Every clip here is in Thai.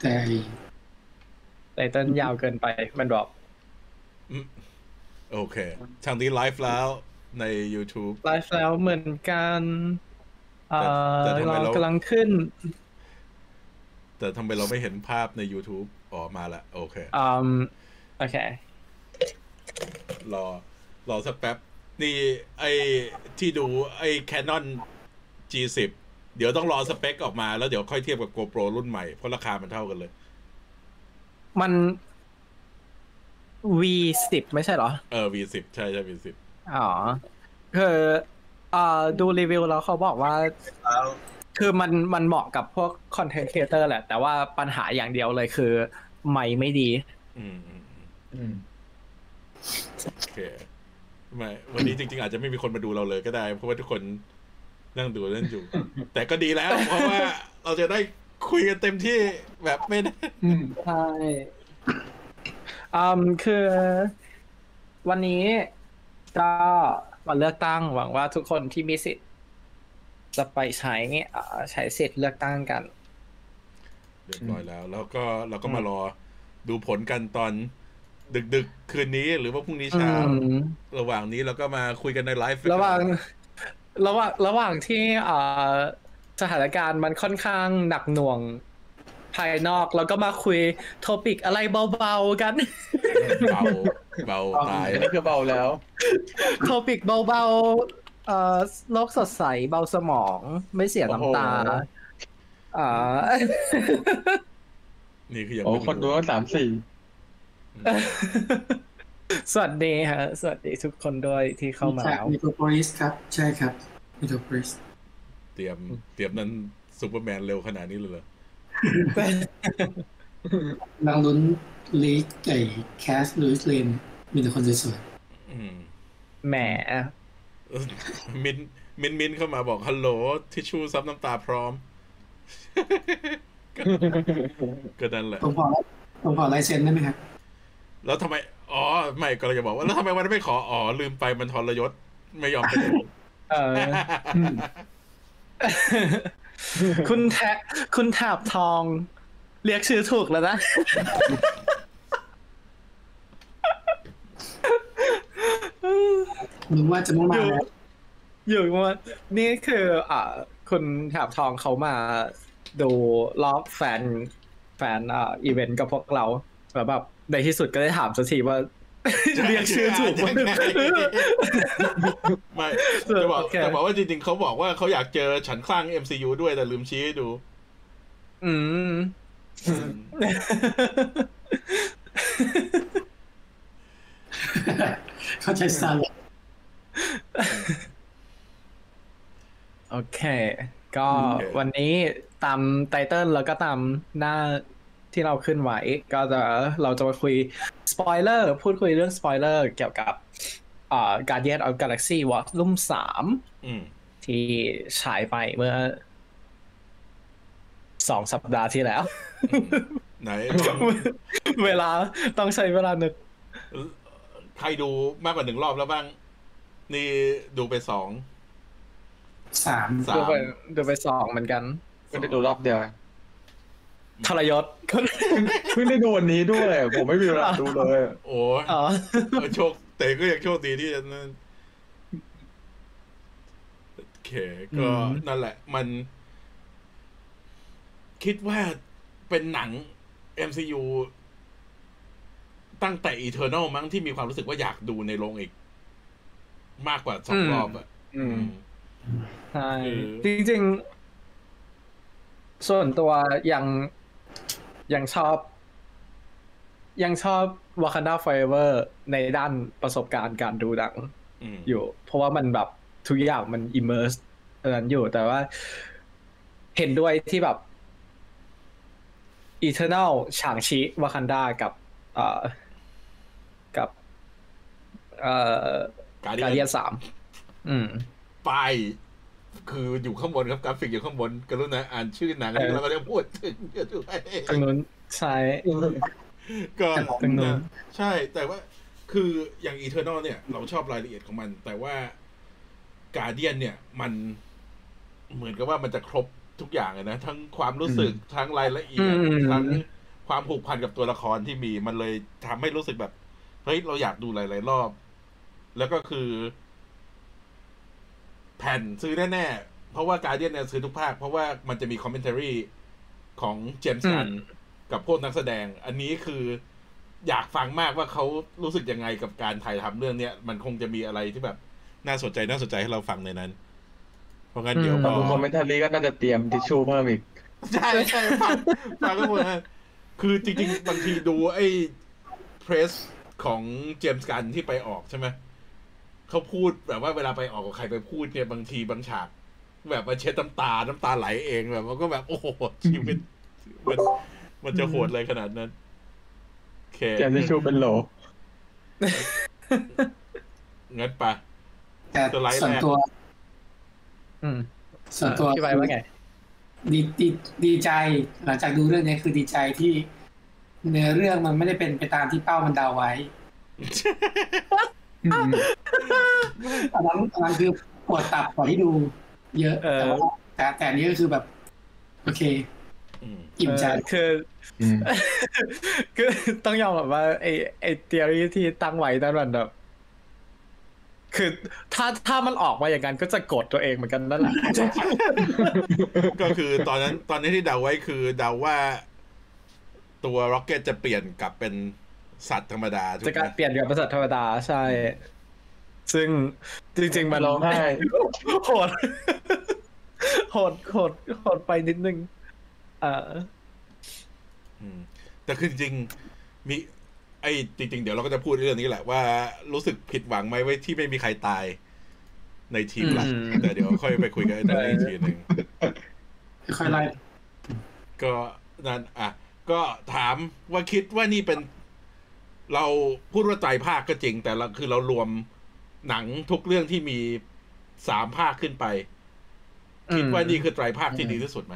แต่ไตเติ้ลยาวเกินไปมันบอกโอเคทางนี้ไลฟ์แล้วใน YouTube ไลฟ์แล้วเหมือนกันเอ่อแต่แต่ทำไมเราเรากำลังขึ้น แต่ทำไมเราไม่เห็นภาพใน YouTube อ๋อมาละ โอเคอืมโอเค รอ รอสักแป๊บ นี่ไอที่ดูไอ Canon G10 เดี๋ยวต้องรอสเปคออกมาแล้วเดี๋ยวค่อยเทียบกับ GoPro รุ่นใหม่ เพราะราคามันเท่ากันเลย มัน V สิบไม่ใช่เหรอ เออ V10 ใช่ใช่ V10 อ๋อ คือเอ่อดูรีวิวแล้วเขาบอกว่า คือมันมันเหมาะกับพวก content creator แหละ แต่ว่าปัญหาอย่างเดียวเลยคือ ไมค์ไม่ดี อืมอืมอืมอืมโอเคไม่วันนี้จริง ๆ อาจจะไม่มีคนมาดูเราเลยก็ได้ เพราะว่าทุกคน นั่งดูนั่นอยู่ แต่ก็ดีแล้ว เพราะว่าเราจะได้คุยกันเต็มที่แบบไม่ได้อืมใช่อืมคือ วันนี้ก็วันเลือกตั้งหวังว่าทุกคนที่มีสิทธิ์จะไปใช้เอ่อใช้สิทธิ์เลือกตั้งกันเรียบร้อยแล้ว แล้วก็เราก็มารอดูผลกันตอนดึกๆคืนนี้หรือว่าพรุ่งนี้อืเช้ามระหว่างนี้เราก็มาคุยกันในไลฟ์ระหว่าง ระหว่างระหว่างที่เอ่อสถานการณ์มันค่อนข้างหนักหน่วงภายนอกแล้วก็มาคุยโทปิกอะไรเบาๆกัน เบาเบาตายอันนี้คือเบาแล้ว โทปิกเบาๆเอ่อโลกสดใสเบาสมองไม่เสียน้ำตาโอ้โหอ่านี่คือยังโอ้ไม่คนดูก็สามสี่สวัสดีฮะ สวัสดีทุกคนด้วยที่เข้ามาจากแล้วมิโทรโพลิสครับ ใช่ครับ มิโทรโพลิสเตรียมเตรียมนั้นซูเปอร์แมนเร็วขนาดนี้เลยเหรอกำลังลุ้นลีกไก่แคสลูอิสเลนมีแต่คนสวยอืมแหมเออมินมินมินเข้ามาบอกฮัลโหลทิชชู่ซับน้ำตาพร้อม ก็ก็นั่นแหละๆผมขอผมขอลายเซ็นได้ไหมครับ แล้วทำไม อ๋อ ไม่ก็เลยจะบอกว่า แล้วทำไมวันนั้นไม่ขอ อ๋อ ลืมไปมันทรยศ ไม่ยอมไปดู เออ คุณแทะคุณแถบทอง เรียกชื่อถูกแล้วนะนึกว่าจะไม่มาแล้วอยู่ว่านี่คืออ่าคุณแถบทองเขามาดูรอบแฟนแฟนอ่าอีเวนต์กับพวกเราแล้วแบบในที่สุดก็ได้ถามสักทีว่า เรียกชื่อถูกไหมไม่จะบอกโอเคจะบอกว่าจริงๆเขาบอกว่าเขาอยากเจอฉันคลั่ง MCU ด้วยแต่ลืมชี้ให้ดู อืมเข้าใจสไตล์โอเค ก็โอเควันนี้ตาม title แล้วก็ตามหน้า ที่เราขึ้นไว้ก็จะเราจะมาคุยสปอยเลอร์พูดคุยเรื่องสปอยเลอร์เกี่ยวกับอ่า Guardian of Galaxy Volume สามอืมที่ฉายไปเมื่อสองสัปดาห์ที่แล้ว ไหน เวลาต้องใช้เวลานึก ใครดูมากกว่าหนึ่งรอบแล้วบ้าง นี่ดูไปสอง สามสาดูมไปดูไปสองเหมือนกัน ก็ได้ดูรอบเดียว ทรยศเพิ่งได้ดูวันนี้ด้วย ผมไม่มีเวลาดูเลย โอ้ยอ๋อเออโชคแต่ก็ยังโชคดีที่นั่นโอเค ก็อืมนั่นแหละ มัน คิดว่าเป็นหนัง MCU ตั้งแต่ Eternal มั้งที่มีความรู้สึกว่าอยากดูในโรงอีก มากกว่าสองรอบอะอืมใช่คือจริง ๆ ส่วนตัวยัง ยังชอบ ยังชอบ Wakanda Forever ในด้านประสบการณ์การดูหนังอืมอยู่ เพราะว่ามันแบบทุกอย่างมัน immerse อันนั้นอยู่แต่ว่า เห็นด้วยที่แบบ Eternal ฉางชิวากันดากับเอ่อกับเอ่อการการเดีเดียยนนสามอืมป้าย คืออยู่ข้างบนครับกราฟิกอยู่ข้างบนกรุณาอ่านชื่อหนังเออแล้วก็จะพูดถึงเยอะด้วยทางนู้นใช่ก็ตรงนู้นใช่แต่ว่าคืออย่าง Eternal เนี่ย เราชอบรายละเอียดของมัน แต่ว่า Guardian เนี่ย มันเหมือนกับว่ามันจะครบทุกอย่างเลยนะ ทั้งความรู้สึกทั้งรายละเอียดอืมทั้งความผูกพันกับตัวละครที่มี มันเลยทำให้รู้สึกแบบ เฮ้ย เราอยากดูหลาย ๆ รอบ แล้วก็คือ แผ่นซื้อแน่ๆ เพราะว่าการเดียนเนี่ยซื้อทุกภาค เพราะว่ามันจะมีคอมเมนต์ r y ของเจมส์กันอืมกับพวกนักแสดง อันนี้คืออยากฟังมากว่าเขารู้สึกยังไงกับการถ่ายทำเรื่องเนี้ยมันคงจะมีอะไรที่แบบน่าสนใจน่าสนใจให้เราฟังในนั้น เพราะงั้นเดี๋ยวอืมพแต่อทุกคอมเมนต์รีก็น่าจะเตรียมทิชชู่เพิ่มอีกใช่ใช่ฟังฟังก็หมดนะคือจริงๆบางทีดูไอ้เพรสของเจมส์กันที่ไปออกใช่ไหม เขาพูดแบบว่าเวลาไปออกกับใครไปพูดเนี่ยบางทีบางฉาก แบบมาเช็ดน้ำตา น้ำตาไหลเองแบบมันก็แบบโอ้โหชีวิตมันมันจะโหดเลยขนาดนั้นโอเคเตรียมทิชชู่เป็นโหลงั้นไปะแต่สไลด์ส่วนแรกตัว อืม ส่วนตัวพี่ใบว่าไงดีดีดีใจ หลังจากดูเรื่องนี้คือดีใจที่ เนื้อเรื่องมันไม่ได้เป็นไปตามที่เป้ามันเดาไว้ ตอนนั้นตอนนั้นคือปวดตับกว่าที่ดู เยอะแต่ว่าแต่แต่นี้ก็คือแบบ โอเคอิ่มใจคือคือต้องยอมแบบว่าไอไอ theory ที่ตั้งไว้นั่นมันแบบคือถ้าถ้ามันออกมาอย่างนั้นก็จะกดตัวเองเหมือนกันนั่นแหละก็คือตอนนั้นตอนนี้ที่เดาไว้คือเดาว่าตัว Rocket จะเปลี่ยนกลับเป็น สัตว์ธรรมดาถูกจะไหการมเปลี่ยนกลับเป็นสัตว์ธรรมดาใช่ ซึ่งจริง ๆมันร้องไห้โหดโหดโหดโหดไปนิดนึงเอออืมแต่คือจริงๆมี ไอ้จริง ๆ เดี๋ยวเราก็จะพูดเรื่องนี้แหละว่ารู้สึกผิดหวังไหมไว้ที่ไม่มีใครตายในทีมหลักอืมแต่เดี๋ยวค่อยไปคุยกันในตอนนี้อีกทีหนึ่งค่อยๆไล่ก็นั่นอะ ก็ถามว่าคิดว่านี่เป็น เราพูดว่าไตรภาคก็จริง แต่เราคือเรารวมหนังทุกเรื่องที่มีสามภาคขึ้นไป คิดว่านี่คือไตรภาคที่ดีที่สุดไหม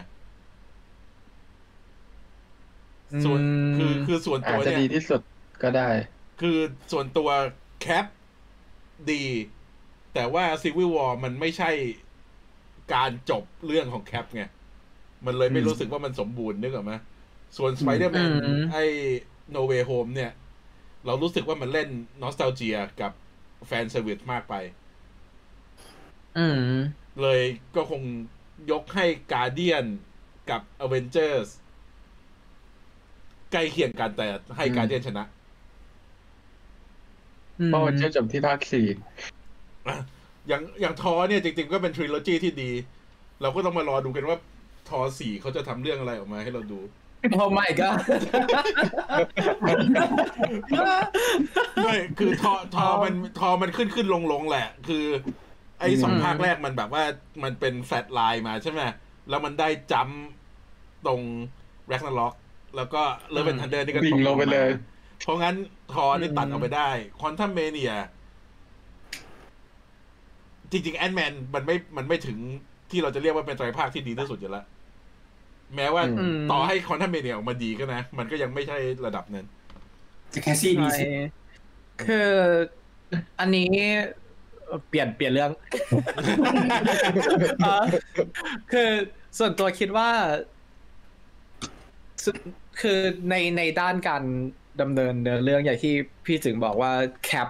ส่วนคือคือส่วนอาตัจวจะเนี่ยดีที่สุดก็ได้ คือส่วนตัวแคปดี แต่ว่า Civil War มันไม่ใช่การจบเรื่องของแคปไง มันเลยไม่อืมรู้สึกว่ามันสมบูรณ์นึกออกไหมส่วน Spider-Man อืมไอ้ No Way Home เนี่ย เรารู้สึกว่ามันเล่นนอส t a l g i a กับแฟนเซอร์วิสมากไป อืม เลยก็คงยกให้ Guardian กับ Avengers ใกล้เคียงกันแต่ให้อืม Guardian ชนะเพราะมันจะจบที่ภาคสี่อะอย่างอย่างทอเนี่ยจริงๆก็เป็น trilogy ที่ดี เราก็ต้องมารอดูกันว่าทอสี่เขาจะทำเรื่องอะไรออกมาให้เราดู โอ้ my god ไม่คือทอทอมันทอมันขึ้นขึ้นลงลงแหละ คือ ไอ้สองอืมภาคแรกมันแบบว่ามันเป็น flatline มาใช่ไหมแล้วมันได้ jump ตรง Ragnarok แล้วก็ Love and Thunder นี่ก็วิ่งลงไปเลย เพราะงั้นทอนี่ตัดออกไปได้ Quantumaniaจริงๆ Ant-Man มันไม่มันไม่ถึงที่เราจะเรียกว่าเป็นไตรภาคที่ดีที่สุดอยู่แล้ว แม้ว่าอืมต่อให้ Quantumania ออกมาดีก็นะ มันก็ยังไม่ใช่ระดับนั้นจะแคสซี่ดีใช่สุดคืออันนี้เปลี่ยนเปลี่ยนเรื่องเอ่อคือส่วนตัวคิดว่าสุดคือในในด้านการดำเนินเนื้อเรื่องอย่างที่พี่ถึงบอกว่าแคป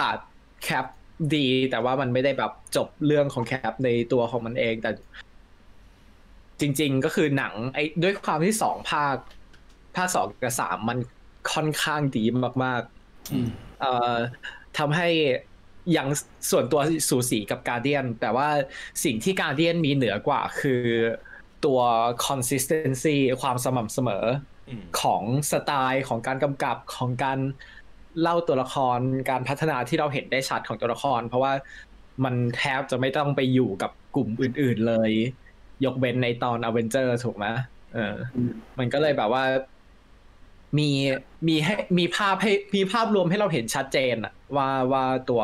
อาจแคปดี แต่ว่ามันไม่ได้แบบจบเรื่องของแคปในตัวของมันเอง แต่ จริง ๆ ก็คือหนังไอ้ด้วยความที่สองภาค ภาคสองกับสามมันค่อนข้างดีมากๆอืมเอ่อทำให้ยังส่วนตัวสูสีกับการเดียน แต่ว่าสิ่งที่การเดียนมีเหนือกว่าคือตัว consistency ความสม่ำเสมออืมของสไตล์ของการกำกับของการเล่าตัวละครการพัฒนาที่เราเห็นได้ชัดของตัวละคร เพราะว่ามันแทบจะไม่ต้องไปอยู่กับกลุ่มอื่น ๆเลย ยกเว้นในตอนอเวนเจอร์ถูกไหมเอออืมมันก็เลยแบบว่า มีมีให้มีภาพให้มีภาพรวมให้เราเห็นชัดเจนอะว่าว่าตัว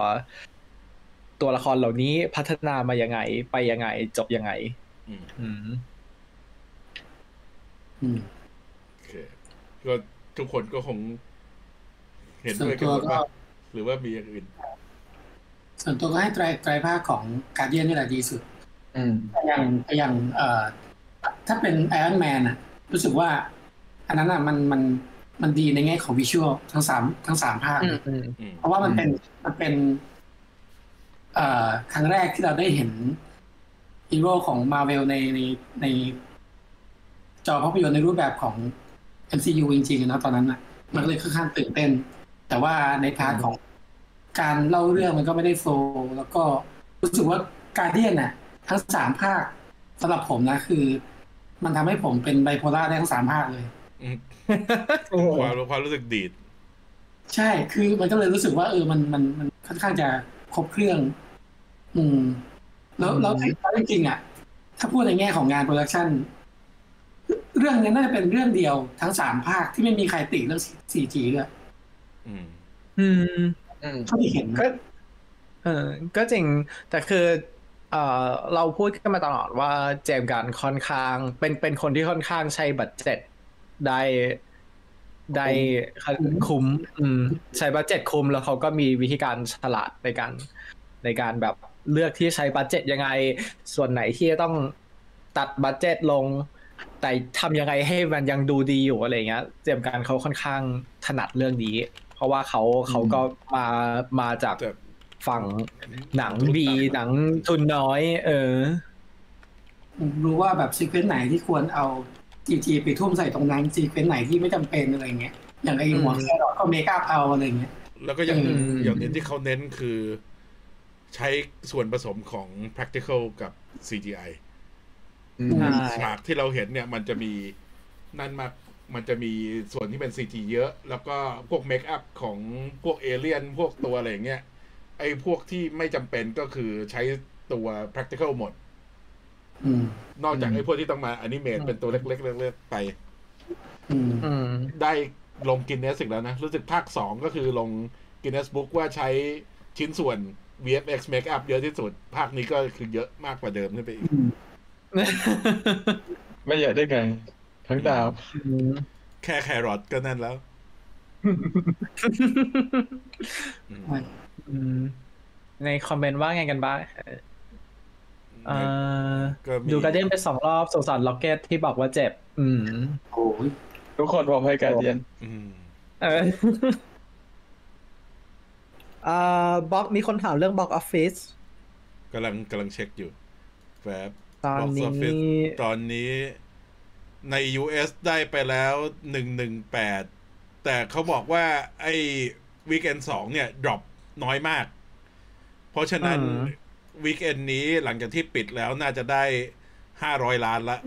ตัวละครเหล่านี้พัฒนามายังไง ไปยังไง จบยังไง อืมอืมอืมโอเคก็ทุกคนก็คงเห็นส่วด้วยนกันตัวหมดก็ว่าหรือว่ามีอย่างอื่น ส่วนตัวก็ให้ไตรไตรภาคของการเดียนนี่แหละดีสุด อืมแต่อย่างแต่อย่างเอ่อถ้าเป็นไอรอนแมนอะรู้สึกว่า อันนั้นอะมันมันมันดีในแง่ของวิชวลทั้งสามทั้งสามภาคอืเลมยอืมอืมเพราะว่ามันเป็นมันเป็น เอ่อครั้งแรกที่เราได้เห็นฮีโร่ของมาเวลในในในจอภาพยนตร์ในรูปแบบของ MCU จริงๆอะนะตอนนั้นอะมันก็เลยค่อนข้างตื่นเต้น แต่ว่าใน part ของการเล่าเรื่องมันก็ไม่ได้ flow แล้วก็รู้สึกว่า Guardian น่ะ ทั้งสามภาคสำหรับผมนะคือ มันทำให้ผมเป็นไบโพล่าได้ทั้งสามภาคเลยอืมโอ้โหความความรู้สึกดีด ใช่คือมันก็เลยรู้สึกว่าเออมันมันมันค่อนข้างจะครบเครื่อง อืมแล้วแล้วแล้วจริงๆอะ ถ้าพูดในแง่ของงาน production เรื่องนี้น่าจะเป็นเรื่องเดียวทั้งสามภาคที่ไม่มีใครติเรื่อง CG ด้วยอืม อืมอืมเท่าที่เห็นนะก็เออก็จริง แต่คือ เออเราพูดกันมาตลอดว่า James Gunn ค่อนข้างเป็นเป็นคนที่ค่อนข้างใช้ budgetได้ได้คุ้ม อืม ใช้บัตเจ็ตคุ้มแล้วเขาก็มีวิธีการฉลาดในการในการแบบเลือกที่ใช้บัตเจ็ตยังไง ส่วนไหนที่จะต้องตัดบัตเจ็ตลง แต่ทำยังไงให้มันยังดูดีอยู่อะไรเงี้ย เจมการเขาค่อนข้างถนัดเรื่องนี้ เพราะว่าเขาเขาก็มามาจาก ฝั่งหนังดีหนังทุนน้อย เออรู้ว่าแบบ sequence ไหนที่ควรเอา CG ไปทุ่มใส่ตรงนั้น sequence ไหนที่ไม่จำเป็นอะไรเงี้ยอย่างไอหัวอืมแครอทก็เมคอัพเอาอะไรเงี้ยแล้วก็อย่างอืมอย่างหนึงที่เขาเน้นคือ ใช้ส่วนผสมของ practical กับ CGI อืมใช่ฉากที่เราเห็นเนี่ย มันจะมีนั่นมากมันจะมีส่วนที่เป็น CG เยอะ แล้วก็พวกเมคอัพของพวกเอเลียน พวกตัวอะไรอย่างเงี้ย ไอ้พวกที่ไม่จำเป็นก็คือใช้ตัว practical หมดอืมนอกจากอืมไอ้พวกที่ต้องมาอนิเมตเป็นตัวเล็กๆเล็กๆไปอืมอืมได้ลงกินเนสอีกแล้วนะ รู้สึกภาคสองก็คือลงกินเนสบุ๊กว่าใช้ชิ้นส่วน VFX Makeup เยอะที่สุด ภาคนี้ก็คือเยอะมากกว่าเดิมขึ้นไปอีก ไม่เยอะได้ไง ทั้งดาว แค่แครอทก็นั่นแล้ว อืม ในคอมเมนต์ว่าไงกันบ้างเอ่อก็มีดู Guardian ไปสองรอบสงสาร Rocket ที่บอกว่าเจ็บ อืมโอ้ยทุกคนพร้อมให้ Guardian อืมเอออ่า box มีคนถามเรื่อง box officeกำลังกำลังเช็คอยู่แป๊บตอน Box นี้ Office ตอนนี้ใน US ได้ไปแล้วหนึ่งหนึ่งแปดแต่เขาบอกว่าไอ้วีคเอนสองเนี่ยดรอป น้อยมาก เพราะฉะนั้นอืมวีคเอนนี้หลังจากที่ปิดแล้วน่าจะได้ห้าร้อยล้านละ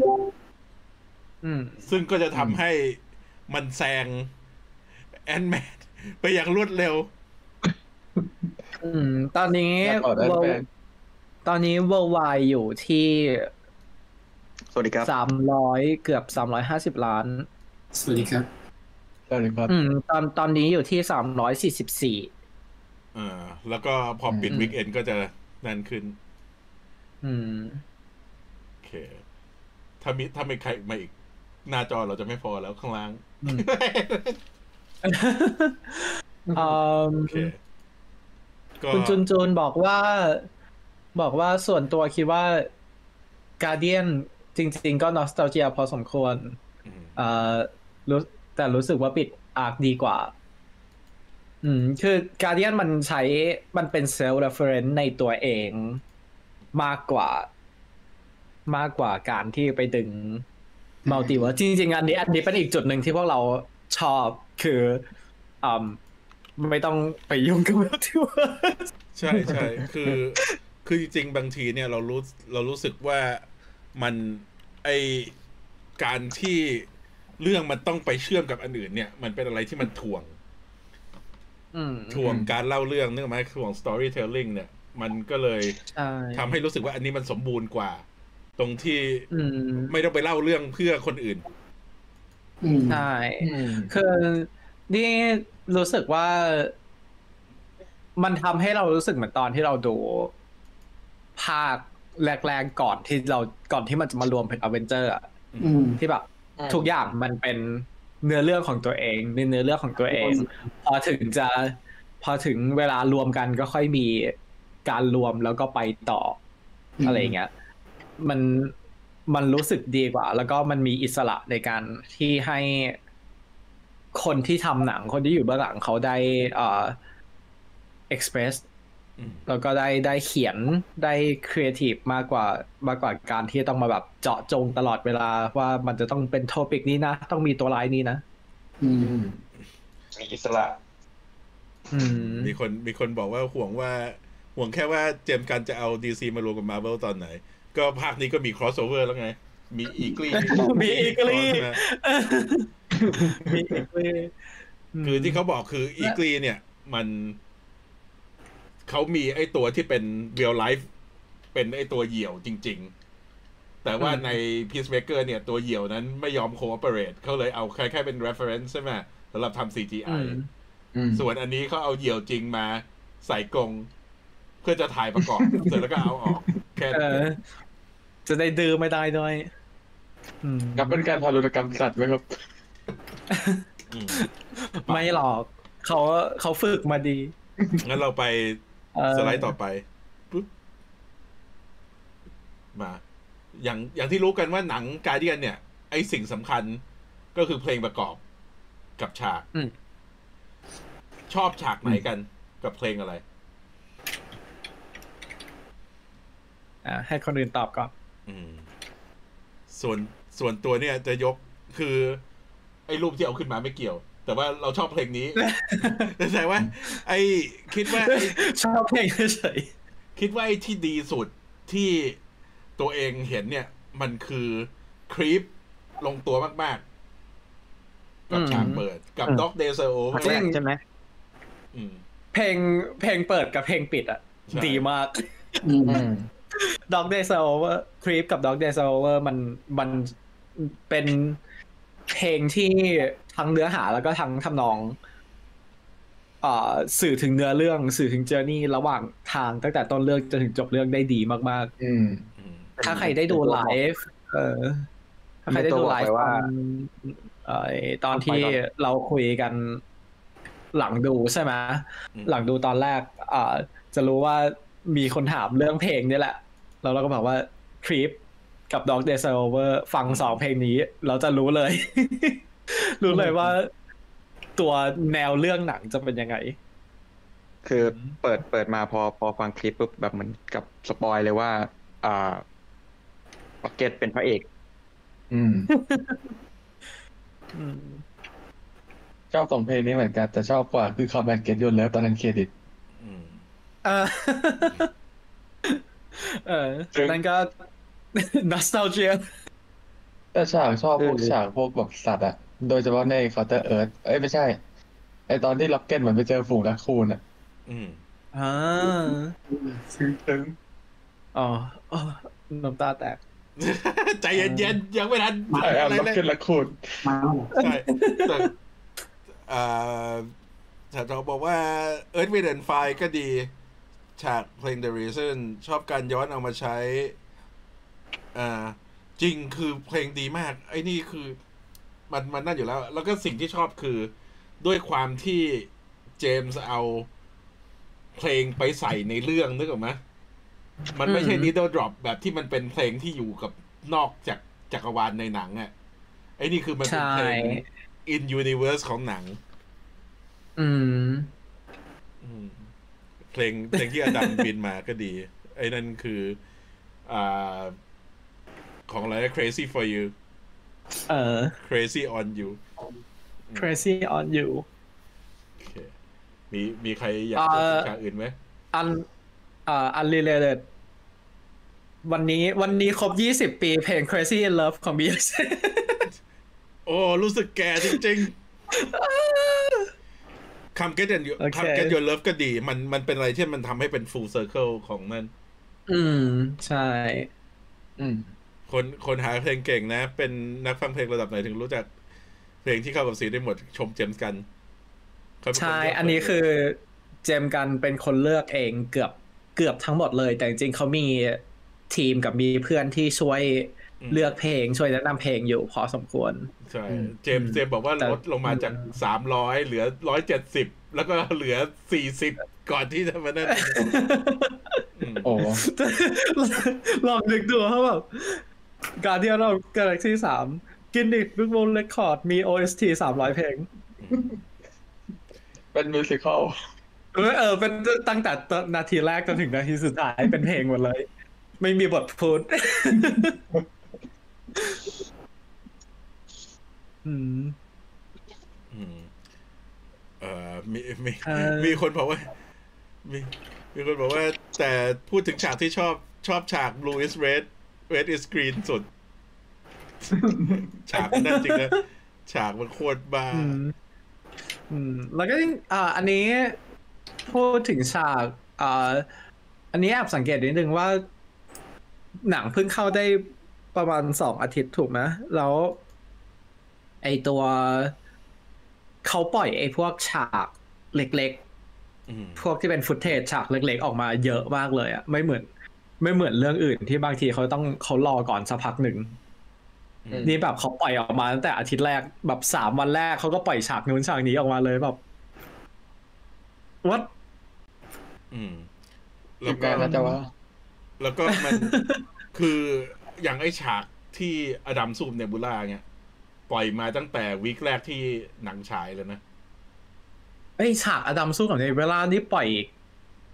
อืมซึ่งก็จะทำให้มันแซงแอนแมนไปอย่างรวดเร็วอืมตอนนี้แล้วต่อได้ World- แฟนตอนนี้ worldwide อยู่ที่สวัสดีครับสามร้อยเกือบสามร้อยห้าสิบล้าน สวัสดีครับสวัสดีครับ อืม ตอนตอนนี้อยู่ที่สามร้อยสี่สิบสี่ อ่าแล้วก็พอปิดอืมวีคเอนก็จะนั่นขึ้น อืมโอเค ถ้ามีถ้าไม่ใครมาอีก หน้าจอเราจะไม่พอแล้วข้างล่างอืมอืมโอเคก็คุณจุนจุนบอกว่า บอกว่าส่วนตัวคิดว่า Guardian จริง ๆ ก็นอสต a เจียพอสมควรอืมเอ่อรู้แต่รู้สึกว่าปิด arc ดีกว่า อืมคือ Guardian มันใช้มันเป็นเซลล์ reference ในตัวเองมากกว่ามากกว่าการที่ไปดึง multiverse จริงๆอันนี้อันนี้เป็นอีกจุดหนึ่งที่พวกเราชอบคืออืมไม่ต้องไปยุ่งกับ multiverse์สใช่ใช่คือคือจริงๆบางทีเนี่ยเรารู้เรารู้สึกว่ามันไอการที่เรื่องมันต้องไปเชื่อมกับอันอื่นเนี่ย มันเป็นอะไรที่มันถ่วง ถ่วงการเล่าเรื่องนึกออกไหมถ่วง storytelling เนี่ย มันก็เลยใช่ทำให้รู้สึกว่าอันนี้มันสมบูรณ์กว่า ตรงที่อืมไม่ต้องไปเล่าเรื่องเพื่อคนอื่นอืมใช่คือนี่รู้สึกว่า มันทำให้เรารู้สึกเหมือนตอนที่เราดูภาคแรกๆก่อนที่เราก่อนที่มันจะมารวมเป็นอเวนเจอร์อะอืมที่แบบ ทุกอย่างมันเป็น เนื้อเรื่องของตัวเองในเนื้อเรื่องของตัวเอง พอถึงจะพอถึงเวลารวมกันก็ค่อยมีการรวมแล้วก็ไปต่ออะไรอย่างเงี้ยมันมันรู้สึกดีกว่า แล้วก็มันมีอิสระในการที่ให้คนที่ทำหนังคนที่อยู่เบื้องหลังเขาได้อ่อ express แล้วก็ได้ได้เขียนได้ครีเอทีฟมากกว่ามากกว่าการที่ต้องมาแบบเจาะจงตลอดเวลาว่ามันจะต้องเป็น topic นี้นะ ต้องมีตัวร้ายนี้นะอืมอืมมีอิสระอืมมีคนมีคนบอกว่าห่วงว่า ห่วงแค่ว่าเจมส์กันจะเอาดีซีมารวมกับมา r v เ l ตอนไหน ก็ภาคนี้ก็มี crossover แล้วไง มีอีกลีมีอีกลีมีอีกเลยคือที่เขาบอกคืออีกลีเนี่ย มัน เขามีไอ้ตัวที่เป็น real life เป็นไอ้ตัวเหยี่ยวจริง ๆ แต่ว่าใน Peacemaker เนี่ยตัวเหยี่ยวนั้นไม่ยอม cooperate เขาเลยเอาแค่แค่เป็น reference ใช่ไหมสำหรับทำ CGI อืมส่วนอันนี้เขาเอาเหยี่ยวจริงมาใส่กรงเพื่อจะถ่ายประกอบ เสร็จแล้วก็เอาออก แค่เอนั้นอจะได้ดื้อไม่ได้ด้วยอืมครับเป็นการทารุณกรรมสัตว์ไหมครับมไม่หรอก เขาเขาฝึกมาดี งั้นเราไปเออ สไลด์ต่อไปปุ๊บมา อย่างอย่างที่รู้กันว่าหนังการเดียนเนี่ย ไอสิ่งสำคัญก็คือเพลงประกอบกับฉากอืมชอบฉากไหนกันกับเพลงอะไร อะให้คนอื่นตอบก่อนอืมส่วนส่วนตัวเนี่ยจะยกคือ ไอ้รูปที่เอาขึ้นมาไม่เกี่ยว แต่ว่าเราชอบเพลงนี้แต่ว่า ไอ้คิดว่าไอ้ชอบเพลงเฉยคิดว่าไอ้ที่ดีสุดที่ตัวเองเห็นเนี่ย มันคือครีปลงตัวมากๆ กับฉากเปิดกับด็อกเดซโอภาคแรกใช่ไหมเพลงเพลงเปิดกับเพลงปิดอะใช่ดีมากอืมอืม Dog Days Are Over Creep กับ Dog Days Are Over มันมันเป็น เพลงที่ทั้งเนื้อหาแล้วก็ทั้งทำนองเอ่อสื่อถึงเนื้อเรื่องสื่อถึงเจอร์นี่ระหว่างทางตั้งแต่ต้นเรื่องจนถึงจบเรื่องได้ดีมากอืมๆถ้าใครได้ดูไลฟ์เออ ถ้าใครได้ดูไลฟ์ตอนเอ่อตอนที่เราคุยกันหลังดูใช่ไหมอืมหลังดูตอนแรกอ่าจะรู้ว่ามีคนถามเรื่องเพลงนี่แหละ แล้วเราก็บอกว่า Creep กับ Dog Days Are Over ฟังสองเพลงนี้ เราจะรู้เลย รู้เลยว่า ตัวแนวเรื่องหนังจะเป็นยังไง คือเปิดเปิดมาพอพอฟัง Creep ปุ๊บแบบเหมือนกับ spoil เลยว่า อ่า Rocket เป็นพระเอก อืมชอบสองเพลงนี้เหมือนกันแต่ชอบกว่าคือ Come and Get Your Love ตอน end creditอืมเออเออซึ่ง นั่นก็ nostalgia แต่ฉากชอบพวกเออฉากพวกแบบสัตว์อะโดยเฉพาะใน Counter-Earth เอ้ยไม่ใช่ ไอตอนที่ Rocket เหมือนไปเจอฝูง raccoon อะอืมอ่าซึ้งซึ้งอ๋ออ๋อน้ำตาแตก ใจเย็นๆยังไม่ทันไอแอมอะไร Rocket เลย Rac coonมาแล้วเหรอใช่แต่อ่าแต่เราบอกว่า Earth Wind and Fire ก็ดี ฉากเพลง The Reason ชอบการย้อนเอามาใช้ อ่าจริงคือเพลงดีมาก ไอ้นี่คือ มันมันนั่นอยู่แล้ว แล้วก็สิ่งที่ชอบคือด้วยความที่เจมส์เอาเพลงไปใส่ในเรื่องนึกออกไหมมันไม่ใช่อืม needle drop แบบที่มันเป็นเพลงที่อยู่กับนอกจากจักรวาลในหนังอะ่ะไอ้นี่คือมันเป็นเพลง in universe ของหนัง อืมอืมเพลงเพลงที่อดัมบินมาก็ดี ไอ้นั่นคือ อ่า ของอะไรนะ crazy for you เออ crazy on you crazy on you โอเคมีมีใครอยากเอ่พูดอถึงฉากอื่นไหมอันอ่า unrelated วันนี้วันนี้ครบ20ปีเพลง crazy in love ของ Beyonce โอ้ รู้สึกแก่จริงๆคำ get your โอเคคำ get your love ก็ดี มันมันเป็นอะไรที่มันทำให้เป็น full circle ของมัน อืม ใช่ อืม คนคนหาเพลงเก่งนะ เป็นนักฟังเพลงระดับไหนถึงรู้จัก เพลงที่เข้ากับสีได้หมดชมเจมส์กันเขาเป็นคนใช่เลืกอันนี้คือเจมส์กันเป็นคนเลือกเองเกือบเกือบทั้งหมดเลย แต่จริงๆเขามีทีมกับมีเพื่อนที่ช่วยเลือกเพลงช่วยแนะนำเพลงอยู่พอสมควร ใช่อืมเจมส์เจมส์บอกว่าแต่ลดลงมาจากสามร้อยเหลือร้อยเจ็ดสิบแล้วก็เหลือสี่สิบก่อนที่จะมานั่นอืมโอ้ลองนึกดู เขาแบบ Guardian of Galaxy 3 Guinness Book World Record มี OST 300เพลง เป็นมิวสิควลเออเออเป็นตั้งแต่นาทีแรกจนถึงนาทีสุดท้ายเป็นเพลงหมดเลย ไม่มีบทพูดอืมอืมเอ่อมีมีเอ่อมีคนบอกว่า มีมีคนบอกว่า แต่พูดถึงฉากที่ชอบชอบฉาก blue is red red is green สุด ฉากมันนั่นจริงนะฉากมันโคตรบ้าอืมอืมแล้วก็ยิ่งอ่าอันนี้พูดถึงฉากอ่าอันนี้แอบสังเกตนิดนึงว่า หนังเพิ่งเข้าได้ประมาณสองอาทิตย์ถูกไหมแล้ว ไอตัวเขาปล่อยไอพวกฉากเล็กอืมๆพวกที่เป็นฟุตเทจฉากเล็กๆ ออกมาเยอะมากเลยอะไม่เหมือน ไม่เหมือนเรื่องอื่นที่บางทีเขาต้องเขารอก่อนสักพักหนึ่งอืมนี่แบบเขาปล่อยออกมาตั้งแต่อาทิตย์แรกแบบสามวันแรกเขาก็ปล่อยฉากนู้นฉากนี้ออกมาเลยแบบวัดอืมทีแล้วมก็งานน่าจะว่าแล้วก็มันคืออย่างไอ้ฉากที่อดัมซูมเนบูล่าเนี่ยปล่อยมาตั้งแต่วีคแรกที่หนังฉายเลยนะไอยฉากอดัมสู้กับในเวลานี่ปล่อย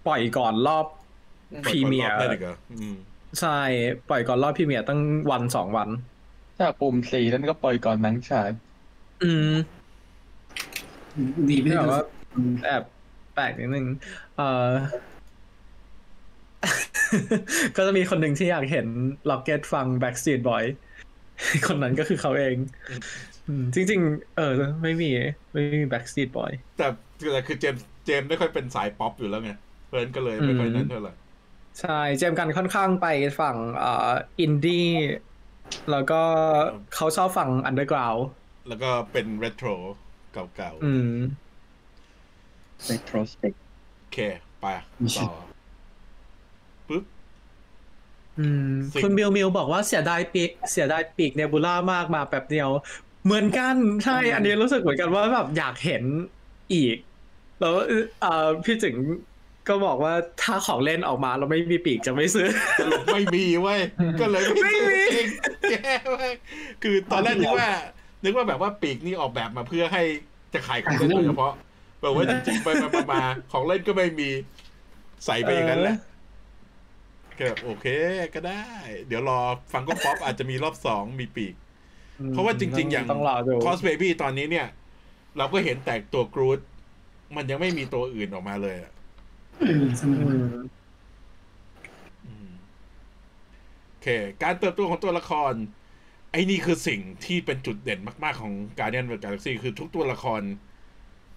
ปล่อยก่อนรอบ พรีเมียร์ปล่อก่อนอบแรกอีกเหรออืมใช่ปล่อยก่อนรอบพรีเมียร์ตั้งวันสองวันถ้าปุ่มสีนั่นก็ปล่อยก่อนหนังฉายอืมดีไม่ที่ได้แบบดูว่าแอบแปลกนิดนึงเออก็จะมีคนหนึ่งที่อยากเห็นล็อกเก็ตฟัง Backstreet Boy คนนั้นก็คือเขาเองอืมจริง ๆ เออ ไม่มี ไม่มี Backstreet Boy แต่แต่คือเจมส์เจมส์ไม่ค่อยเป็นสายป๊อปอยู่แล้วไง เพราะฉะนั้นก็เลยไม่ค่อยนั้นเท่าไหร่ ใช่เจมส์กันค่อนข้างไปฝั่งเอ่ออินดี้แล้วก็เขาชอบฝั่ง undergroundแล้วก็เป็นเรโทรเก่าอืม retrospect ๆโอเค ไปต่อปุ๊บอืมสิ่งคุณมิวมิวบอกว่าเสียดายปีกเสียดายปีกเนบูล่ามากมาแป๊บเดียว เหมือนกัน ใช่ อันนี้รู้สึกเหมือนกันว่าแบบอยากเห็นอีก แล้วเอ่อพี่จึง ก็บอกว่าถ้าของเล่นออกมาแล้วไม่มีปีกจะไม่ซื้อสรุปไม่มีเว้ยก็เลยไม่ซื้อจริงแย่มากคือตอนแรกนึกว่า นึกว่าแบบว่าปีกนี่ออกแบบมาเพื่อให้จะขายของเล่นโดยเฉพาะแบบว่าจริงๆไปไปมามาของเล่นก็ไม่มีใส่ไปอย่างนั้นแหละก็แบบโอเคก็ได้ เดี๋ยวรอฟังก็ป๊อปอาจจะมีรอบสองมีปีก เพราะว่าจริง ๆ อย่างต้องรอดูคอสเบบี้ตอนนี้เนี่ย เราก็เห็นแต่ตัวกรูดมันยังไม่มีตัวอื่นออกมาเลยอะ เออสนุกอืมอืมโอเค การเติบโตของตัวละคร ไอ้นี่คือสิ่งที่เป็นจุดเด่นมาก ๆ ของ Guardian of the Galaxy คือทุกตัวละคร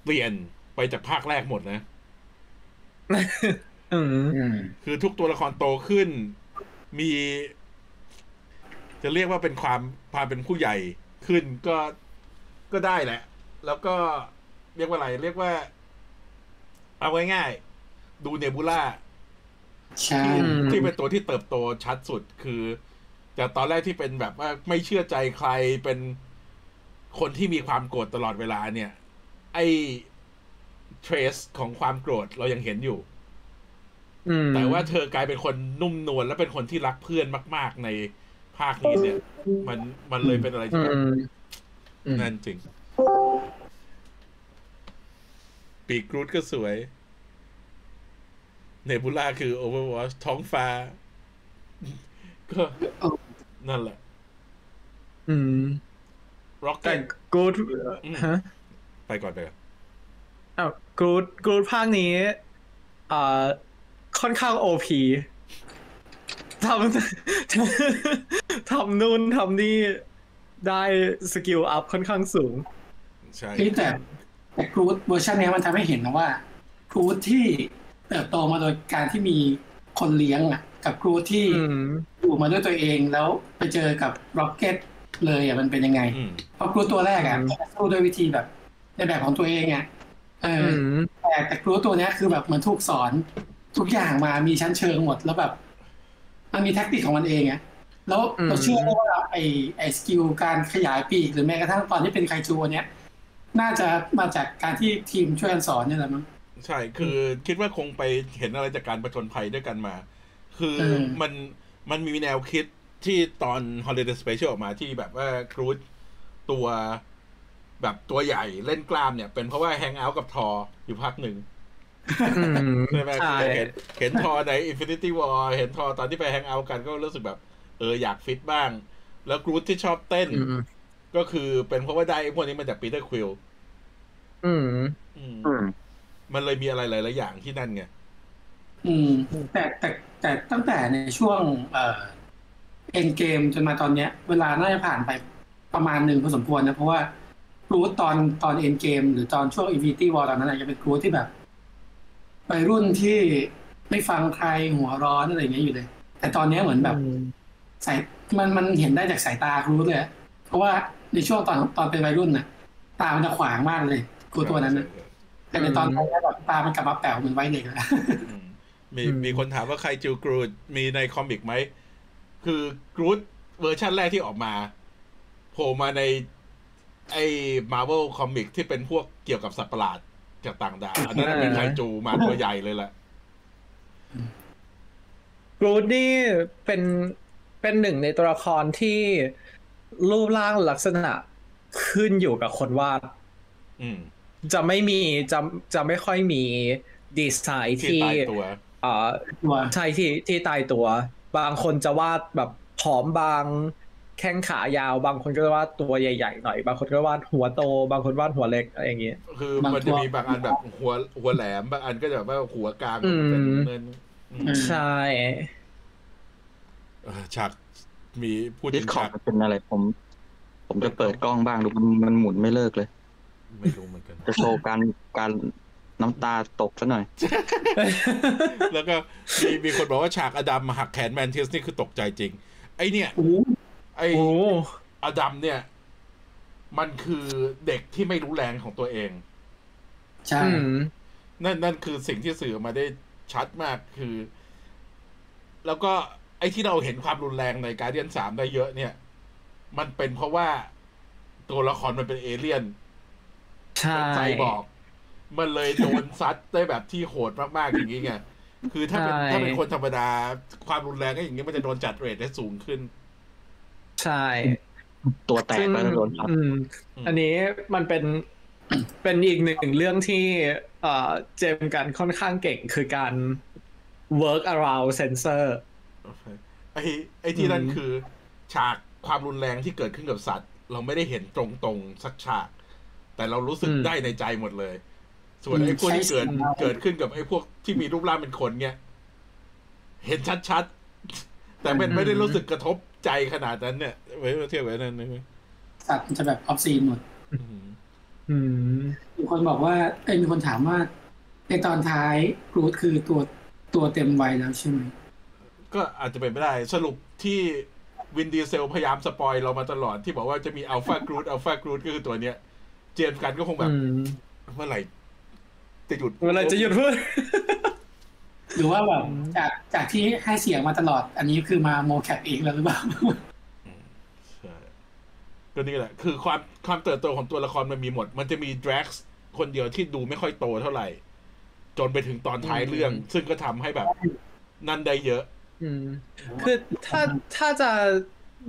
เปลี่ยนไปจากภาคแรกหมดนะอืมอืมคือทุกตัวละครโตขึ้น มี จะเรียกว่าเป็นความความเป็นผู้ใหญ่ขึ้นก็ก็ได้แหละ แล้วก็เรียกว่าอะไร เรียกว่า เอาง่ายๆ ดูเนบูล่าใช่ที่อืมที่เป็นตัวที่เติบโตชัดสุดคือจากตอนแรกที่เป็นแบบว่าไม่เชื่อใจใครเป็นคนที่มีความโกรธตลอดเวลาเนี่ย ไอ้เทรสของความโกรธเรายังเห็นอยู่อืมแต่ว่าเธอกลายเป็นคนนุ่มนวลและเป็นคนที่รักเพื่อนมาก ๆ ในภาคนี้เนี่ย มันมันเลยเป็นอะไรอืที่แบบมอืมนั่นจริง ปีกกรูดก็สวย เนบูล่าคือ Overwatch ท้องฟ้า ก็นั่นแหละ อืมร็อกแต่เก็ตกูดอืมฮะไปก่อนไปก่อนอ้าวกูดกูดภาคนี้อ่าค่อนข้าง OP ทำทำนู่นทำนี่ได้ skill up ค่อนข้างสูง ใช่เฮ้ยแต่แต่ Groot เวอร์ชันเนี้ยมันทำให้เห็นนะว่า Groot ที่ เติบโตมาโดยการที่มีคนเลี้ยงอะ กับ Groot ที่อืมอยู่มาด้วยตัวเองแล้วไปเจอกับ Rocket เลยอะมันเป็นยังไงอืมเพราะ Groot ตัวแรกอะอืมสู้ด้วยวิธีแบบ ในแบบของตัวเองอะเอออือมแต่แต่ Groot ตัวเนี้ยคือแบบเหมือนถูกสอนทุกอย่างมามีชั้นเชิงหมดแล้วแบบ มันมี tactic ของมันเองอะแล้วอืมเราเชื่อได้ว่าไอไอ skill การขยายปีกหรือแม้กระทั่งตอนที่เป็นไคจูอันเนี้ยน่าจะมาจากการที่ทีมช่วยกันสอนเนี่ยแหละมั้ง ใช่คือคิดว่าคงไปเห็นอะไรจากการประจนภัยด้วยกันมา คือเออมันมันมีแนวคิดที่ตอน Holiday Special ออกมาที่แบบว่ากรูดตัวแบบตัวใหญ่เล่นกล้ามเนี่ย เป็นเพราะว่าแฮงเอาท์กับทออยู่พักหนึ่งอืมใช่ไหมใช่เห็นเห็นทอใน Infinity War เห็นทอตอนที่ไปแฮงเอาท์กันก็รู้สึกแบบ เอออยากฟิตบ้าง แล้วกรูดที่ชอบเต้นอืมก็คือเป็นเพราะว่าได้ไอ้พวกนี้มาจากปีเตอร์ควิลอืมอืม มันเลยมีอะไรหลายๆอย่างที่นั่นไงอืม แต่แต่แต่ตั้งแต่ในช่วง เอ่อ Endgame จนมาตอนเนี้ย เวลาน่าจะผ่านไปประมาณหนึ่งพอสมควรนะ เพราะว่า Groot ตอนตอน Endgame หรือตอนช่วง Infinity War ตอนนั้นอาจจะเป็น Groot ที่แบบวัยรุ่นที่ไม่ฟังใครหัวร้อนอะไรอย่างเงี้ยอยู่เลย แต่ตอนเนี้ยเหมือนแบบสายมันมันเห็นได้จากสายตา Groot เลยอะเพราะว่าในช่วงตอนตอนเป็นวัยรุ่นน่ะ ตามันจะขวางมากเลยGroot ตัวนั้นนะ แต่ในตอนนี้แบบตามันกลับมาแป๋วเหมือนวัยเด็กแล้วอืมมีอืมมีคนถามว่าไคจู Groot มีใน comic ไหม คือ Groot เวอร์ชั่นแรกที่ออกมาโผล่มาใน ไอ้ Marvel Comic ที่เป็นพวกเกี่ยวกับสัตว์ประหลาดจากต่างดาวอันนั้นนะเป็นไคจูมาตัวใหญ่เลยแหละ Groot นี่เป็นเป็นหนึ่งในตัวละครที่รูปร่างลักษณะขึ้นอยู่กับคนวาด อืม จะไม่มีจะจะไม่ค่อยมีดีไซน์ที่ที่ตายตัวเอ่อตัวใช่ที่ที่ตายตัว บางคนจะวาดแบบผอมบางแข้งขายาว บางคนก็วาดตัวใหญ่ๆหน่อย บางคนก็วาดหัวโต บางคนวาดหัวเล็กอะไรอย่างเงี้ยคือมันจะมีบางอันแบบหัวหัวแหลมบางอันก็จะแบบว่าหัวกลางอืมเป็นเนินอืมใช่เออฉากมีพูดดิถึสงคอฉาร์กดเป็นอะไรผม ผมจะเปิดกล้องบ้างดูมันมันหมุนไม่เลิกเลย ไม่รู้เหมือนกันจะโชว์การการน้ำตาตกซะหน่อย แล้วก็มีมีคนบอกว่าฉากอดัมหักแขนแมนเทสนี่คือตกใจจริง ไอเนี่ยโอ้โหไอโอ้อดัมเนี่ย มันคือเด็กที่ไม่รู้แรงของตัวเอง ใช่อืมนั่นนั่นคือสิ่งที่สื่อออกมาได้ชัดมากคือ แล้วก็ไอ้ที่เราเห็นความรุนแรงใน Guardian สามได้เยอะเนี่ย มันเป็นเพราะว่าตัวละครมันเป็นเอเลี่ยน ใช่ใจบอก มันเลยโดนซัดได้แบบที่โหดมากๆอย่างนี้ไงคือถ้าเป็นใช่ถ้าเป็นคนธรรมดาความรุนแรงก็อย่างนี้มันจะโดนจัด rate ได้สูงขึ้น ใช่ ตัวแตกแล้วจะโดนทับอืมอันนี้มันเป็นเป็นอีกหนึ่งเรื่องที่เอ่อเจมส์กันค่อนข้างเก่งคือการ work around sensor ไอ้ไอ้ที่นั่นอืมคือ ฉากความรุนแรงที่เกิดขึ้นกับสัตว์ เราไม่ได้เห็นตรงๆ สักฉาก แต่เรารู้สึกได้ในใจหมดเลย ส่วนไอ้พวกที่เกิดเกิดขึ้นกับไอ้พวกที่มีรูปร่างเป็นคนเนี่ยเห็นชัดๆ แต่เป็นไม่ได้รู้สึกกระทบใจขนาดนั้นเนี่ยไว้เทียบไว้นั่นนะสัตว์มันจะแบบ off scene หมดอืมอืมมีคนบอกว่าเอ้ยมีคนถามว่า ในตอนท้าย Groot คือตัวตัวเต็มวัยแล้วใช่ไหมก็อาจจะเป็นไม่ได้ สรุปที่วินดีเซลพยายาม spoil เรามาตลอดที่บอกว่าจะมี Alpha Groot Alpha Groot ก็คือตัวเนี้ย เจมส์กันก็คงแบบอืมเมื่อไหร่จะหยุดเวลาจะหยุดพูดหรือว่าแบบจากจากที่ให้เสียงมาตลอด อันนี้คือมา mocap เองแล้วหรือเปล่าใช่ก็นี่แหละ คือความความเติบโตของตัวละครมันมีหมด มันจะมีดร x คนเดียวที่ดูไม่ค่อยโตเท่าไหร่ จนไปถึงตอนท้ายเรื่อง ซึ่งก็ทำให้แบบ นั่นได้เยอะอืมคือถ้าถ้าจะ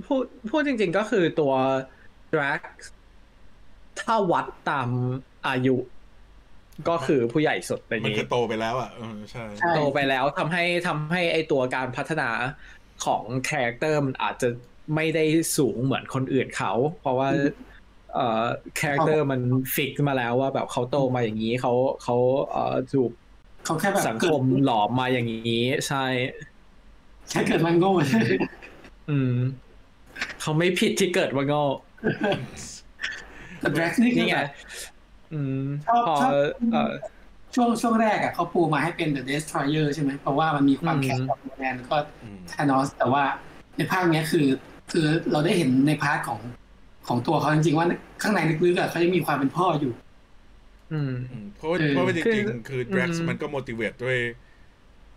พูดพูดจริง ๆ ก็คือตัว drag ถ้าวัดตามอายุ ก็คือผู้ใหญ่สุดในมันนี้คือโตไปแล้วอะเออใช่ใช่โตไปแล้วทำให้ทำให้ไอตัวการพัฒนาของคาแรคเตอร์มันอาจจะไม่ได้สูงเหมือนคนอื่นเขา เพราะว่าเอ่อคาแรคเตอร์มัน fix มาแล้วว่าแบบเขาโตมาอย่างนี้เขาเขาเอ่อถูกเขาแค่แบบสังเกิคดมหลอมมาอย่างนี้ ใช่แค่เกิดมาโง่อืมเขาไม่ผิดที่เกิดมาโง่ แต่ Drax นี่คือนี่ไงแบบอืมชอบพอชอบเอ่อช่วงช่วงแรกอะเขาปูมาให้เป็น The Destroyer ใช่ไหมเพราะว่ามันมีความอืมแข็งกับแมนแล้วก็อืมธานอสแต่ว่าในภาคเนี้ยคือ คือเราได้เห็นใน part ของของตัวเขาจริงๆว่าข้างในลึกๆอะเขายังมีความเป็นพ่ออยู่ อืมอืมเพราะว่าเออเพราะว่าจคือริงๆคือดร x อืมมันก็ motivate ด้วย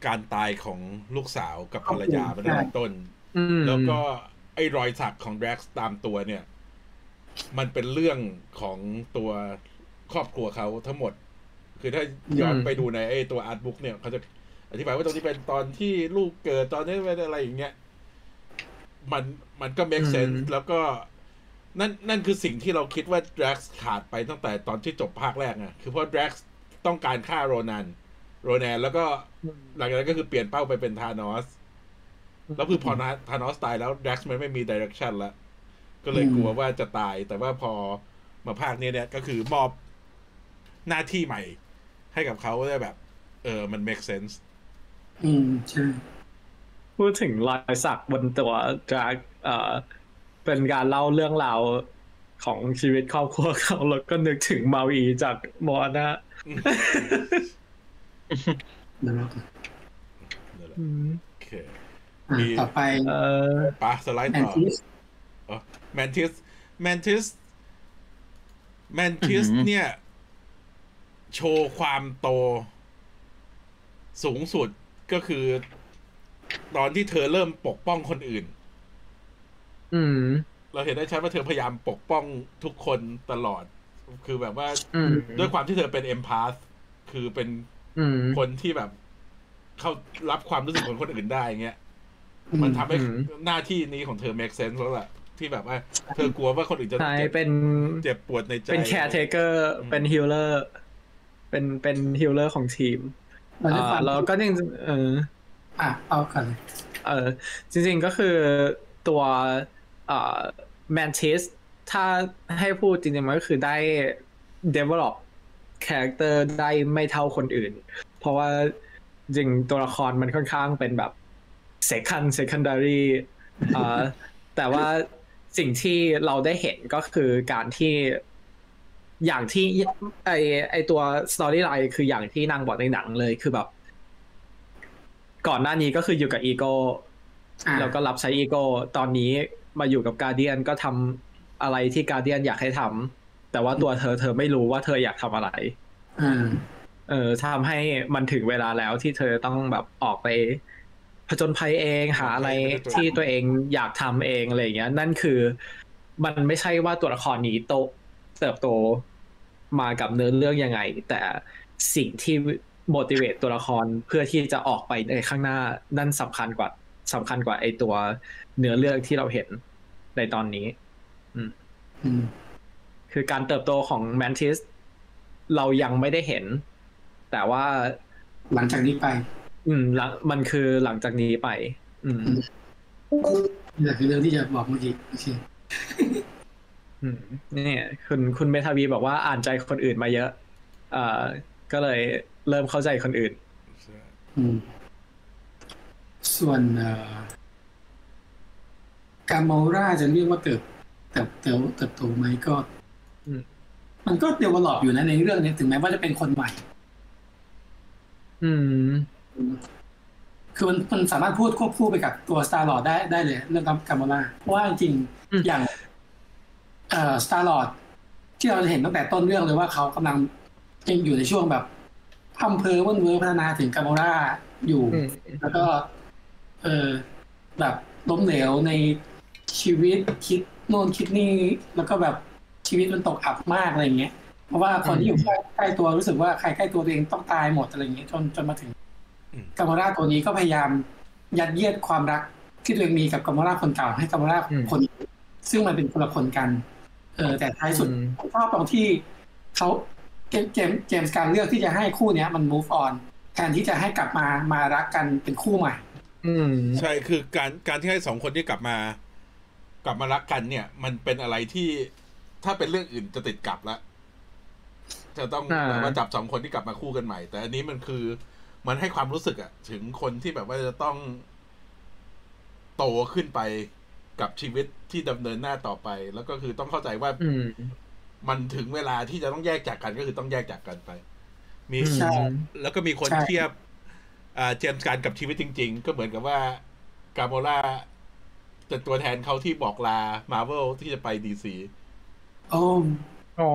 การตายของลูกสาวกับภรรยามาตั้งแต่ต้นอืมแล้วก็ไอ้รอยสักของดร x ตามตัวเนี่ย มันเป็นเรื่องของตัวครอบครัวเขาทั้งหมด คือถ้าย้อนอืมไปดูในไอ้ตัว art book เนี่ยเขาจะอธิบายว่าตรงนี้เป็นตอนที่ลูกเกิดตอนนี้เป็นอะไรอย่างเงี้ยมันมันก็ make อืม sense แล้วก็นั่นนั่นคือสิ่งที่เราคิดว่า Drax ขาดไปตั้งแต่ตอนที่จบภาคแรกไงคือเพราะ Drax ต้องการฆ่าโรนันโรแนนแล้วก็หลังจากนั้นก็คือเปลี่ยนเป้าไปเป็นธานอส แล้วคือพอธานอสตายแล้ว Drax มันไม่มี direction แล้ว ก็เลยกลัวว่าจะตาย แต่ว่าพอมาภาคนี้เนี่ยก็คือมอบหน้าที่ใหม่ ให้กับเขาได้แบบ เออมัน make sense อืมใช่พูดถึงรอยสักบนตัวดราเอ่อเป็นการเล่าเรื่องราวของชีวิตครอบครัวเขาแล้วก็นึกถึงมาวีจากมอนะเดี๋ยวเรานั่นแหละอืมโอเคอะมีต่อไปเออปะสไลด์แอนต่อทิส แมนทิสแมนทิสแมนทิสอือหือเนี่ย โชว์ความโต สูงสุดก็คือ ตอนที่เธอเริ่มปกป้องคนอื่น อืม เราเห็นได้ชัดว่าเธอพยายามปกป้องทุกคนตลอด คือแบบว่าอืมด้วยความที่เธอเป็นเอมพาสคือเป็นอืมคนที่แบบ เข้ารับความรู้สึกของคนอื่นได้เงี้ย มันทำให้อืมหน้าที่นี้ของเธอ make sense แล้วล่ะ ที่แบบว่า เธอกลัวว่าคนอื่นจะใช่เจ็บเป็นเจ็บปวดในใจเป็น caretakerอืมเป็น healer เป็นเป็น healer ของทีมเราได้ฟัอ่างแล้วก็ยังเอออะเอากันเลยเออจริงๆก็คือตัวเอ่อแมนทิสถ้าให้พูดจริงๆมันก็คือได้ develop character ได้ไม่เท่าคนอื่น เพราะว่าจริงตัวละครมันค่อนข้างเป็นแบบ second secondary เอ่อแต่ว่า สิ่งที่เราได้เห็นก็คือการที่อย่างที่ไอไอตัว storyline คืออย่างที่นางบอกในหนังเลยคือแบบ ก่อนหน้านี้ก็คืออยู่กับอีโก้อะแล้วก็รับใช้อีโก้ตอนนี้มาอยู่กับการเดียนก็ทำอะไรที่การเดียนอยากให้ทำแต่ว่าตัวเธอเธอไม่รู้ว่าเธออยากทำอะไรอ่าเออทำให้มันถึงเวลาแล้วที่เธอต้องแบบออกไป ผจญภัยเองหาอะไรที่ตัวเองอยากทำเองอะไรอย่างเงี้ย นั่นคือ มันไม่ใช่ว่าตัวละครนี้โตเติบโตมากับเนื้อเรื่องยังไง แต่สิ่งที่ motivate ตัวละครเพื่อที่จะออกไปในข้างหน้านั่นสำคัญกว่าสำคัญกว่าไอตัวเนื้อเรื่องที่เราเห็นในตอนนี้ อืมคือการเติบโตของแมนทิสเรายังไม่ได้เห็น แต่ว่าหลังจากนี้ไป อืมหลังมันคือหลังจากนี้ไป อืมนี่แหละคือเรื่องที่จะบอกเมื่อกี้โอเคอืมเนี่ยคุณคุณเมทาวีบอกว่าอ่านใจคนอื่นมาเยอะ เอ่อ ก็เลยเริ่มเข้าใจคนอื่นอืมส่วนเอ่อการโมราจะเรียกว่าเติบเติบเติบเติบโตไหมก็อืมมันก็เดเวลลอปอยู่นะในเรื่องนี้ถึงแม้ว่าจะเป็นคนใหม่ อืม คือมันมันสามารถพูดควบคู่ไปกับตัว Star Lord ได้ได้เลย เรื่องกาโมล่าเพราะว่าจริงๆอืมอย่างเอ่อ Star Lord ที่เราจะเห็นตั้งแต่ต้นเรื่องเลยว่าเขากำลังยังอยู่ในช่วงแบบพัมเพอวันเวอร์พัฒนาถึงกาโมล่าอยู่อืมแล้วก็ เออแบบล้มเหลวในชีวิตคิดโน่นคิดนี่ แล้วก็แบบชีวิตมันตกอับมากอะไรอย่างเงี้ย เพราะว่าคนที่อยู่ใกล้ใกล้ตัวรู้สึกว่าใครใกล้ตัวตัวเองต้องตายหมดอะไรอย่างเงี้ยจนจนมาถึงอืม กาโมราตัวนี้ก็พยายามยัดเยียดความรักที่ตัวเองมีกับกาโมราคนเก่าให้กาโมราอืมคนซึ่งมันเป็นคนละคนกัน เออแต่ท้ายสุดอืมผมชอบตรงที่เขาเจมเจมเจมส์การเลือกที่จะให้คู่เนี้ย มัน move on แทนที่จะให้กลับมามารักกันเป็นคู่ใหม่ อืม ใช่คือการการที่ให้สองคนที่กลับมา กลับมารักกันเนี่ย มันเป็นอะไรที่ถ้าเป็นเรื่องอื่นจะติดกลับแล้วจะต้องอ่าแบบว่าจับสองคนที่กลับมาคู่กันใหม่ แต่อันนี้มันคือ มันให้ความรู้สึกอะถึงคนที่แบบว่าจะต้องโตขึ้นไปกับชีวิตที่ดำเนินหน้าต่อไป แล้วก็คือต้องเข้าใจว่าอืมมันถึงเวลาที่จะต้องแยกจากกันก็คือต้องแยกจากกันไป มีใช่แล้วก็มีคนใช่เทียบอ่าเจมส์การกับชีวิตจริง ๆ ก็เหมือนกับว่ากาโมล่าจะตัวแทนเขาที่บอกลามาเวลที่จะไปดีซีโอ้ อ๋อ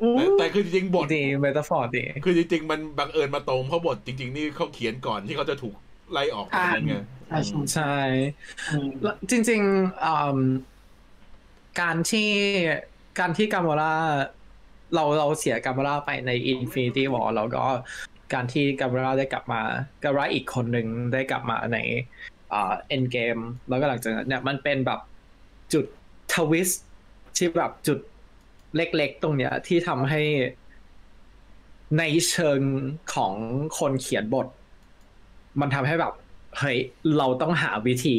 อู้แต่แต่คือจริงๆบทดีเมตาฟอร์ดีคือจริงๆมันบังเอิญมาตรงเพราะบทจริง ๆ นี่เขาเขียนก่อนที่เขาจะถูกไล่ออกตอนนั้นไงใช่ใช่ใช่อืมแล้วจริงๆอืมการที่การที่กาโมราเราเราเสียกาโมราไปใน Infinity War แล้วก็การที่กาโมราได้กลับมากาโมราอีกคนหนึ่งได้กลับมาในอ่าเอ็นเกมแล้วก็หลังจากนั้นเนี่ยมันเป็นแบบจุดทวิสต์ที่แบบจุด เล็กๆ ตรงเนี้ย ที่ทำให้ในเชิงของคนเขียนบท มันทำให้แบบเฮ้ยเราต้องหาวิธี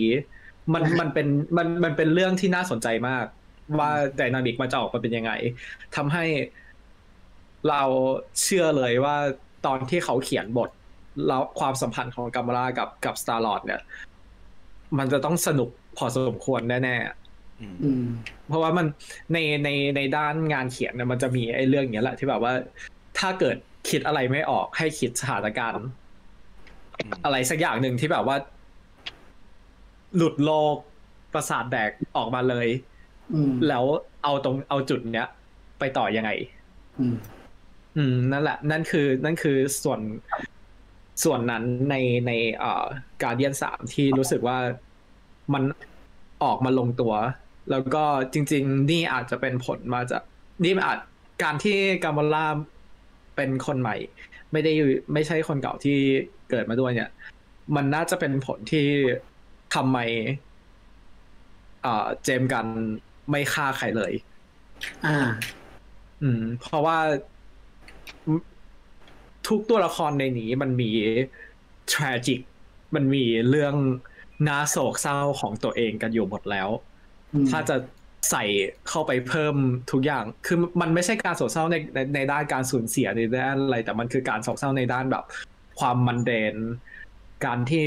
มันมันเป็นมันมันเป็นเรื่องที่น่าสนใจมาก ว่าไดนามิกมันจะออกมาเป็นยังไงทำให้เราเชื่อเลยว่าตอนที่เขาเขียนบทแล้วความสัมพันธ์ของกัมมารากับกับสตาร์ลอดเนี่ย มันจะต้องสนุกพอสมควรแน่ๆ อืมอืม เพราะว่ามันในในในด้านงานเขียนเนี่ยมันจะมีไอ้เรื่องเนี้ยแหละที่แบบว่า ถ้าเกิดคิดอะไรไม่ออกให้คิดสถานการณ์อะไรสักอย่างหนึ่งที่แบบว่า หลุดโลกประสาทแดกออกมาเลยอืมแล้วเอาตรงเอาจุดเนี้ย ไปต่อยังไงอืมอืม นั่นแหละ นั่นคือ นั่นคือส่วนส่วนนั้นในในเอ่อการเดียนสามที่รู้สึกว่ามันออกมาลงตัว แล้วก็จริง ๆ นี่อาจจะเป็นผลมาจากนี่อาจการที่กามาล่าเป็นคนใหม่ ไม่ได้ไม่ใช่คนเก่าที่เกิดมาด้วยเนี่ย มันน่าจะเป็นผลที่ทำไมเอ่อเจมส์กันไม่ฆ่าใครเลย อ่า อืม เพราะว่าทุกตัวละครในนี้มันมี tragic มันมีเรื่องน่าโศกเศร้าของตัวเองกันอยู่หมดแล้วอืม ถ้าจะใส่เข้าไปเพิ่มทุกอย่าง คือมันไม่ใช่การโศกเศร้าในในในด้านการสูญเสียในด้านอะไร แต่มันคือการโศกเศร้าในด้านแบบ ความมันเดน การที่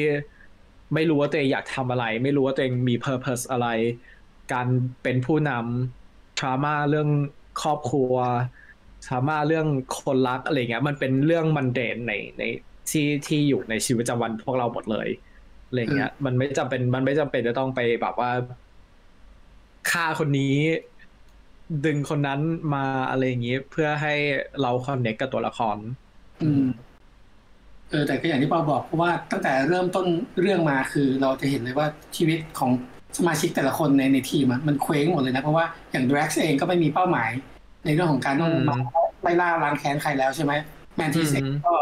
ไม่รู้ว่าตัวเองอยากทำอะไร ไม่รู้ว่าตัวเองมี purpose อะไร การเป็นผู้นำทรามาเรื่องครอบครัวทรามาเรื่องคนรักอะไรเงี้ย มันเป็นเรื่องมันเดนในในที่ที่อยู่ในชีวิตประจำวันพวกเราหมดเลยอะไรเงี้ย มันไม่จำเป็นมันไม่จำเป็นจะต้องไปแบบว่า ฆ่าคนนี้ ดึงคนนั้นมาอะไรอย่างงี้ เพื่อให้เราคอนเนคกับตัวละคร อืมเออแต่ก็อย่างที่ปอบอกเพราะว่าตั้งแต่เริ่มต้นเรื่องมาคือเราจะเห็นเลยว่าชีวิตของสมาชิกแต่ละคนในในทีมอะมันเคว้งหมดเลยนะเพราะว่าอย่าง Drax เองก็ไม่มีเป้าหมาย ในเรื่องของการต้องอืมมาไล่ล่าล้างแค้นใครแล้วใช่ไหมแมนทิสเองอืมก็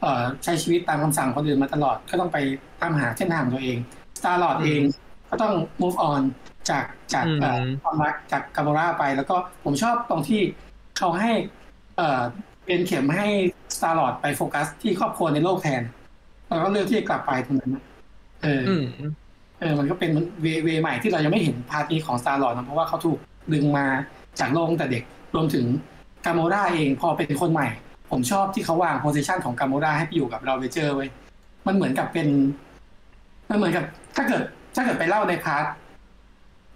เอ่อใช้ชีวิตตามคำสั่งคนอื่นมาตลอดก็ต้องไปตามหาเส้นทางของตัวเอง Star-Lord เองก็ต้อง move on จากจากเอ่ออืมความรักจากกาโมราไปแล้วก็ผมชอบตรงที่เขาให้เอ่อเป็นเข็มให้ Star-Lord ไปโฟกัส ที่ครอบครัวในโลกแทน แล้วก็เลือกที่จะกลับไปตรงนั้นนะเออออืมเออ มันก็เป็น way way ใหม่ที่เรายังไม่เห็น part นี้ของ Star-Lord นะเพราะว่าเขาถูกดึงมาจากโลกตั้งแต่เด็กรวมถึงกาโมราเองพอเป็นคนใหม่ ผมชอบที่เขาวาง position ของกาโมราให้ไปอยู่กับเราเวเจอร์ไว้ยมันเหมือนกับเป็น มันเหมือนกับ ถ้าเกิด ถ้าเกิดไปเล่าใน part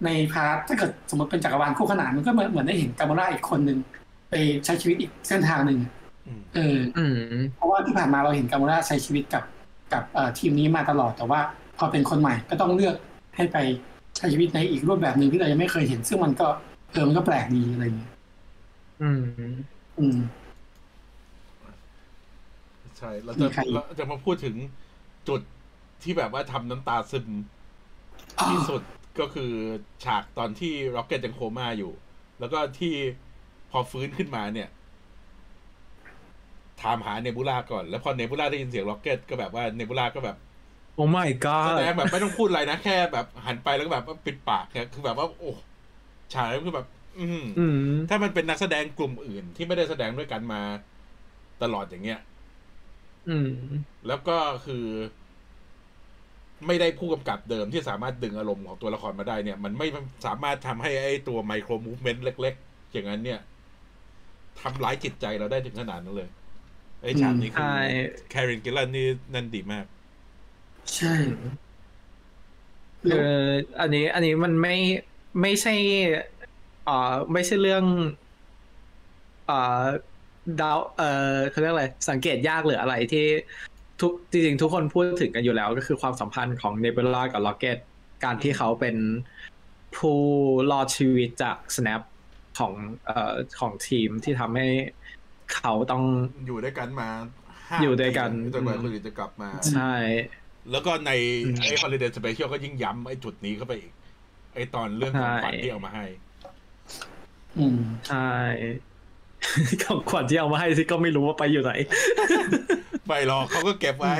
ใน part ถ้าเกิดสมมติเป็นจักรวาลคู่ขนานมันก็เหมือนเหมือนได้เห็นกาโมราอีกคนหนึ่งไปใช้ชีวิตอีกเส้นทางหนึ่งอืมเอออืมเพราะว่าที่ผ่านมาเราเห็นกาโมราใช้ชีวิตกับกับเอ่อทีมนี้มาตลอดแต่ว่า พอเป็นคนใหม่ก็ต้องเลือกให้ไปใช้ชีวิตในอีกรูปแบบหนึ่งที่เรายังไม่เคยเห็น ซึ่งมันก็เออมันก็แปลกดีอะไรอย่างเงี้ยอืม อืมใช่เรามีจะใครอีกเราจะมาพูดถึงจุดที่แบบว่าทำน้ำตาซึมที่สุด ก็คือฉากตอนที่ร็อกเก็ตยังโคม่าอยู่ แล้วก็ที่พอฟื้นขึ้นมาเนี่ย ถามหาเนบูล่าก่อน แล้วพอเนบูล่าได้ยินเสียงร็อกเก็ตก็แบบว่าเนบูล่าก็แบบโอ้ my แส god ดงแบบไม่ต้องพูดอะไรนะ แค่แบบหันไปแล้วก็แบบว่าปิดปากเนี่ยคือแบบว่า โอ้ฉากนั้นคือแบบ อืมอืมถ้ามันเป็นนักแสดงกลุ่มอื่น ที่ไม่ได้แสดงด้วยกันมาตลอดอย่างเงี้ยอืมแล้วก็คือ ไม่ได้ผู้กำกับเดิมที่สามารถดึงอารมณ์ของตัวละครมาได้เนี่ย มันไม่สามารถทำให้ไอ้ตัว micro movement เล็ก ๆ อย่างนั้นเนี่ยทำร้ายจิตใจเราได้ถึงขนาดนั้นเลย ไอ้ฉากนี้คืใช่ Karen Gillan นี่นั่นดีมาก ใช่เอออันนี้ อันนี้มันไม่ไม่ใช่อ่าไม่ใช่เรื่องอ่าดาวเออเขาเรียกอะไร สังเกตยากหรืออะไรที่ ทุกจริงๆทุกคนพูดถึงกันอยู่แล้ว ก็คือความสัมพันธ์ของเนบูล่ากับร็อกเก็ตการที่เขาเป็นผู้รอดชีวิตจาก snap ของเอ่อของทีมที่ทำให้เขาต้องอยู่ด้วยกันมาห้าอยู่ด้วยกันปีจนกว่าคนอื่นจะกลับมา ใช่ แล้วก็ในอืมไอ้ Holiday Special ก็ยิ่งย้ำไอ้จุดนี้เข้าไปอีก ไอ้ตอนเรื่องของขวัญใช่ที่เอามาให้ อืม ใช่ ของขวัญที่เอามาให้ที่ก็ไม่รู้ว่าไปอยู่ไหนไม่หรอกเขาก็เก็บไว้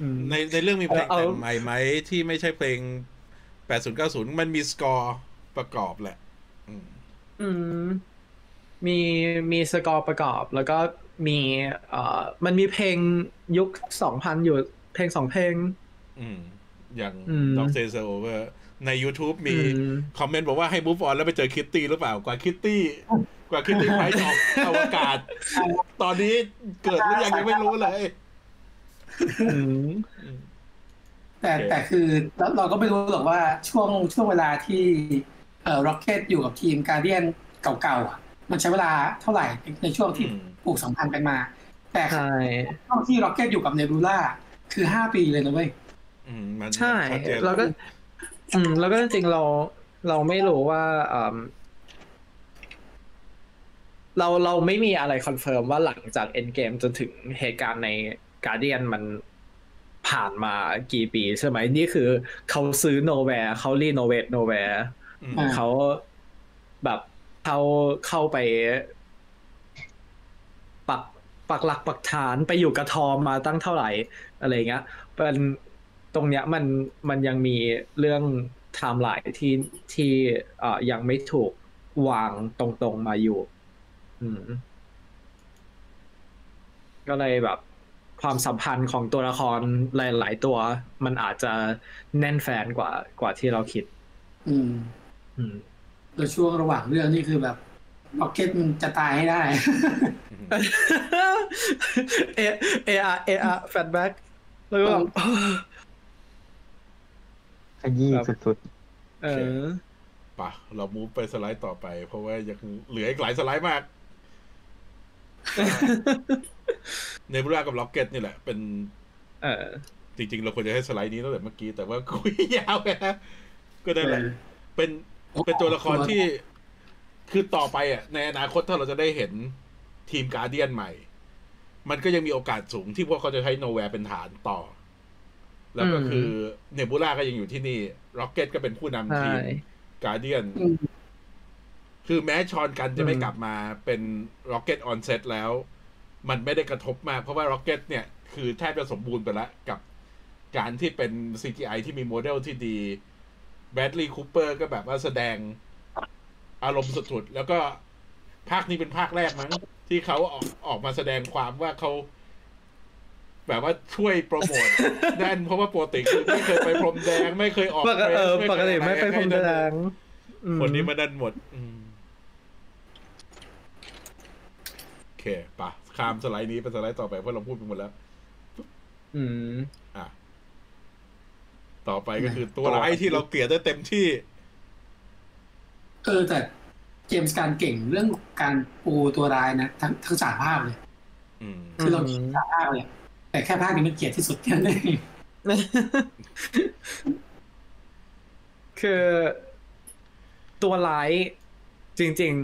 อืมในในเรื่องมีเพลงเอาแต่งใหม่ไหมที่ไม่ใช่เพลง80 90มันมีสกอร์ประกอบแหละอืมอืม มีมีสกอร์ประกอบ แล้วก็มีเอ่อมันมีเพลงยุคสองพันอยู่เพลงสองเพลง อืม อย่างอืม Dog Days Are Over ใน YouTube มีอืมคอมเมนต์บอกว่าให้ move on แล้วไปเจอคิตตี้หรือเปล่ากว่าคิตตี้กว่าคิตตี้ไพรส์ออกอวกาศ ตอนนี้เกิดหรือยังยังไม่รู้เลยอืมแต่โอเคแต่คือเราเราก็ไม่รู้หรอกว่าช่วงช่วงเวลาที่เอ่อร็อกเก็ตอยู่กับทีม Guardian เก่าๆอะมันใช้เวลาเท่าไหร่ในช่วงที่อืมปลูกสัมพันธ์กันมา แต่ใช่ช่วงที่ร็อกเก็ตอยู่กับเนบูล่าคือห้าปีเลยนะเว้ยอืมมันใช่ชัดเจนแล้วก็ อืม แล้วก็จริงๆเราเราไม่รู้ว่าอืมเราเราไม่มีอะไร confirm ว่าหลังจาก Endgame จนถึงเหตุการณ์ใน Guardian มันผ่านมากี่ปีใช่ไหมนี่คือเขาซื้อ Knowhere เขา renovate Knowhere อืมอ่าเขาแบบเขาเข้าไป ปักปักหลักปักฐานไปอยู่กระท่อมมาตั้งเท่าไหร่ อะไรเงี้ยเป็น ตรงเนี้ยมันมันยังมีเรื่องไทม์ไลน์ที่ที่เอ่อยังไม่ถูกวางตรงๆมาอยู่ อืม ก็เลยแบบ ความสัมพันธ์ของตัวละครหลาย ๆ ตัว มันอาจจะแน่นแฟ้นกว่ากว่าที่เราคิด อืม อืมโดยช่วงระหว่างเรื่องนี่คือแบบ Rocket มันจะตายให้ได้ เอเออาเออา flashback แล้วก็แบบ ขยี้ครับสุดเออปะเรา move ไปสไลด์ต่อไป เพราะว่ายังเหลืออีกหลายสไลด์มากเนบูล่ากับ Rocket นี่แหละ เป็น เออจริงๆ เราควรจะให้สไลด์นี้ตั้งแต่เมื่อกี้ แต่ว่าคุยยาวไปนะก็ได้แหละเป็นเป็นตัวละครที่คือต่อไปอะ ในอนาคตถ้าเราจะได้เห็นทีม Guardian ใหม่ มันก็ยังมีโอกาสสูงที่พวกเขาจะใช้ Knowhere เป็นฐานต่อ แล้วก็อืมคือเนบูล่าก็ยังอยู่ที่นี่ Rocket ก็เป็นผู้นำใช่ทีม Guardian อืมคือแม้ Sean Gunn จะไม่อืมกลับมาเป็น Rocket on set แล้ว มันไม่ได้กระทบมาก เพราะว่า Rocket เนี่ย คือแทบจะสมบูรณ์ไปแล้วกับการที่เป็น CGI ที่มีโมเดลที่ดี Bradley Cooper ก็แบบว่าแสดงอารมณ์สุดๆ แล้วก็ภาคนี้เป็นภาคแรกมั้ง ที่เขาออกออกมาแสดงความว่าเขา แบบว่าช่วยโปรโมทแน่นเพราะว่าปกติคือไม่เคยไปพรมแดงไม่เคยออกปกติเออพรสปกติไม่ไปพรมแดงอืคนนี้มาดันหมดอืมโอเคปะข้ามสไลด์นี้ไปสไลด์ต่อไปเพราะเราพูดไปหมดแล้ว อืมอะต่อไปก็คือตัวร้ายที่เราเกลียดได้เต็มที่ เออแต่เจมส์การเก่งเรื่องการปูตัวร้ายนะทั้งทั้งสามภาคเลยอืมคือเราเกลียดสามภาคเลย แต่แค่ภาคนี้มันเกลียดที่สุดแค่นั้นเองคือตัวร้ายจริง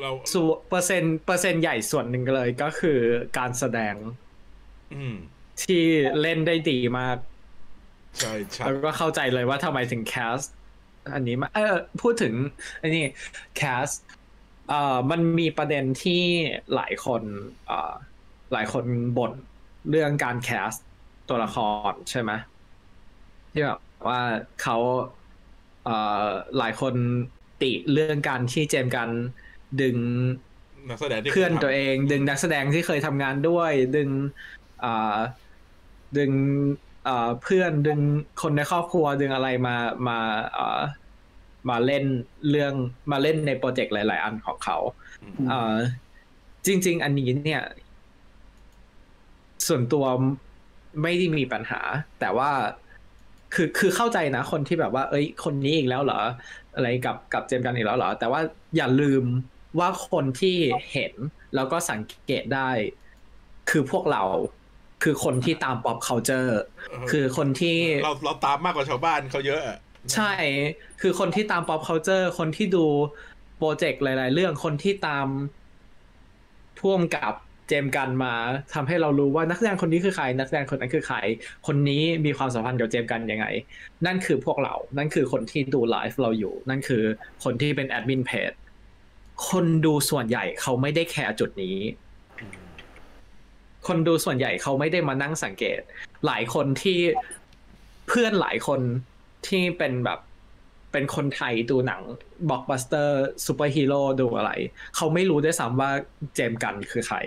เราๆส่วนเปอร์เซ็นต์เปอร์เซ็นต์ใหญ่ส่วนหนึ่งเลยก็คือการแสดงอืมที่เล่นได้ดีมาก ใช่ใช่แล้วก็เข้าใจเลยว่าทำไมถึงแคสอันนี้มาเออพูดถึง อันนี้แคสเอ่อมันมีประเด็นที่หลายคนเอ่อ หลายคนบ่นเรื่องการแคสตัวละครใช่ไหมที่แบบว่าเขาเอ่อหลายคนติเรื่องการที่เจมส์กันดึงนักแสดงที่เพื่อนคยทำตัวเอง ดึงนักแสดงที่เคยทำงานด้วย ดึงอ่าดึงอ่าเพื่อนดึงคนในครอบครัวดึงอะไรมามาอ่ามาเล่นเรื่องมาเล่นในโปรเจกต์หลาย ๆ อันของเขาเอ่อจริง ๆ อันนี้เนี่ย ส่วนตัวไม่ได้มีปัญหา แต่ว่าคือคือเข้าใจนะ คนที่แบบว่า เอ้ย คนนี้อีกแล้วเหรอ อะไรกับกับเจมส์กันอีกแล้วเหรอ แต่ว่าอย่าลืมว่าคนที่เห็นแล้วก็สังเกตได้ คือพวกเราคือคนที่ตาม pop culture คือคนที่เราเราตามมากกว่าชาวบ้านเขาเยอะอะใช่ คือคนที่ตาม pop culture คนที่ดูโปรเจกต์หลาย ๆ เรื่องคนที่ตามพ่วงกับ เจมกันมาทำให้เรารู้ว่านักแสดงคนนี้คือใคร นักแสดงคนนั้นคือใคร คนนี้มีความสัมพันธ์กับเจมกันยังไง นั่นคือพวกเรา นั่นคือคนที่ดูไลฟ์เราอยู่ นั่นคือคนที่เป็น admin page คนดูส่วนใหญ่เขาไม่ได้ care จุดนี้ คนดูส่วนใหญ่เขาไม่ได้มานั่งสังเกต หลายคนที่เพื่อนหลายคนที่เป็นแบบเป็นคนไทยดูหนัง blockbuster superhero ดูอะไร เขาไม่รู้ด้วยซ้ำว่า James Gunn คือใคร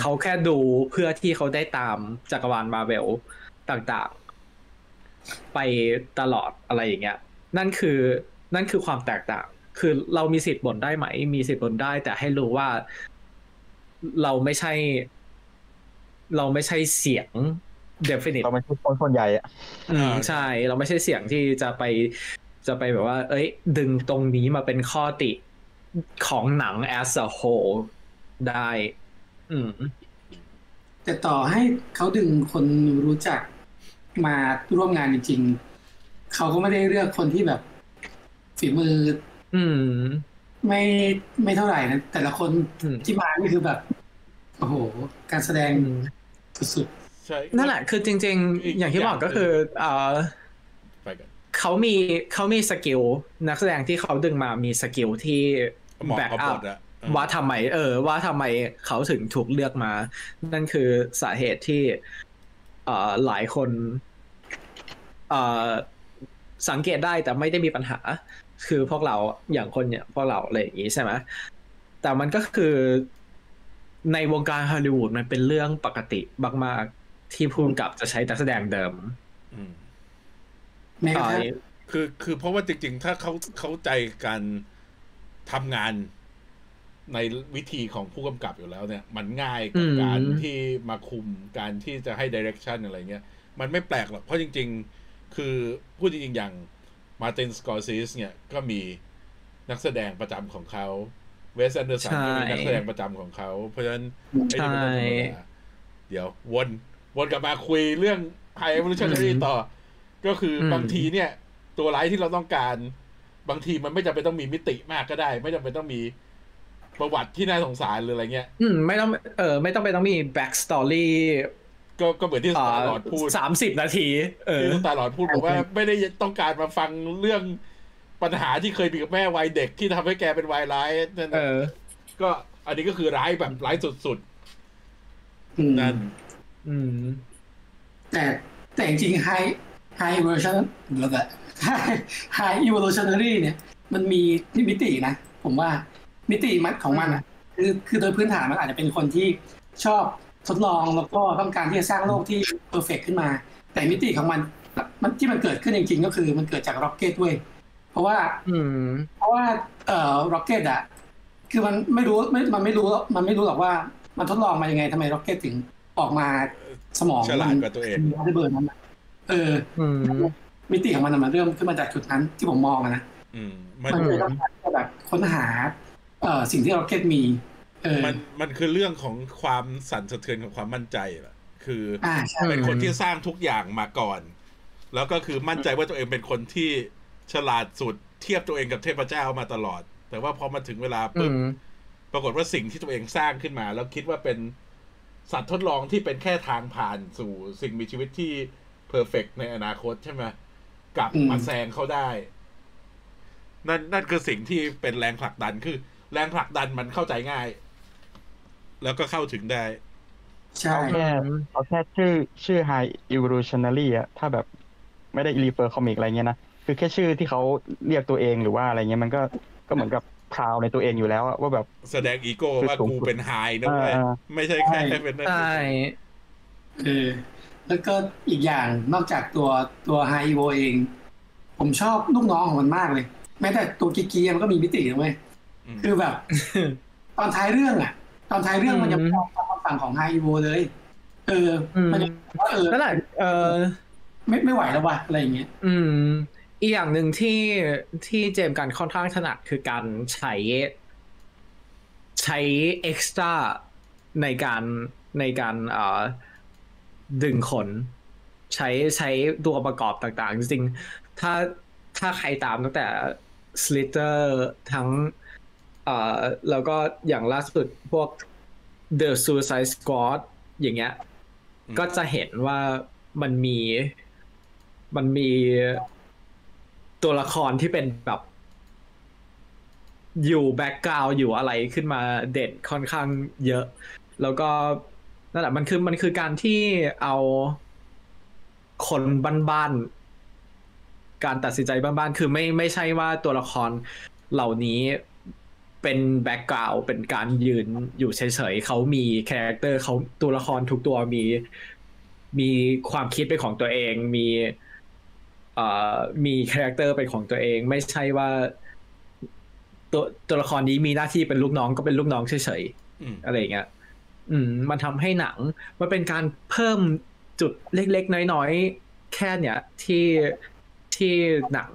เขาแค่ดูเพื่อที่เขาได้ตามจักรวาลมาเวลต่างๆ ไปตลอดอะไรอย่างเงี้ย นั่นคือนั่นคือความแตกต่าง คือเรามีสิทธิ์บ่นได้ไหม มีสิทธิ์บ่นได้ แต่ให้รู้ว่าเราไม่ใช่ เราไม่ใช่เสียง definite เราไม่ใช่คนส่วนใหญ่อะอืมใช่ เราไม่ใช่เสียงที่จะไปจะไปแบบว่า เอ้ย ดึงตรงนี้มาเป็นข้อติของหนัง as a whole ได้ อืม แต่ต่อให้เขาดึงคนรู้จักมาร่วมงานจริงๆ เขาก็ไม่ได้เลือกคนที่แบบฝีมือ อืม ไม่ไม่เท่าไหร่นะแต่ละคนอืมที่มานี่คือแบบ โอ้โห การแสดงอืมสุดใช่นั่นแหละ คือจริงอีกๆอย่างที่อย่างบอกก็คือเอ่อไปกันเขามีเขามี skill นักแสดงที่เขาดึงมามี skill ที่เหมาะแบบกับบทอะเออ ว่าทำไม เออ ว่าทำไมเขาถึงถูกเลือกมา นั่นคือสาเหตุที่เอ่อหลายคนเอ่อสังเกตได้แต่ไม่ได้มีปัญหา คือพวกเราอย่างคนเนี่ยพวกเราอะไรอย่างนี้ใช่ไหมแต่มันก็คือในวงการฮอลลีวูดมันเป็นเรื่องปกติมากๆที่ผู้กำกับจะใช้นักแสดงเดิมอืมๆแม้กระทั่งคือคือเพราะว่าจริงๆ ถ้าเขาเข้าใจการทำงาน ในวิธีของผู้กำกับอยู่แล้วเนี่ย มันง่ายกับอืมการที่มาคุมการที่จะให้ direction อะไรเงี้ย มันไม่แปลกหรอก เพราะจริง ๆ คือพูดจริง ๆ อย่าง Martin Scorsese เนี่ยก็มีนักแสดงประจำของเขา Wes Anderson ก็มีนักแสดงประจำของเขา เพราะฉะนั้นไอ้นี่มันเป็นเรื่องธรรมดาเดี๋ยววนวนกลับมาคุยเรื่องไฮเอ v o l u t i o n a r y ต่อ ก็คืออมบางทีเนี่ย ตัวร้ายที่เราต้องการ บางทีมันไม่จำเป็นต้องมีมิติมากก็ได้ ไม่จำเป็นต้องมี ประวัติที่น่าสงสารหรืออะไรเงี้ย อืมไม่ต้องเออไม่ต้องไปต้องมี backstory ก็ก็เหมือนที่อ่า Star-Lord พูดสามสิบนาที เออที่ Star-Lord พูดบอกว่าไม่ได้ต้องการมาฟังเรื่องปัญหาที่เคยมีกับแม่วัยเด็กที่ทำให้แกเป็นตัวร้ายนั่นเออก็อันนี้ก็คือร้ายแบบร้ายสุดอืมๆนั่นอืมแต่แต่จริงๆ high high evolution แล้วแต่ High Evolutionary เนี่ย มันมีมิตินะ ผมว่า มิติมันของมันอะคือคือโดยพื้นฐานมันอาจจะเป็นคนที่ชอบทดลองแล้วก็ต้องการที่จะสร้างโลกที่ perfect ขึ้นมา แต่มิติของมันมันที่มันเกิดขึ้นจริงๆ ก็คือมันเกิดจาก Rocket เว้ยเพราะว่าอืมเพราะว่าเอ่อ Rocket อะคือมันไม่รู้ไม่มันไม่รู้มันไม่รู้หรอกว่ามันทดลองมายังไงทำไม Rocket ถึงออกมาสมองฉลาดกว่าตัวเองมีระเบิดนั้นอะเอออืมมิติของมันอะมันเริ่มขึ้นมาจากจุดนั้นที่ผมมองอะนะอืมมันมันเลยต้องการที่จะแบบค้นหาเอ่อ สิ่งที่ Rocketมีเออมันมันคือเรื่องของความสั่นสะเทือนของความมั่นใจแหละคืออ่าใช่เป็นคนที่สร้างทุกอย่างมาก่อน แล้วก็คือมั่นใจว่าตัวเองเป็นคนที่ฉลาดสุดเทียบตัวเองกับเทพเจ้ามาตลอด แต่ว่าพอมาถึงเวลาอืปุ๊บมปรากฏว่าสิ่งที่ตัวเองสร้างขึ้นมา แล้วคิดว่าเป็นสัตว์ทดลองที่เป็นแค่ทางผ่านสู่สิ่งมีชีวิตที่เพอร์เฟกในอนาคตใช่ไหมกลับมาแซงเขาได้ นั่นนั่นคือสิ่งที่เป็นแรงผลักดันคือ แรงผลักดันมันเข้าใจง่าย แล้วก็เข้าถึงได้ ใช่เอาแค่เอาแค่ชื่อชื่อ High Evolutionary อะถ้าแบบไม่ได้ refer comic อะไรเงี้ยนะ คือแค่ชื่อที่เขาเรียกตัวเองหรือว่าอะไรเงี้ยมันก็ก็เหมือนกับ proud ในตัวเองอยู่แล้วอะว่าแบบแสดงอีโก้ว่าคือสูงกูสุดเป็น high นะเว้ยอ่าไม่ใช่แค่เป็นนั่นใช่เออแล้วก็อีกอย่างนอกจากตัวตัวไฮโอเอง ผมชอบลูกน้องของมันมากเลย แม้แต่ตัวกิกกี้มันก็มีมิตินะเว้ยอืม คือแบบ ตอนท้ายเรื่องอะ ตอนท้ายเรื่องมันยังอืมไม่ออกตามฝั่งของไฮโอเลย เอออมมันยังว่าเออนั่นแหละเออไม่ไม่ไหวแล้วว่ะอะไรอย่างเงี้ย อืม อีกอย่างหนึ่งที่ที่เจมส์กันค่อนข้างถนัดคือการใช้ ใช้เอ็กซ์ตร้าในการในการเอ่อดึงคนใช้ใช้ตัวประกอบต่างๆ จริงๆถ้าถ้าใครตามตั้งแต่ Slither ทั้งเอ่อ แล้วก็อย่างล่าสุดพวก The Suicide Squad อย่างเงี้ยอืมก็จะเห็นว่ามันมีมันมีตัวละครที่เป็นแบบ อยู่แบ็กกราวอยู่อะไรขึ้นมาเด่นค่อนข้างเยอะ แล้วก็นั่นแหละมันคือมันคือการที่เอาคนบ้านๆการตัดสินใจบ้านๆคือไม่ไม่ใช่ว่าตัวละครเหล่านี้ เป็น background เป็นการยืนอยู่เฉยๆเขามี character เขาตัวละครทุกตัวมีมีความคิดเป็นของตัวเองมีเอ่อมี character เป็นของตัวเอง ไม่ใช่ว่า ตัวตัวละครนี้มีหน้าที่เป็นลูกน้องก็เป็นลูกน้องเฉยๆอืมอะไรอย่างเงี้ยอืม มันทำให้หนัง มันเป็นการเพิ่มจุดเล็กๆ น้อยๆ แค่เนี้ยที่ ที่หนัง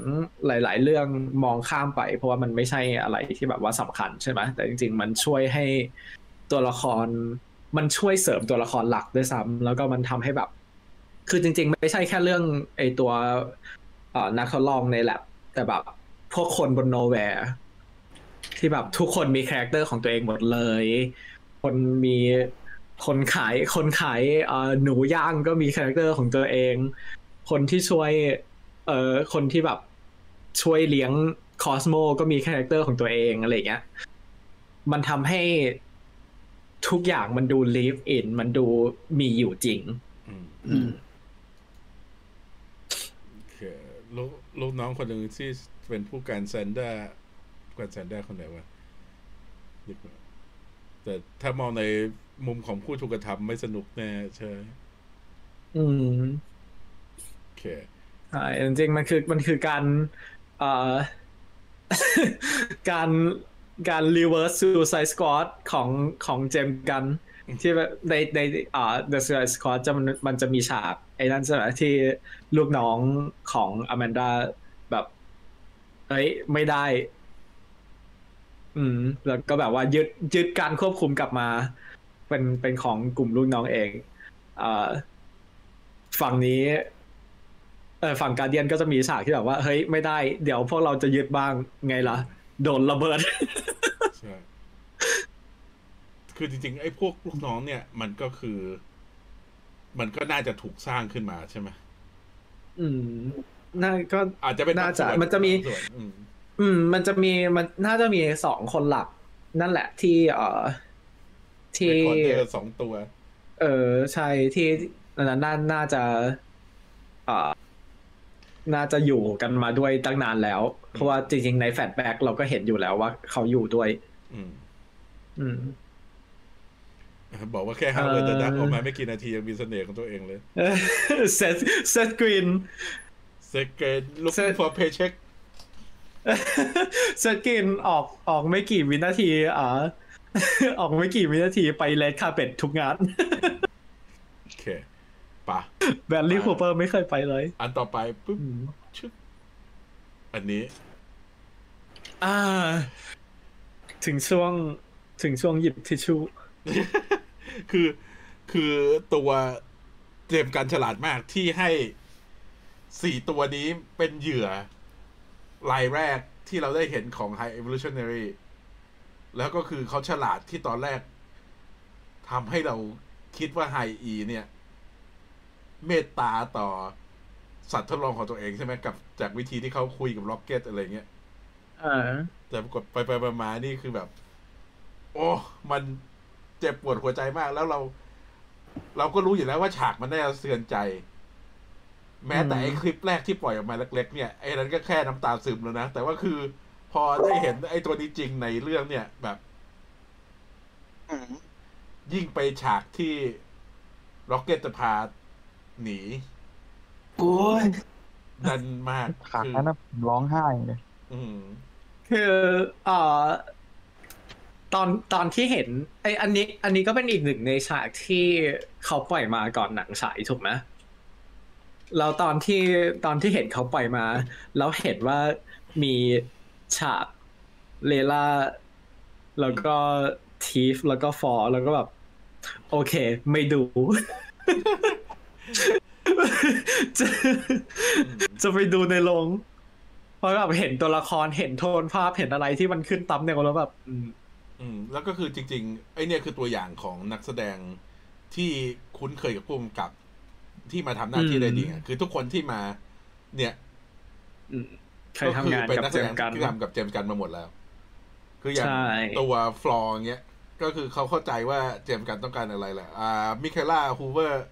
หลาย ๆ เรื่องมองข้ามไป เพราะว่ามันไม่ใช่อะไรที่แบบว่าสำคัญใช่ไหมแต่จริง ๆ มันช่วยให้ตัวละคร มันช่วยเสริมตัวละครหลักด้วยซ้ำแล้วก็มันทำให้แบบ คือจริง ๆ ไม่ใช่แค่เรื่องไอตัวนักทดลองในแลบแต่แบบพวกคนบนโนแวร์ที่แบบทุกคนมี character ของตัวเองหมดเลย คนมีคนขายคนขายหนูย่างก็มี character ของตัวเอง คนที่ช่วย เอ่อคนที่แบบช่วยเลี้ยง Cosmo ก็มี character ของตัวเองอะไรอย่างเงี้ย มันทำให้ทุกอย่างมันดู lived in มันดูมีอยู่จริงอืมอืมโอเคลูกลูกน้องคนหนึ่งที่เป็นผู้การแซนด้าผู้การแซนด้าคนไหนวะนึกไม่ออกแต่ถ้ามองในมุมของผู้ถูกกระทำไม่สนุกแน่ใช่ไหมอืมโอเค ใช่จริงๆมันคือมันคือการเอ่อการการ reverse suicide squad ของของเจมส์กันที่ในในอ่า The Suicide Squad จะมันมันจะมีฉากไอ้นั่นใช่ไหมที่ลูกน้องของอแมนดาแบบเอ้ยไม่ได้ อืม แล้วก็แบบว่ายึดยึดการควบคุมกลับมา เป็นเป็นของกลุ่มลูกน้องเองอ่าฝั่งนี้ เออฝั่งการเดียนก็จะมีฉากที่แบบว่า เฮ้ยไม่ได้เดี๋ยวพวกเราจะยึดบ้างไงล่ะ โดนระเบิด ใช่ คือจริงๆ ไอ้พวกลูกน้องเนี่ย มันก็คือ มันก็น่าจะถูกสร้างขึ้นมาใช่ไหมอืม น่าก็อาจจะเป็นน่าจะบางส่วนมันจะมีบางส่วนอืมอืม มันจะมีมันน่าจะมีสองคนหลัก นั่นแหละที่ เอ่อ ที่ recorder สองตัว เออใช่ที่อันนั้นน่าน่าจะ เอ่อ น่าจะอยู่กันมาด้วยตั้งนานแล้ว เพราะว่าจริงๆ ใน flashback เราก็เห็นอยู่แล้วว่าเขาอยู่ด้วย อืม อืม บอกว่าแค่ห้าเอ่อเลยแต่ดักออกมาไม่กี่นาทียังมีเสน่ห์ของตัวเองเลยเซตเซตกรีน Second looking Set- for paycheck เซตกรีนออกออกไม่กี่วินาที อ่าออกไม่กี่วินาทีไปเลดคาเป็ดทุกงานโอเค ปะแบรนลี่คูเปอร์ไม่เคยไปเลย อันต่อไปปุ๊บอืมชึบอันนี้ อ่า ถึงช่วงถึงช่วงหยิบทิชชู่คือคือตัวเตรียมการฉลาดมากที่ให้สี่ตัวนี้เป็นเหยื่อรายแรกที่เราได้เห็นของ High Evolutionary แล้วก็คือเขาฉลาดที่ตอนแรกทำให้เราคิดว่า High E เนี่ย เมตตาต่อสัตว์ทดลองของตัวเองใช่ไหมกับจากวิธีที่เขาคุยกับล็อกเก็ตอะไรเงี้ยอ่าแต่ปรากฏไปไปมามานี่คือแบบ โอ้มันเจ็บปวดหัวใจมาก แล้วเรา เราก็รู้อยู่แล้วว่าฉากมันน่าจะเสือนใจ แม้แต่อืมไอ้คลิปแรกที่ปล่อยออกมาเล็ก ๆ เนี่ยไอ้นั้นก็แค่น้ำตาซึมแล้วนะ แต่ว่าคือ พอได้เห็นไอ้ตัวนี้จริงในเรื่องเนี่ยแบบยิ่งไปฉากที่ร็อกเก็ตจะพา หนีโอ้ยดันมากฉากคือนั้นนะผมร้องไห้เลยอืมคือเอ่อตอนตอนที่เห็นไออันนี้ อันนี้ก็เป็นอีกหนึ่งในฉากที่เขาปล่อยมาก่อนหนังฉายถูกไหมแล้วตอนที่ตอนที่เห็นเขาปล่อยมา แล้วเห็นว่ามีฉากเลล่าแล้วก็ทีฟแล้วก็ฟอร์แล้วก็แบบ โอเค ไม่ดู จะจะไปดูในโรงเพราะแบบเห็นตัวละครเห็นโทนภาพเห็นอะไรที่มันขึ้นตั้มเนี่ยแล้วแบบ อืม อืม แล้วก็คือจริง ๆ ไอเนี่ยคือตัวอย่างของนักแสดงที่คุ้นเคยกับผู้กำกับ ที่มาทำหน้าที่อืมได้ดีอะคือทุกคนที่มา เนี่ยอืมเคยทำงานเป็นกับนักเจแสดง James Gunn ที่ทำกับ James Gunn มาหมดแล้ว คืออย่างใช่ตัวฟลอร์เงี้ยก็คือเขาเข้าใจว่า James Gunn ต้องการอะไรแหละ อ่า Mikaela Hoover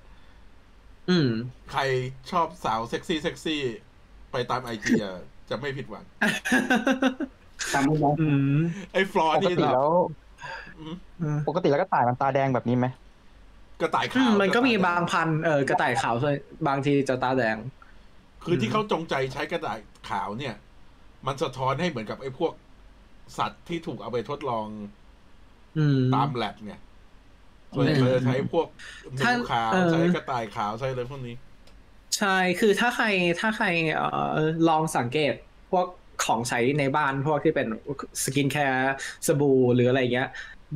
อืม ใครชอบสาวเซ็กซี่เซ็กซี่ ไปตามไอจีอะจะไม่ผิดหวังตามมุมมองอืมไอ้ฟลอร์ปกนี่ติแล้วอืมปกติแล้วกระต่ายมันตาแดงแบบนี้ไหมกระต่ายขาวอืมมันก็มีบางพันธุ์เออกระต่ายขาวส่วนบางทีจะตาแดง คือที่เขาจงใจใช้กระต่ายขาวเนี่ย มันสะท้อนให้เหมือนกับไอ้พวกสัตว์ที่ถูกเอาไปทดลองอืมตามแลบไง ส่วนใหญ่เราจะใช้พวกหนูถ้าขาวเออใช้กระต่ายขาวใช้อะไรพวกนี้ ใช่คือถ้าใครถ้าใครเอ่อลองสังเกตพวกของใช้ในบ้านพวกที่เป็น skincare สบู่หรืออะไรเงี้ย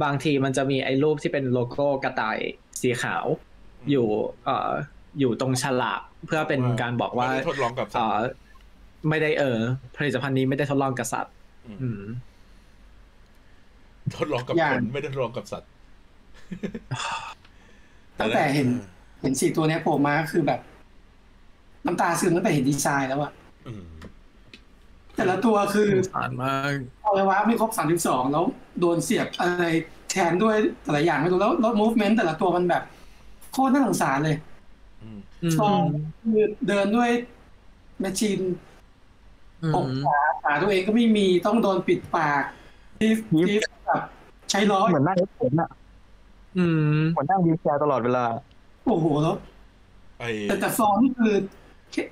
บางทีมันจะมีไอ้รูปที่เป็นโลโก้กระต่ายสีขาว อยู่เอ่ออยู่ตรงฉลากเพื่อเป็นการบอกว่าไม่ได้ทดลองกับสัตเอ่ว์อไม่ได้เออผลิตภัณฑ์นี้ไม่ได้ทดลองกับสัตว์มอืมทดลองกับอย่าคงนไม่ได้ทดลองกับสัตว์ ตั้งแต่เห็น เห็นสี่ตัวเนี้ยโผล่มาก็คือแบบน้ำตาซึมตั้งแต่เห็นดีไซน์แล้วอะอืมแต่ละตัวคือสารมากอวัยวะไม่ครบสามสิบสองแล้วโดนเสียบอะไรแทนด้วยแต่ละอย่างไม่รู้แล้วแล้ว movement แต่ละตัวมันแบบ โคตรน่าสงสารเลยอืมอืมซองคือเดินด้วยแมชชีนอืปกมขาขาตัวเองก็ไม่มีต้องโดนปิดปากที่ที่แบบใช้ล้อเหมือนนั่งรถเข็นอะ อืมเหมือนนั่งวีลแชร์ตลอดเวลา โอ้โหแล้วไอ้แต่แต่ฟอร์มนี่คือแค่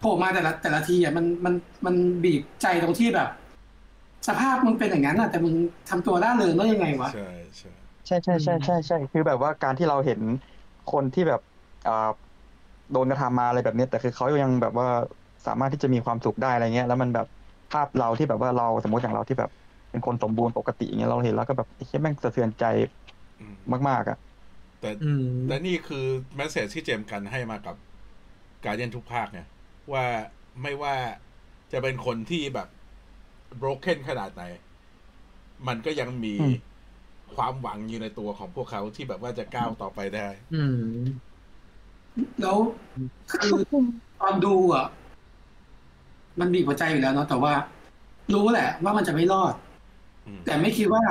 โผล่มาแต่ละแต่ละทีอะมันมันมันบีบใจตรงที่แบบ สภาพมึงเป็นอย่างนั้นอะ แต่มึงทำตัวร่าเริงได้ยังไงวะใช่ใช่ใช่ใช่ใช่ใช่ใช่คือแบบว่าการที่เราเห็นคนที่แบบอ่าโดนกระทำมาอะไรแบบเนี้ยแต่คือเขายังแบบว่าสามารถที่จะมีความสุขได้อะไรเงี้ย แล้วมันแบบภาพเราที่แบบว่าเราสมมติอย่างเราที่แบบเป็นคนสมบูรณ์ปกติอย่างเงี้ยเราเห็นแล้วก็แบบไอ้เหี้ยแม่งสะเทือนใจอื มมาก ๆอะ แต่อืมแต่นี่คือแมสเซจที่เจมส์กันให้มากับการเดียนทุกภาคเนี่ยว่าไม่ว่าจะเป็นคนที่แบบ broken ขนาดไหน มันก็ยังมีอืมความหวังอยู่ในตัวของพวกเขาที่แบบว่าจะก้าวต่อไปได้ อืม แล้วคือตอนดูอะ มันบีบหัวใจอยู่แล้วเนาะแต่ว่า รู้แหละ ว่ามันจะไม่รอดอืมแต่ไม่คิดว่า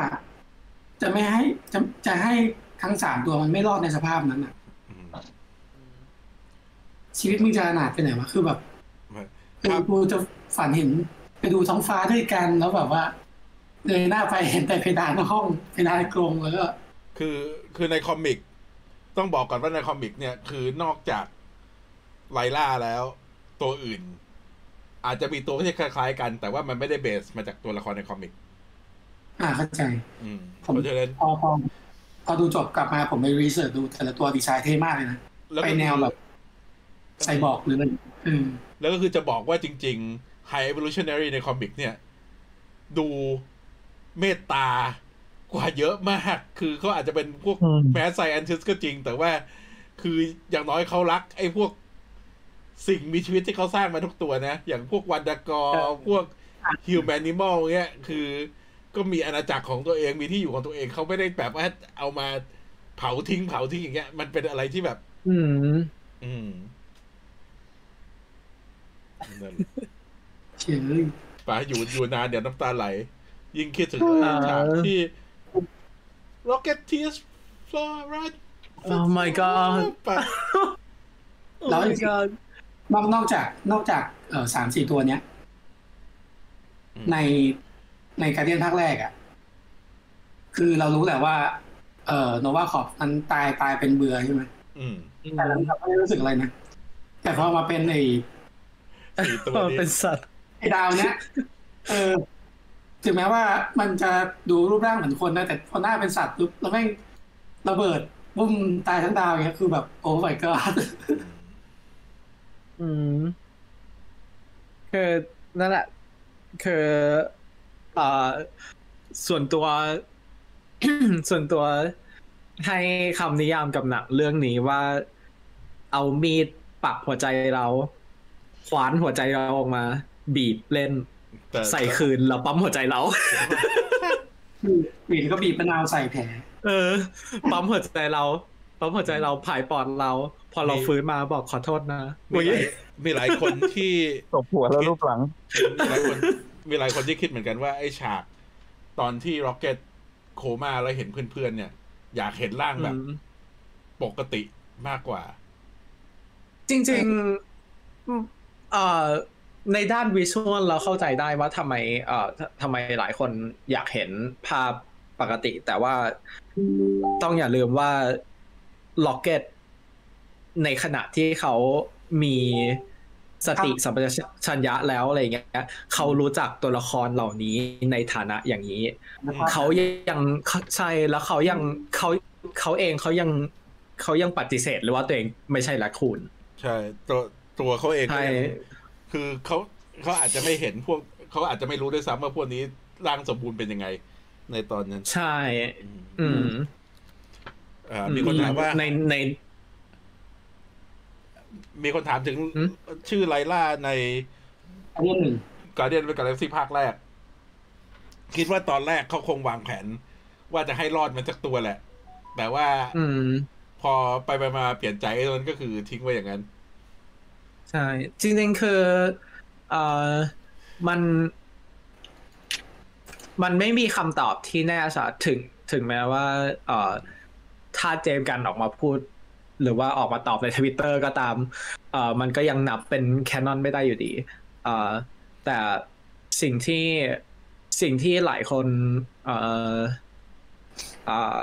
จะไม่ให้จะจะให้ทั้งสามตัวมันไม่รอดในสภาพนั้นอะอืมชีวิตมึงจะขนาดไปไหนวะคือแบบครัคือบกูจะฝันเห็นไปดูท้องฟ้าด้วยกันแล้วแบบว่าเงยหน้าไปเห็นแต่เพดานห้องเพดานกรงแล้วก็คือคือในคอมิก ต้องบอกก่อนว่าในคอมิก เนี่ย คือนอกจากไลล่าแล้ว ตัวอื่น อาจจะมีตัวที่คล้ายๆกัน แต่ว่ามันไม่ได้เบสมาจากตัวละครในคอมิก อ่าเข้าใจ อืมผมเพราะฉะนั้นพอพอพอดูจบกลับมาผมไป research ดูแต่ละตัวดีไซน์เท่มากเลยนะแล้วไปก็แนวแบบไซบอร์กหรืออะไรอืม แล้วก็คือจะบอกว่าจริง ๆ High Evolutionary ใน comic เนี่ย ดูเมตตากว่าเยอะมาก คือเขาอาจจะเป็นพวกอืม mad scientist ก็จริง แต่ว่าคืออย่างน้อยเขารัก ไอ้พวกสิ่งมีชีวิตที่เขาสร้างมาทุกตัวนะ อย่างพวก Wundagore พวกฮิวแมนิมอลเงี้ย คือ ก็มีอาณาจักรของตัวเองมีที่อยู่ของตัวเองเขาไม่ได้แบบว่าเอามาเผาทิ้งเผาทิ้งอย่างเงี้ย มันเป็นอะไรที่แบบ อืม อืมนั่นเชื่อป่าอยู่อยู่นานเดี๋ยวน้ำตาไหล ยิ่งคิดถึงอ่าฉากที่ Rocket Tears Fly Right Oh my god ป่ะแล้วจริงๆนอกนอกจาก นอกจากเออสามสี่ตัวเนี้ย ใน ในการเดียนภาคแรกอะ่ะ คือเรารู้แหละว่า เออโนวาคอปมันตายตายเป็นเบื่อใช่ไหมอืมแต่เราไม่ได้รู้สึกอะไรนะ แต่พอมาเป็นไอ้สี่ตัวนี้เป็นสัตว์ไอ้ดาวเนี้ยเออถึงแม้ว่ามันจะดูรูปร่างเหมือนคนนะแต่พอหน้าเป็นสัตว์ปุ๊บแล้วแม่งระเบิดบุ้มตายทั้งดาวอย่างเงี้ยคือแบบโอ้ my god อืมคือนั่นแหละคืออ่า ส่วนตัว ส่วนตัวให้คำนิยามกับหนังเรื่องนี้ว่า เอามีดปักหัวใจเราขวานหัวใจเราออกมา บีบเล่นแต่ใส่คืนแล้วปั๊มหัวใจเราบีบก็บีบมะนาวใส่แผลเออ ปั๊มหัวใจเราปั๊มหัวใจเราผายปอดเรา พอเราฟื้นมาบอกขอโทษนะมีหลายมีหลายคนที่ตบหัวแล้วรูปหลังมีหลายคน มีหลายคนที่คิดเหมือนกันว่าไอ้ฉากตอนที่ Rocket โคม่าแล้วเห็นเพื่อนๆเนี่ย อยากเห็นร่างแบบอืมปกติมากกว่า จริงๆอืมเอ่อในด้านวิชวลเราเข้าใจได้ว่าทำไมเอ่อททำไมหลายคนอยากเห็นภาพปกติ แต่ว่าต้องอย่าลืมว่าล็อกเก็ตในขณะที่เขามี สติสัมปชัญญะแล้วอะไรเงี้ยเขารู้จักตัวละครเหล่านี้ในฐานะอย่างนี้เขายังใช่แล้วเขายังเขาเขาเองเขายังเขายังปฏิเสธเลยว่าตัวเองไม่ใช่ละคูนใช่ตัวตัวเขาเองก็ใช่ยังคือเขาเขาอาจจะไม่เห็นพวกเขาอาจจะไม่รู้ด้วยซ้ำว่าพวกนี้ร่างสมบูรณ์เป็นยังไง ในตอนนั้น ใช่ อืมอืมอ่ามีคนถามว่าในใน มีคนถามถึงอืมชื่อไลล่าในอันนี้หนึ่งการเดียนเป็นกาแล็กซี่ภาคแรก คิดว่าตอนแรกเขาคงวางแผน ว่าจะให้รอดมันจากตัวแหละ แต่ว่าอืมพอไปไปมาเปลี่ยนใจไอ้นั้นก็คือทิ้งไว้อย่างนั้น ใช่ จริงๆคือเอ่อมัน มันไม่มีคำตอบที่แน่ชัดถึงถึงแม้ว่า เอ่อถ้าเจมส์กันออกมาพูด หรือว่าออกมาตอบในทวิตเตอร์ก็ตามเอ่อมันก็ยังนับเป็นแคนนอนไม่ได้อยู่ดีเอ่อแต่สิ่งที่สิ่งที่หลายคนเอ่อเอ่อ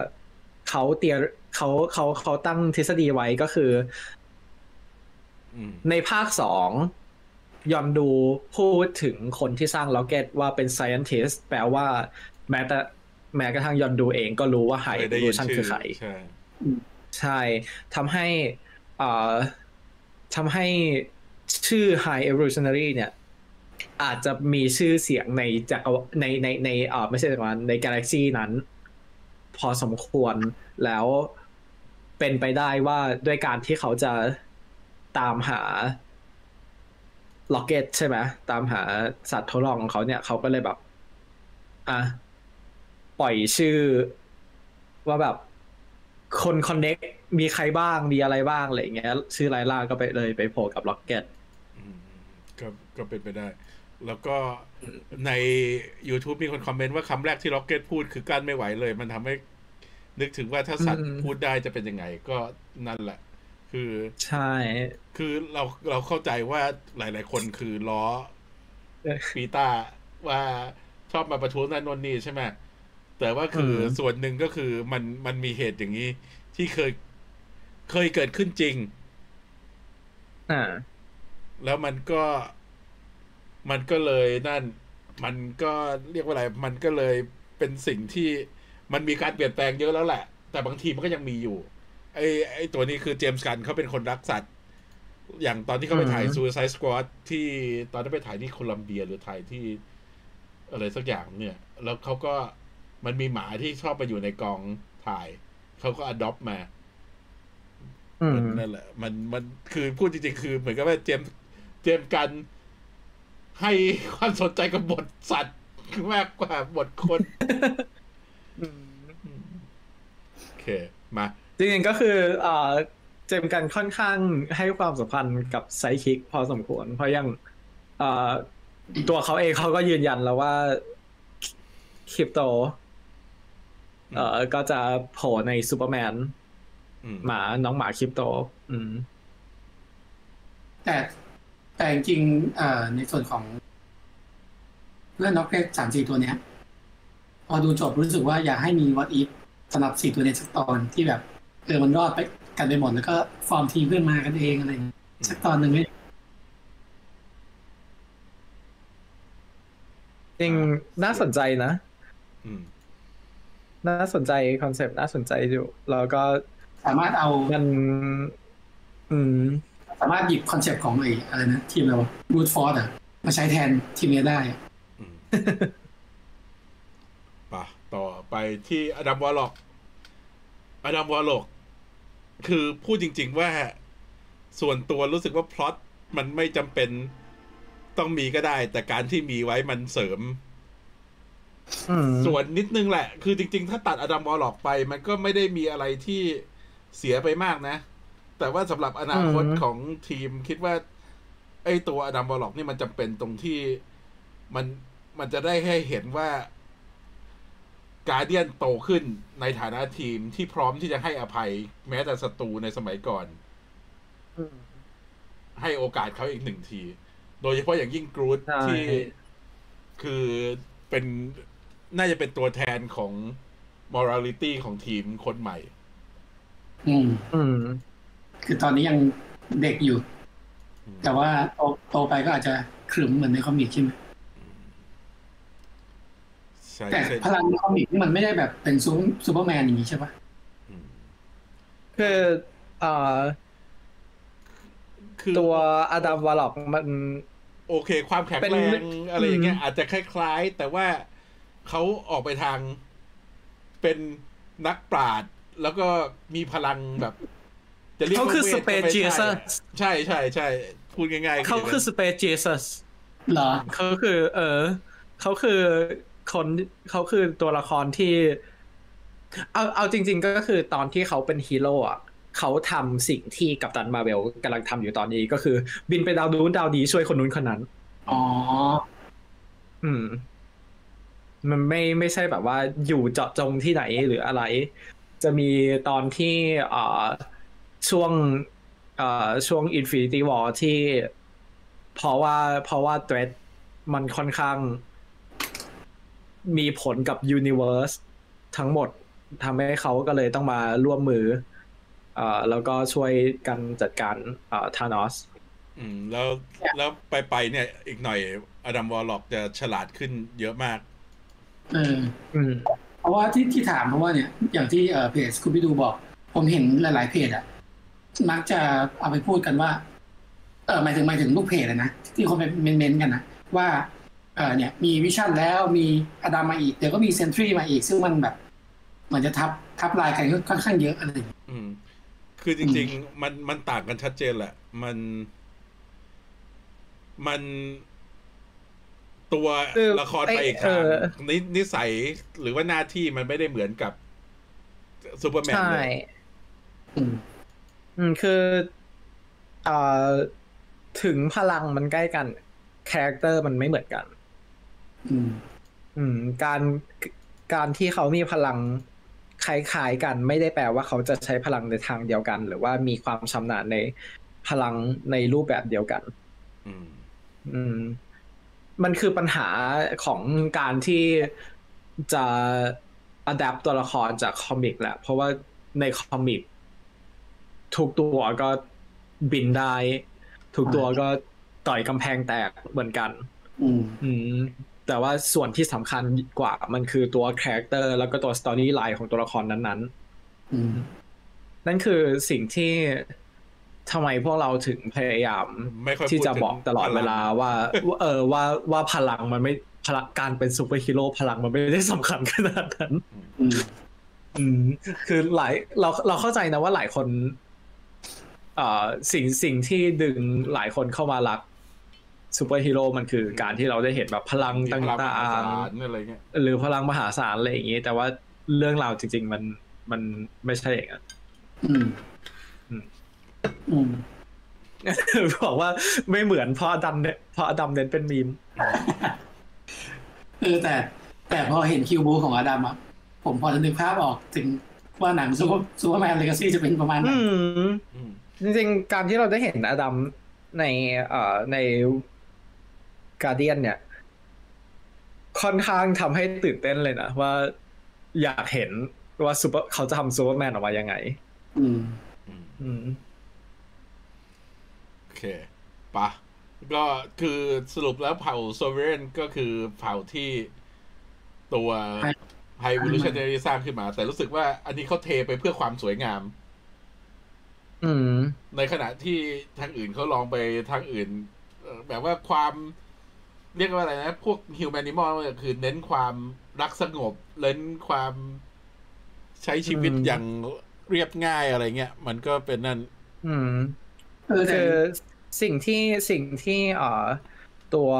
เขาเตียเขาเขาเขาตั้งทฤษฎีไว้ก็คืออืมในภาคสองยอนดูพูดถึงคนที่สร้างล็อกเก็ตว่าเป็น scientist แปลว่า แม้แต่แม้กระทั่งยอนดูเองก็รู้ว่าไฮเคยได้รูยินชันชื่คือใคร ใช่ทำให้อ่อทำให้ชื่อ High Evolutionary เนี่ย อาจจะมีชื่อเสียงในจักรในในในเอ่อไม่ใช่จักรวาลในกาแล็กซีนั้น พอสมควรแล้วเป็นไปได้ว่าด้วยการที่เขาจะตามหา Rocket ใช่ไหมตามหาสัตว์ทดลองของเขาเนี่ยเขาก็เลยแบบ อะ ปล่อยชื่อว่าแบบ คน connectมีใครบ้างมีอะไรบ้างอะไรอย่างเงี้ยชื่อไลล่าก็ไปเลยไปโผล่กับล็อกเก็ตอืมก็ก็เป็นไปได้ แล้วก็ใน YouTube มีคนคอมเมนต์ว่าคำแรกที่ล็อกเก็ตพูดคือกั้นไม่ไหวเลย มันทำให้นึกถึงว่าถ้าสัตว์อืมพูดได้จะเป็นยังไง ก็นั่นแหละ คือใช่ คือเราเราเข้าใจว่าหลาย ๆ คนคือล้อเออปีตาว่าชอบมาประท้วงนั่นนนนี่ใช่ไหม แต่ว่าคืออมส่วนหนึ่งก็คือมันมันมีเหตุอย่างนี้ ที่เคยเคยเกิดขึ้นจริง อ่า แล้วมันก็มันก็เลยนั่น มันก็เรียกว่าอะไร มันก็เลยเป็นสิ่งที่มันมีการเปลี่ยนแปลงเยอะแล้วแหละ แต่บางทีมันก็ยังมีอยู่ ไอ้ไอ้ตัวนี้คือเจมส์กันเขาเป็นคนรักสัตว์ อย่างตอนที่เขาไปถ่ายอืม Suicide Squad ที่ตอนนั้นไปถ่ายที่โคลัมเบียหรือถ่ายที่ อะไรสักอย่างเนี่ย แล้วเขาก็ มันมีหมาที่ชอบมาอยู่ในกองถ่าย เขาก็อดอปมาอืมนั่นแหละ มันมันคือพูดจริงๆ คือเหมือนกับว่าเจมส์เจมส์กัน ให้ความสนใจกับบทสัตว์มากกว่าบทคนโอเค มาจริงๆก็คือเอ่อเจมส์กันค่อนข้างให้ความสำคัญกับไซคิกพอสมควร เพราะอยังเอ่อตัวเขาเองเขาก็ยืนยันแล้วว่า Krypto เอ่อก็จะโผล่ในซูเปอร์แมนอืมหมาน้อหมา Krypto อืม แต่แต่จริงๆเอ่อในส่วนของเพื่อน Rocket สามสี่ตัวเนี้ยพอดูจบรู้สึกว่าอยากให้มี What If สำหรับสี่ตัวเนี้ยสักตอนที่แบบเออมันรอดไปกันไปหมดแล้วก็ฟอร์มทีมขึ้นมากันเองอะไรอย่างเงี้ยสักตอนหนึ่งไม่จริงน่าสนใจนะอืม น่าสนใจ concept น่าสนใจอยู่แล้วก็สามารถเอามันอืม สามารถหยิบ concept ของไอ้อะไรนะทีมเราบูทฟอร์ดอะมาใช้แทนทีมนี้ได้อะอืมปะต่อไปที่ Adam Warlock Adam Warlock คือพูดจริง ๆ ว่าส่วนตัวรู้สึกว่าพล็อตมันไม่จำเป็นต้องมีก็ได้ แต่การที่มีไว้มันเสริมอืม ส่วนนิดนึงแหละ คือจริง ๆ ถ้าตัด Adam Warlock ไป มันก็ไม่ได้มีอะไรที่เสียไปมากนะ แต่ว่าสำหรับอนาคตอืมของทีมคิดว่า ไอ้ตัว Adam Warlock นี่มันจำเป็นตรงที่มันมันจะได้ให้เห็นว่าการเดียนโตขึ้นในฐานะทีมที่พร้อมที่จะให้อภัย แม้แต่ศัตรูในสมัยก่อนให้โอกาสเขาอีกหนึ่งที โดยเฉพาะอย่างยิ่งกรูดใช่ที่คือเป็น น่าจะเป็นตัวแทนของ morality ของทีมคนใหม่ อืม อืม คือตอนนี้ยังเด็กอยู่อืมแต่ว่าโตโตไปก็อาจจะขรึมเหมือนใน comic ใช่ไหมใช่แต่ใช่พลังใน comic นี่มันไม่ได้แบบเป็นซูซูเปอร์แมนอย่างนี้ใช่ปะอืมคือเอ่อคือตัว Adam Warlock มัน โอเค ความแข็งเป็นแรงอะไรอย่างเงี้ยอืมอาจจะคล้าย ๆ แต่ว่า เขาออกไปทางเป็นนักปราดแล้วก็มีพลังแบบ จะเรียกเขาว่าคือวสทเปก็ไม่เจียใช่ซัอะสใช่ใช่ใช่พูดง่ายๆเขาคือย่งสเปเจียซัสเหรอเขาคือ เออเขาคือคนเขาคือตัวละครที่ เอาเอาจริง ๆ ก็คือตอนที่เขาเป็นฮีโร่อะเขาทำสิ่งที่กัปตันมาเวลกำลังทำอยู่ตอนนี้ก็คือ บินไปดาวนู้นดาวนี้ช่วยคนนู้นคนนั้น อ๋อ อืม มันไม่ไม่ใช่แบบว่าอยู่เจาะจงที่ไหนหรืออะไร จะมีตอนที่ช่วงช่วง Infinity War ที่เพราะว่าเพราะว่า threat มันค่อนข้าง มีผลกับ Universe ทั้งหมดทำให้เขาก็เลยต้องมาร่วมมืออแล้วก็ช่วยกันจัดการเอ่อธานอสอืมแล้วแล้วไปไปเนี่ยอีกหน่อย Adam Warlock จะฉลาดขึ้นเยอะมาก เอออืมเพราะว่าที่ที่ถามเพราะว่าเนี่ย อย่างที่เออเพจคุณพี่ดูบอก ผมเห็นหลาย ๆ เพจอะมักจะเอาไปพูดกันว่า เออหมายถึงหมายถึงลูกเพจอะนะ ที่คนไปเม้นๆกันนะว่าเออเนี่ย มี Vision แล้วมีอดัมมาอีก เดี๋ยวก็มี Sentry มาอีก ซึ่งมันแบบเหมือนจะทับทับลายกันค่อนข้างเยอะอะไรอย่างเงี้ยอืมคือจริง ๆ มันมันต่างกันชัดเจนแหละ มัน มัน ตัวคือละครไอ้ไปอีกทางเออนินิสัยหรือว่าหน้าที่มันไม่ได้เหมือนกับซูเปอร์แมนใช่เลยอืมอืมคือเอ่อถึงพลังมันใกล้กัน character มันไม่เหมือนกัน อืม อืม การการที่เขามีพลังคล้ายๆกัน ไม่ได้แปลว่าเขาจะใช้พลังในทางเดียวกัน หรือว่ามีความชำนาญในพลังในรูปแบบเดียวกัน อืม อืม มันคือปัญหาของการที่จะอัดแอปตัวละครจากคอมิกแหละ เพราะว่าในคอมิกทุกตัวก็บินได้ ทุกตัวก็ต่อยกำแพงแตกเหมือนกัน อืมอืมแต่ว่าส่วนที่สำคัญกว่ามันคือตัว character แล้วก็ตัว storyline ของตัวละครนั้นอืมๆนั่นคือสิ่งที่ ทำไมพวกเราถึงพยายามไม่ค่อยที่พูดจะถึงบอกตลอดพลังเวลาว่าว่าเออว่าว่าพลังมันไม่พลังการเป็นซูเปอร์ฮีโร่พลังมันไม่ได้สำคัญขนาดนั้นอืมอืมคือหลายเราเราเข้าใจนะว่าหลายคนเอ่อสิ่งสิ่งที่ดึงหลายคนเข้ามารักซูเปอร์ฮีโร่มันคือการที่เราได้เห็นแบบพลังมีตพลังมหา่างศาลอะไรเงี้ยๆหรือพลังมหาศาลอะไรอย่างนี้ แต่ว่าเรื่องราวจริง ๆ มันมันไม่ใช่อย่างนั้นอืมอืมอืม บอกว่าไม่เหมือนเพราะอดัมเนี่ยเพราะอดัมเน้นเป็นมีมเออแต่ แต่พอเห็นคิวบู๊ของอดัมอะผมพอจะนึกภาพออกถึงว่าหนังซูเปอร์ Superman Legacy จะเป็นประมาณไหนอืมอืมจริงๆ การที่เราได้เห็นอดัมในเอ่อใน Guardian เนี่ย ค่อนข้างทำให้ตื่นเต้นเลยนะ ว่าอยากเห็นว่าซูเปอร์เขาจะทำซูเปอร์แมนออกมายังไง อืม อืมอืมโอ เคปะก็คือสรุปแล้วเผ่า Sovereign ก็คือเผ่าที่ตัวใช่ High Evolutionary สร้างขึ้นมา แต่รู้สึกว่าอันนี้เขาเทไปเพื่อความสวยงาม อืม ในขณะที่ทางอื่นเขาลองไปทางอื่นเอ่อแบบว่าความเรียกว่าอะไรนะ พวก humanimal คือเน้นความรักสงบ เน้นความใช้ชีวิตอืมอย่างเรียบง่ายอะไรเงี้ย มันก็เป็นนั่น อืมเออแต่คือ สิ่งที่สิ่งที่เอ่อตัว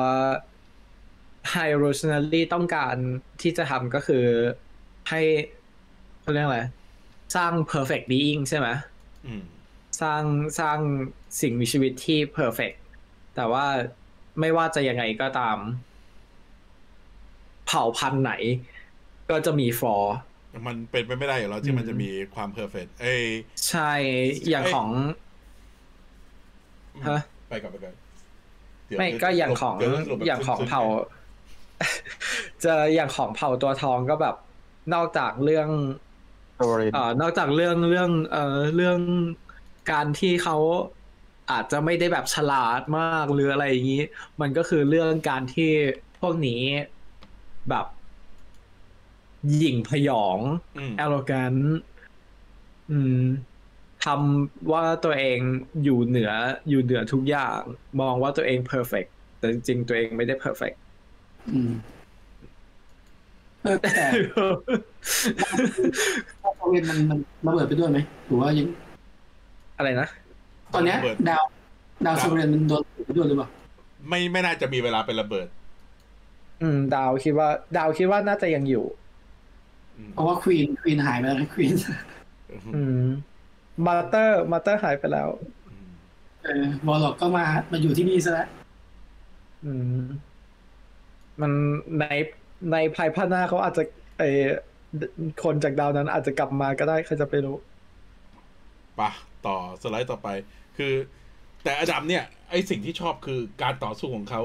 High r o s i o n a l y ต้องการที่จะทำก็คือให้เขาเรียกอะไรสร้าง perfect being ใช่ไหมอืมสร้างสร้างสิ่งมีชีวิตที่ perfect แต่ว่าไม่ว่าจะยังไงก็ตาม เผ่าพันธุ์ไหน ก็จะมีฟอร์มันเป็นไปไม่ได้อยู่แล้วที่มันจะมีความเพอร์เฟกต์เอ้ยใช่ อย่างของ ฮะไปก่อนไปก่อนเดี๋ยวไม่ก็อย่างของเดี๋วสรุปแบบอย่างของซึ้ๆเผ่า จะอย่างของเผ่าตัวทองก็แบบ นอกจากเรื่องโดเรนเอ่อนอกจากเรื่องเรื่องเอ่อเรื่องการที่เขาอาจจะไม่ได้แบบฉลาดมากหรืออะไรอย่างนี้ มันก็คือเรื่องการที่พวกนี้แบบหยิ่งพยองอืม arrogant อืม ทำว่าตัวเองอยู่เหนืออยู่เหนือทุกอย่าง มองว่าตัวเอง perfect แต่จริงๆตัวเองไม่ได้ perfect อืมเออแต่โรงเรียนมันมันระเบิดไปด้วยไหมหรือว่ายัง อะไรนะ ตอนเนี้ยระเบิดดาวดาวโรงเรียนมันโดนระเบิดไปด้วยหรือเปล่าไม่ไม่น่าจะมีเวลาเป็นระเบิด อืม ดาวคิดว่า ดาวคิดว่าน่าจะยังอยู่อืมเพราะว่า queen queen หายไปแล้ว queen อืม mother mother หายไปแล้ว เออ Warlock ก็มามาอยู่ที่นี่ซะแล้วอืม มันในในภายภาคหน้าเขาอาจจะไอคนจากดาวนั้นอาจจะกลับมาก็ได้ใครจะไปรู้ปะต่อสไลด์ต่อไป คือ แต่อดัมเนี่ย ไอสิ่งที่ชอบคือการต่อสู้ของเขา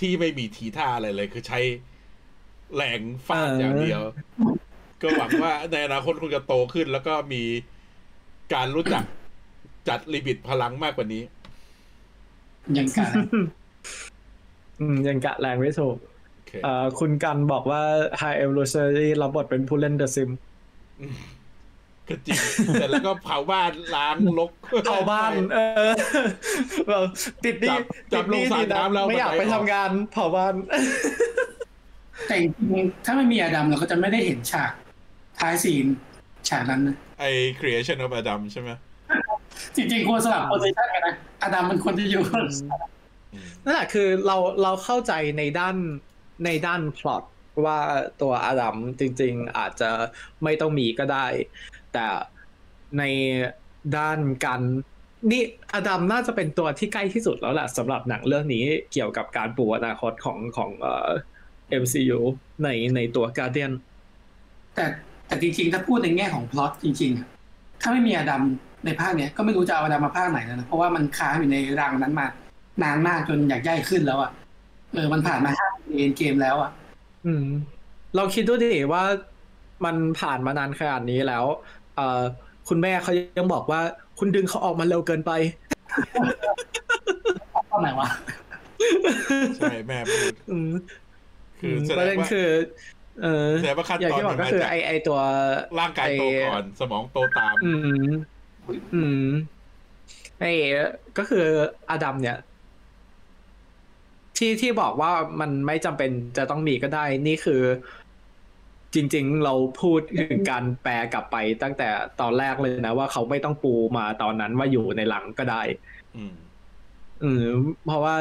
ที่ไม่มีทีท่าอะไรเลย คือใช้แรงฟาดเออออย่างเดียว ก็หวังว่าในอนาคตคงจะโตขึ้นแล้วก็มี การรู้จักจัดลิมิตพลังมากกว่านี้ ยังกาอืมยังกะแรงไม่ถูกโอเคเอ่อคุณกันบอกว่า High Evolutionary รับบทเป็นผู้เล่น The Sim ก็จริงแต่แล้วก็เผาบ้านล้างลกเผาบ้าน เออแบบติดหนี่จับจับลงสระน้ำแล้วไม่อยากบันไดไปออกทำงานเผาบ้าน แต่จริงๆถ้าไม่มีอดัมเราก็จะไม่ได้เห็นฉากท้ายซีน ฉากนั้นนะไอ creation of Adam ใช่ไหมจริงๆควรสลับโพสิชันกันนะอดัมมันควรจะอยู่นั่นแหละคือเราเราเข้าใจในด้านในด้านพล็อตว่าตัวอาดัมจริง ๆ อาจจะไม่ต้องมีก็ได้ แต่ในด้านการนี่อดัมน่าจะเป็นตัวที่ใกล้ที่สุดแล้วแหละสำหรับหนังเรื่องนี้เกี่ยวกับการปูอนาคตของของเอ่อ MCU ในในตัวการเดียนแต่ แต่จริงๆ ถ้าพูดในแง่ของพล็อตจริงๆอะถ้าไม่มีอดัมในภาคเนี้ยก็ไม่รู้จะเอาอดัมมาภาคไหนแล้วนะ เพราะว่ามันค้างอยู่ในรังนั้นมานานมากจนอยากย่ายขึ้นแล้วอะเออมันผ่านมาห้าเอ็นเกมแล้วอะ อืม เราคิดดูดิว่ามันผ่านมานานขนาดนี้แล้ว เอ่อคุณแม่เขายังบอกว่า คุณดึงเขาออกมาเร็วเกินไปตอนไหนวะใช่แม่พูดอืมคือแสปดระงเด็นว่าคือ เออแสดงว่าขั้นอย่างตอนที่บอมักนก็มาคือจากไอไอตัวร่างกายโตก่อน สมองโตตาม อืม อืมไอก็คืออดัมเนี่ย ที่ที่บอกว่ามันไม่จำเป็นจะต้องมีก็ได้ นี่คือ จริง ๆ เราพูดถึงการแปลกลับไปตั้งแต่ตอนแรกเลยนะ ว่าเขาไม่ต้องปูมาตอนนั้นว่าอยู่ในหลังก็ได้ อืม อืม เพราะว่า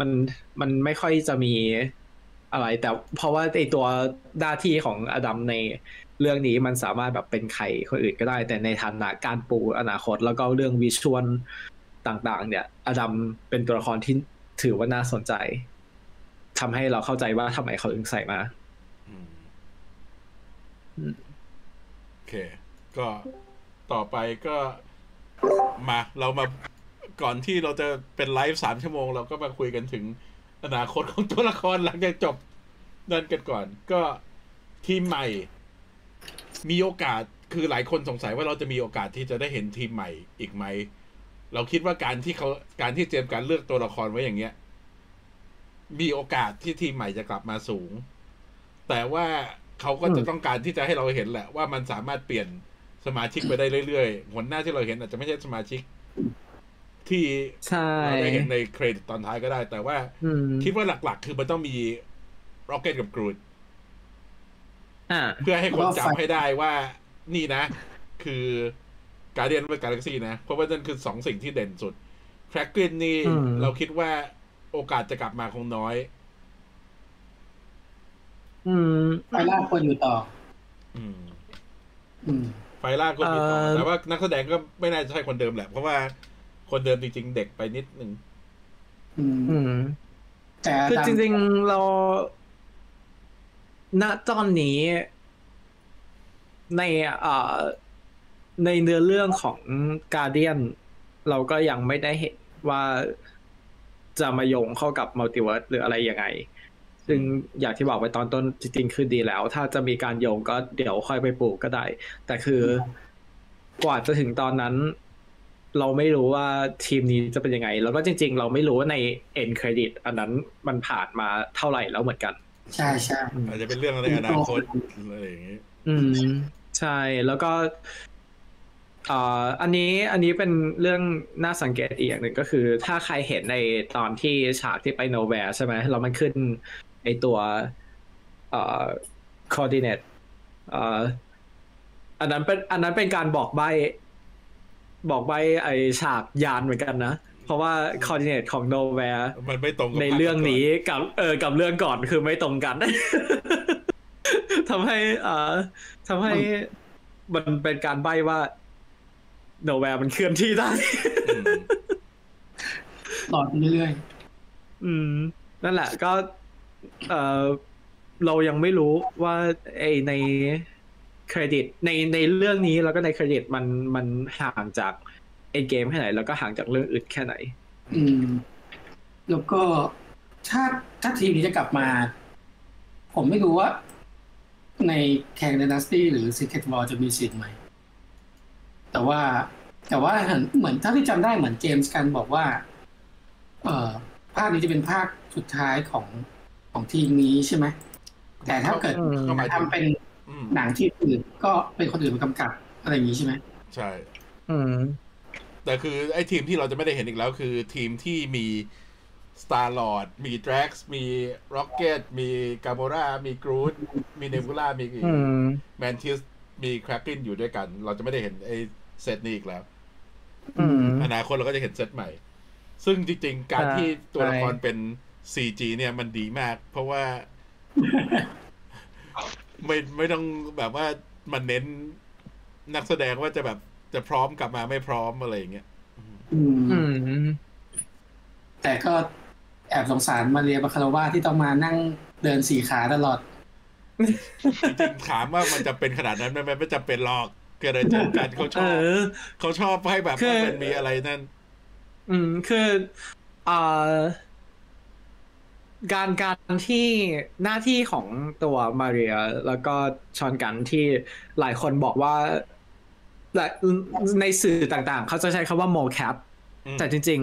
มันมันไม่ค่อยจะมี อะไร แต่เพราะว่าไอตัวหน้าที่ของอดัมในเรื่องนี้มันสามารถแบบเป็นใครคนอื่นก็ได้ แต่ในฐานะการปูอนาคตแล้วก็เรื่องวิชวลต่างๆ เนี่ย อดัมเป็นตัวละครที่ถือว่าน่าสนใจทำให้เราเข้าใจว่าทำไมเขาถึงใส่มาโอเค ก็ต่อไปก็มาเรามาก่อนที่เราจะเป็นไลฟ์สามชั่วโมง เราก็มาคุยกันถึง อนาคตของตัวละครหลังจากจบนั่นกันก่อน ก็ทีมใหม่ มีโอกาสคือหลายคนสงสัยว่าเราจะมีโอกาสที่จะได้เห็นทีมใหม่อีกไหม เราคิดว่าการที่เขาการที่เจมส์การเลือกตัวละครไว้อย่างเงี้ย มีโอกาสที่ทีมใหม่จะกลับมาสูง แต่ว่าเขาก็จะต้องการที่จะให้เราเห็นแหละ ว่ามันสามารถเปลี่ยนสมาชิกไปได้เรื่อยๆหัวหน้าที่เราเห็นอาจจะไม่ใช่สมาชิก ที่ใช่เราได้เห็นในเครดิตตอนท้ายก็ได้ แต่ว่าอืมคิดว่าหลักๆ คือมันต้องมีRocket กับ Groot อ่าเพื่อให้คนแล้วก็จำไว้ให้ได้ว่านี่นะ คือ Guardians of the Galaxy นะ เพราะว่านั่นคือสองสิ่งที่เด่นสุด Kraglin นี่อืมเราคิดว่าโอกาสจะกลับมาคงน้อย อืม Phyla ควรอยู่ต่อ อืมอืม Phyla ก็มีต่อเอ่อ แต่ว่านักแสดงก็ไม่น่าจะใช่คนเดิมแหละ เพราะว่า คนเดิมจริงๆ เด็กไปนิดนึงอืมอืมแต่คือตามจริงๆเรา ณตอนนี้ ในเอ่อในเนื้อเรื่องของการเดียนเราก็ยังไม่ได้เห็นว่าจะมาโยงเข้ากับมัลติเวิร์สหรืออะไรยังไง ซึ่งอย่างที่บอกไปตอนต้นจริงๆคือดีแล้ว ถ้าจะมีการโยงก็เดี๋ยวค่อยไปปลูกก็ได้ แต่คือกว่าจะถึงตอนนั้น เราไม่รู้ว่าทีมนี้จะเป็นยังไง แล้วก็จริง ๆ เราไม่รู้ว่าในเอ็นเครดิตอันนั้นมันผ่านมาเท่าไหร่แล้วเหมือนกัน ใช่ใช่อาจจะเป็นเรื่องในอนาคตอะไรอย่างงี้ อืม ใช่แล้วก็อ่าอันนี้อันนี้เป็นเรื่องน่าสังเกตอีกอย่างหนึ่งก็คือ ถ้าใครเห็นในตอนที่ฉากที่ไปโนแวร์ใช่ไหมแล้วมันขึ้นไอตัวเอ่อ coordinate เอ่ออันนั้นเป็นอันนั้นเป็นการบอกใบ บอกใบไอฉากยานเหมือนกันนะ เพราะว่า coordinate ของ nowhere มันไม่ตรงกับในเรื่องนี้กับเออกับเรื่องก่อนคือไม่ตรงกันทำให้อ่าทำให้มันเป็นการใบ้ว่าโนแวร์มันเคลื่อนที่ได้อืมหลอดไปเรื่อยอืม นั่นแหละก็ เออเรายังไม่รู้ว่าไอใน เครดิตในในเรื่องนี้แล้วก็ในเครดิตมันมันห่างจากไอเกมแค่ไหน แล้วก็ห่างจากเรื่องอื่นแค่ไหนๆอืม แล้วก็ถ้าถ้าทีมนี้จะกลับมา ผมไม่รู้ว่า ในแข่ง d ด n น s ตี้หรือ Secret War จะมีสิทธิ์ไหม แต่ว่าแต่ว่าเห็นเหมือนถ้าที่จำได้เหมือนเจมส์กันบอกว่า เอ่อภาคนี้จะเป็นภาคสุดท้ายของของทีมนี้ใช่ไหมแต่ถ้าเกิดอืมก็หมายถึงทำเป็นอืม หนังที่อื่นก็เป็นคนอื่นมากำกับอะไรอย่างนี้ใช่ไหมใช่อืมแต่คือไอ้ทีมที่เราจะไม่ได้เห็นอีกแล้ว คือทีมที่มี Star Lord มี Drax มี Rocket มี Gamora มี Groot มี Nebula มีอืม Mantis มี Kraken อยู่ด้วยกัน เราจะไม่ได้เห็นไอ้เซตนี้อีกแล้วอืมอนาคตเราก็จะเห็นเซตใหม่ ซึ่งจริง ๆ การใช่ที่ตัวละครใช่เป็น CG เนี่ยมันดีมาก เพราะว่า ไม่ไม่ต้องแบบว่ามันเน้นนักแสดงว่าจะแบบจะพร้อมกลับมาไม่พร้อมอะไรอย่างเงี้ยอืมอืมแต่ก็แอบสงสารมาเรียบาคาราวาที่ต้องมานั่งเดินสี่ขาตลอด จริงๆถามว่ามันจะเป็นขนาดนั้นไหมมันไม่จำเป็นหรอกเกิดอะไรเจอกันเขาชเออบอเขาชอบให้แบบคือว่ามันมีอะไรนั่น อืมคืออ่า การการที่หน้าที่ของตัวมาเรียแล้วก็ชอนกันที่หลายคนบอกว่าและในสื่อต่างๆ เขาจะใช้คำว่าโมแคปอืมแต่จริง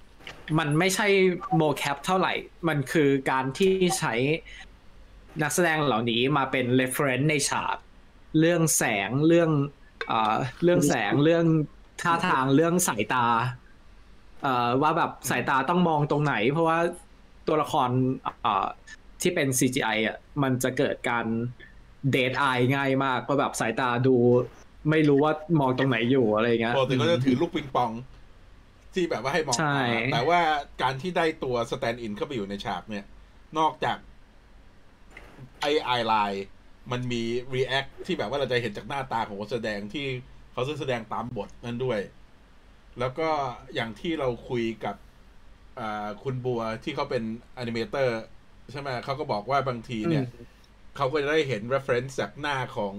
ๆ มันไม่ใช่โมแคปเท่าไหร่ มันคือการที่ใช้นักแสดงเหล่านี้มาเป็น reference ในฉากเรื่องแสงเรื่องอ่าเรื่องแสงเรื่องท่าทางเรื่องสายตาเอ่อว่าแบบสายตาต้องมองตรงไหน เพราะว่า ตัวละครอ่าที่เป็น CGI อะมันจะเกิดการเดทไอง่ายมากเพราะแบบสายตาดู ไม่รู้ว่ามองตรงไหนอยู่อะไรเงี้ยปกติเขาจะถือลูกปิงปอง ที่แบบว่าให้มองสายตาแต่ว่าการที่ได้ตัว stand-in เข้าไปอยู่ในฉากเนี่ย นอกจากไอ eyeline มันมี react ที่แบบว่าเราจะเห็นจากหน้าตาของคนแสดงที่เขาแสดงตามบทนั่นด้วย แล้วก็อย่างที่เราคุยกับอ่า คุณบัวที่เขาเป็น animator ใช่ไหมเขาก็บอกว่าบางทีเนี่ยเขาก็จะได้เห็น reference จากหน้าของ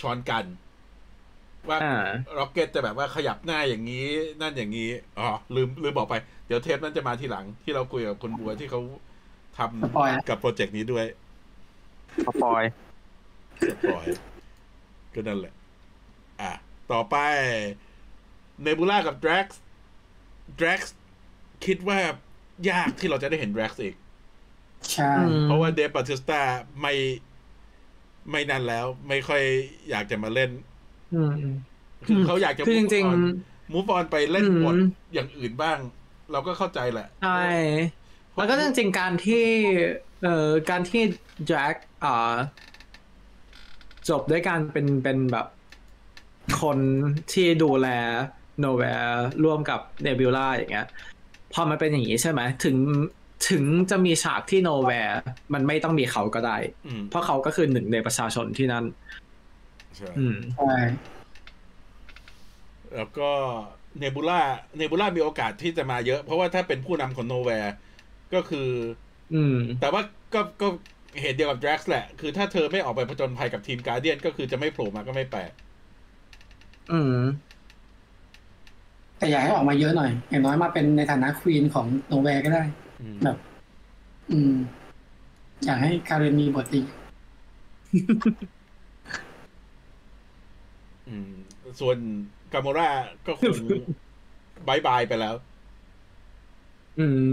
Sean Gunnว่าอ่า Rocket จะแบบว่าขยับหน้าอย่างนี้ นั่นอย่างนี้ อ๋อ ลืมลืมบอกไป เดี๋ยวเทปนั้นจะมาทีหลัง ที่เราคุยกับคุณบัวที่เขาทสปอยล์ำกับโปรเจกต์นี้ด้วยสปอยสปอยก็นั่นแหละ อะ ต่อไปเนบูล่ากับ Drax Drax คิดว่ายากที่เราจะได้เห็น Drax อีก ใช่อืมเพราะว่า Dave Bautistaไม่ไม่นั่นแล้ว ไม่ค่อยอยากจะมาเล่นอืมคือเขาอยากจะคือจริงๆมูฟออนไปเล่นอืมบทอย่างอื่นบ้าง เราก็เข้าใจแหละ ใช่ แล้วก็จริงๆการที่ เอ่อการที่แจ็คอ่าจบด้วยการเป็นเป็นแบบ คนที่ดูแลโนแวร์ร่วมกับเนบิวล่าอย่างเงี้ย พอมันเป็นอย่างนี้ใช่ไหมถึงถึงจะมีฉากที่ Knowhere มันไม่ต้องมีเขาก็ได้อืมเพราะเขาก็คือหนึ่งในประชาชนที่นั่นใช่อืมใช่แล้วก็ Nebula Nebula มีโอกาสที่จะมาเยอะ เพราะว่าถ้าเป็นผู้นำของ Knowhere ก็คือ อืม แต่ว่าก็ก็เหตุเดียวกับ Drax แหละ คือถ้าเธอไม่ออกไปผจญภัยกับทีม Guardian ก็คือจะไม่โผล่มาก็ไม่แปลกอืม แต่อยากให้ออกมาเยอะหน่อย อย่างน้อยมาเป็นในฐานะ queen ของ Knowhere ก็ได้อืมแบบ อืม อยากให้ Karen มีบทดีอืมส่วน Gamora ก็คง bye bye ไปแล้ว อืม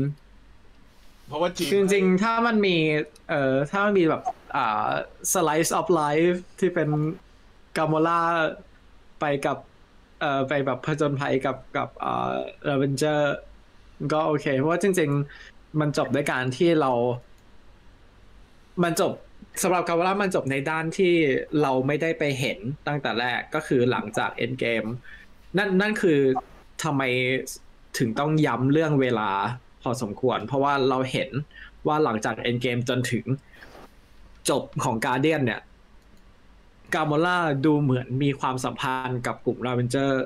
เพราะว่าจีนจริงๆ ถ้ามันมี เอ่อ ถ้ามันมีแบบ อ่า slice of life ที่เป็นGamora ไปกับ เอ่อไปแบบผจญภัยกับกับอ่า Ravager ก็โอเค เพราะว่าจริง ๆ มันจบด้วยการที่เรา มันจบสำหรับ Gamora มันจบในด้านที่เราไม่ได้ไปเห็นตั้งแต่แรกก็คือหลังจาก Endgame นั่นนั่นคือทำไมถึงต้องย้ำเรื่องเวลาพอสมควร เพราะว่าเราเห็นว่าหลังจาก Endgame จนถึงจบของการเดียนเนี่ย กาโมล่าดูเหมือนมีความสัมพันธ์กับกลุ่มราเวนเจอร์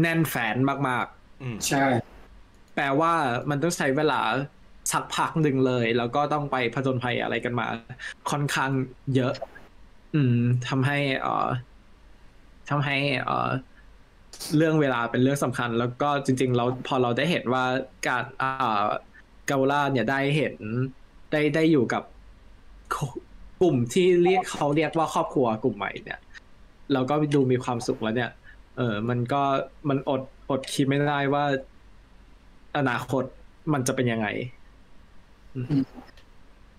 แน่นแฟนมากอืมใช่ๆแปลว่ามันต้องใช้เวลาสักพักหนึ่งเลย แล้วก็ต้องไปผจญภัยอะไรกันมา ค่อนข้างเยอะ อืมทำให้เอ่อทำให้เอ่อเรื่องเวลาเป็นเรื่องสำคัญ แล้วก็จริง ๆ เราพอเราได้เห็นว่าการอ่Gamora เนี่ยได้เห็นได้ได้อยู่กับ กลุ่มที่เรียกเขาเรียกว่าครอบครัวกลุ่มใหม่เนี่ย เราก็ดูมีความสุขแล้วเนี่ย เออ มันก็มันอดอดคิดไม่ได้ว่า อนาคตมันจะเป็นยังไง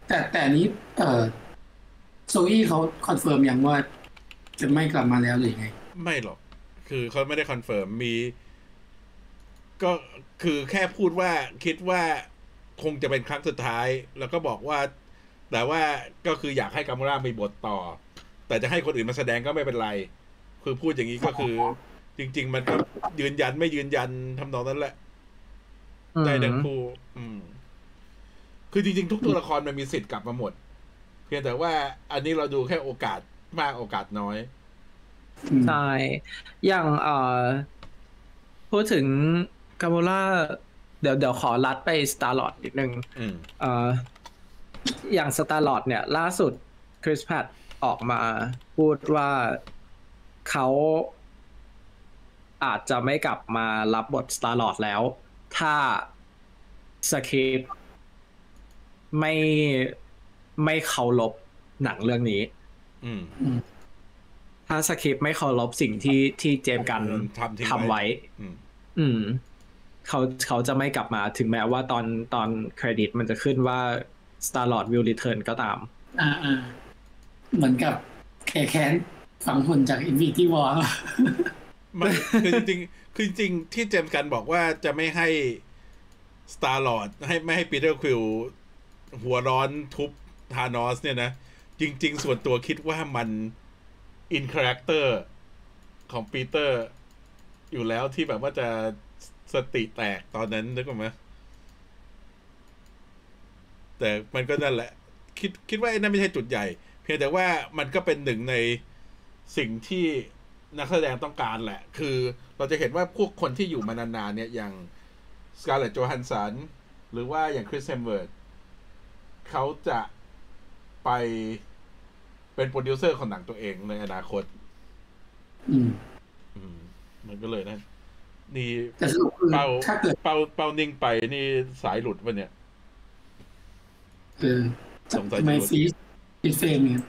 แต่แต่อันนี้ เออ Zoe เขาคอนเฟิร์มยังว่า จะไม่กลับมาแล้วหรือยังไง ไม่หรอก คือเขาไม่ได้คอนเฟิร์มมี ก็คือแค่พูดว่าคิดว่าคงจะเป็นครั้งสุดท้าย แล้วก็บอกว่า แต่ว่าก็คืออยากให้กามูรามีบทต่อ แต่จะให้คนอื่นมาแสดงก็ไม่เป็นไร คือพูดอย่างนี้ก็คือ จริง ๆ มันก็ยืนยันไม่ยืนยันทำนองนั้นแหละได้ทั้งคู่อืม คือจริง ๆ ทุกตัวละครมันมีสิทธิ์กลับมาหมด เพียงแต่ว่าอันนี้เราดูแค่โอกาสมากโอกาสน้อยอืมใช่อย่างเอ่อพูดถึง Gamora เดี๋ยวเดี๋ยวขอลัดไป Star-Lord นิดนึงอืมเอ่อ อย่าง Star-Lord เนี่ย ล่าสุด Chris Pratt ออกมาพูดว่าเขาอาจจะไม่กลับมารับบท Star-Lord แล้ว ถ้าสคริปต์ไม่ไม่เคารพหนังเรื่องนี้ อืมถ้าสคริปต์ไม่เคารพสิ่งที่ที่ James Gunn ทำทิ้งทำไว้อืมอืมเขาเขาจะไม่กลับมาถึงแม้ว่าตอนตอนเครดิตมันจะขึ้นว่า Star-Lord will return ก็ตาม อ่าอ่าเหมือนกับแขแค้นฝังหุ่นจาก Infinity War มันคือจริงๆคือจริงๆที่ James Gunn บอกว่าจะไม่ให้ Star Lord ให้ไม่ให้ Peter Quill หัวร้อนทุบธานอสเนี่ยนะ จริง ๆ ส่วนตัวคิดว่ามัน in character ของปีเตอร์อยู่แล้วที่แบบว่าจะสติแตกตอนนั้นนึกออกไหม แต่มันก็นั่นแหละ คิดคิดว่าไอ้นั่นไม่ใช่จุดใหญ่ เพียงแต่ว่ามันก็เป็นหนึ่งในสิ่งที่นักแสดงต้องการแหละ คือเราจะเห็นว่าพวกคนที่อยู่มานานๆเนี่ยอย่าง Scarlett Johansson หรือว่าอย่าง Chris Hemsworth เขาจะไปเป็นโปรดิวเซอร์ของหนังตัวเองในอนาคต อืม อืม มันก็เลยนะ นี่แต่สรุปคือเป้าถ้าเกิดเป้าเป้านิ่งไปนี่สายหลุดปะเนี่ย เออสงสัยจะทำไมรูป freeze เป็น frame เนี่ย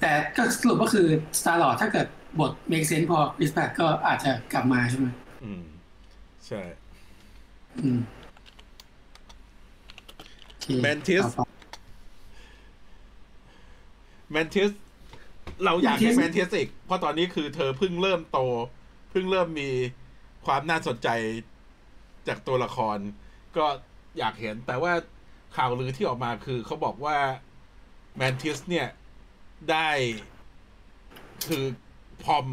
แต่ก็สรุปก็คือ Star Lord ถ้าเกิดบท make sense พอคริสแพทก็อาจจะกลับมาใช่ไหมอืม ใช่ อืมโอเค Mantis ต่อไปแมนทิสเราอยากให้ Mantis แมนทิสอีก เพราะตอนนี้คือเธอเพิ่งเริ่มโต เพิ่งเริ่มมีความน่าสนใจจากตัวละคร ก็อยากเห็นแต่ว่า ข่าวลือที่ออกมาคือเขาบอกว่าแมนทิสเนี่ยได้คือพอม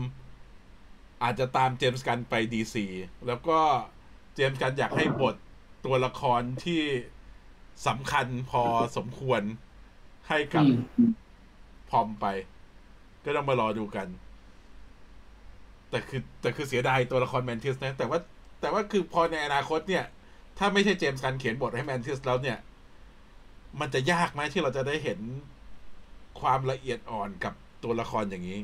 อาจจะตามเจมส์กันไปดีซีแล้วก็เจมส์กันอยากให้บทตัวละครที่สำคัญพอสมควรให้กับอืมพอมไป ก็ต้องมารอดูกัน แต่คือแต่คือเสียดายตัวละครแมนทิสนะ แต่ว่าแต่ว่าคือพอในอนาคตเนี่ย ถ้าไม่ใช่เจมส์กันเขียนบทให้แมนทิสแล้วเนี่ย มันจะยากไหมที่เราจะได้เห็นความละเอียดอ่อนกับตัวละครอย่างนี้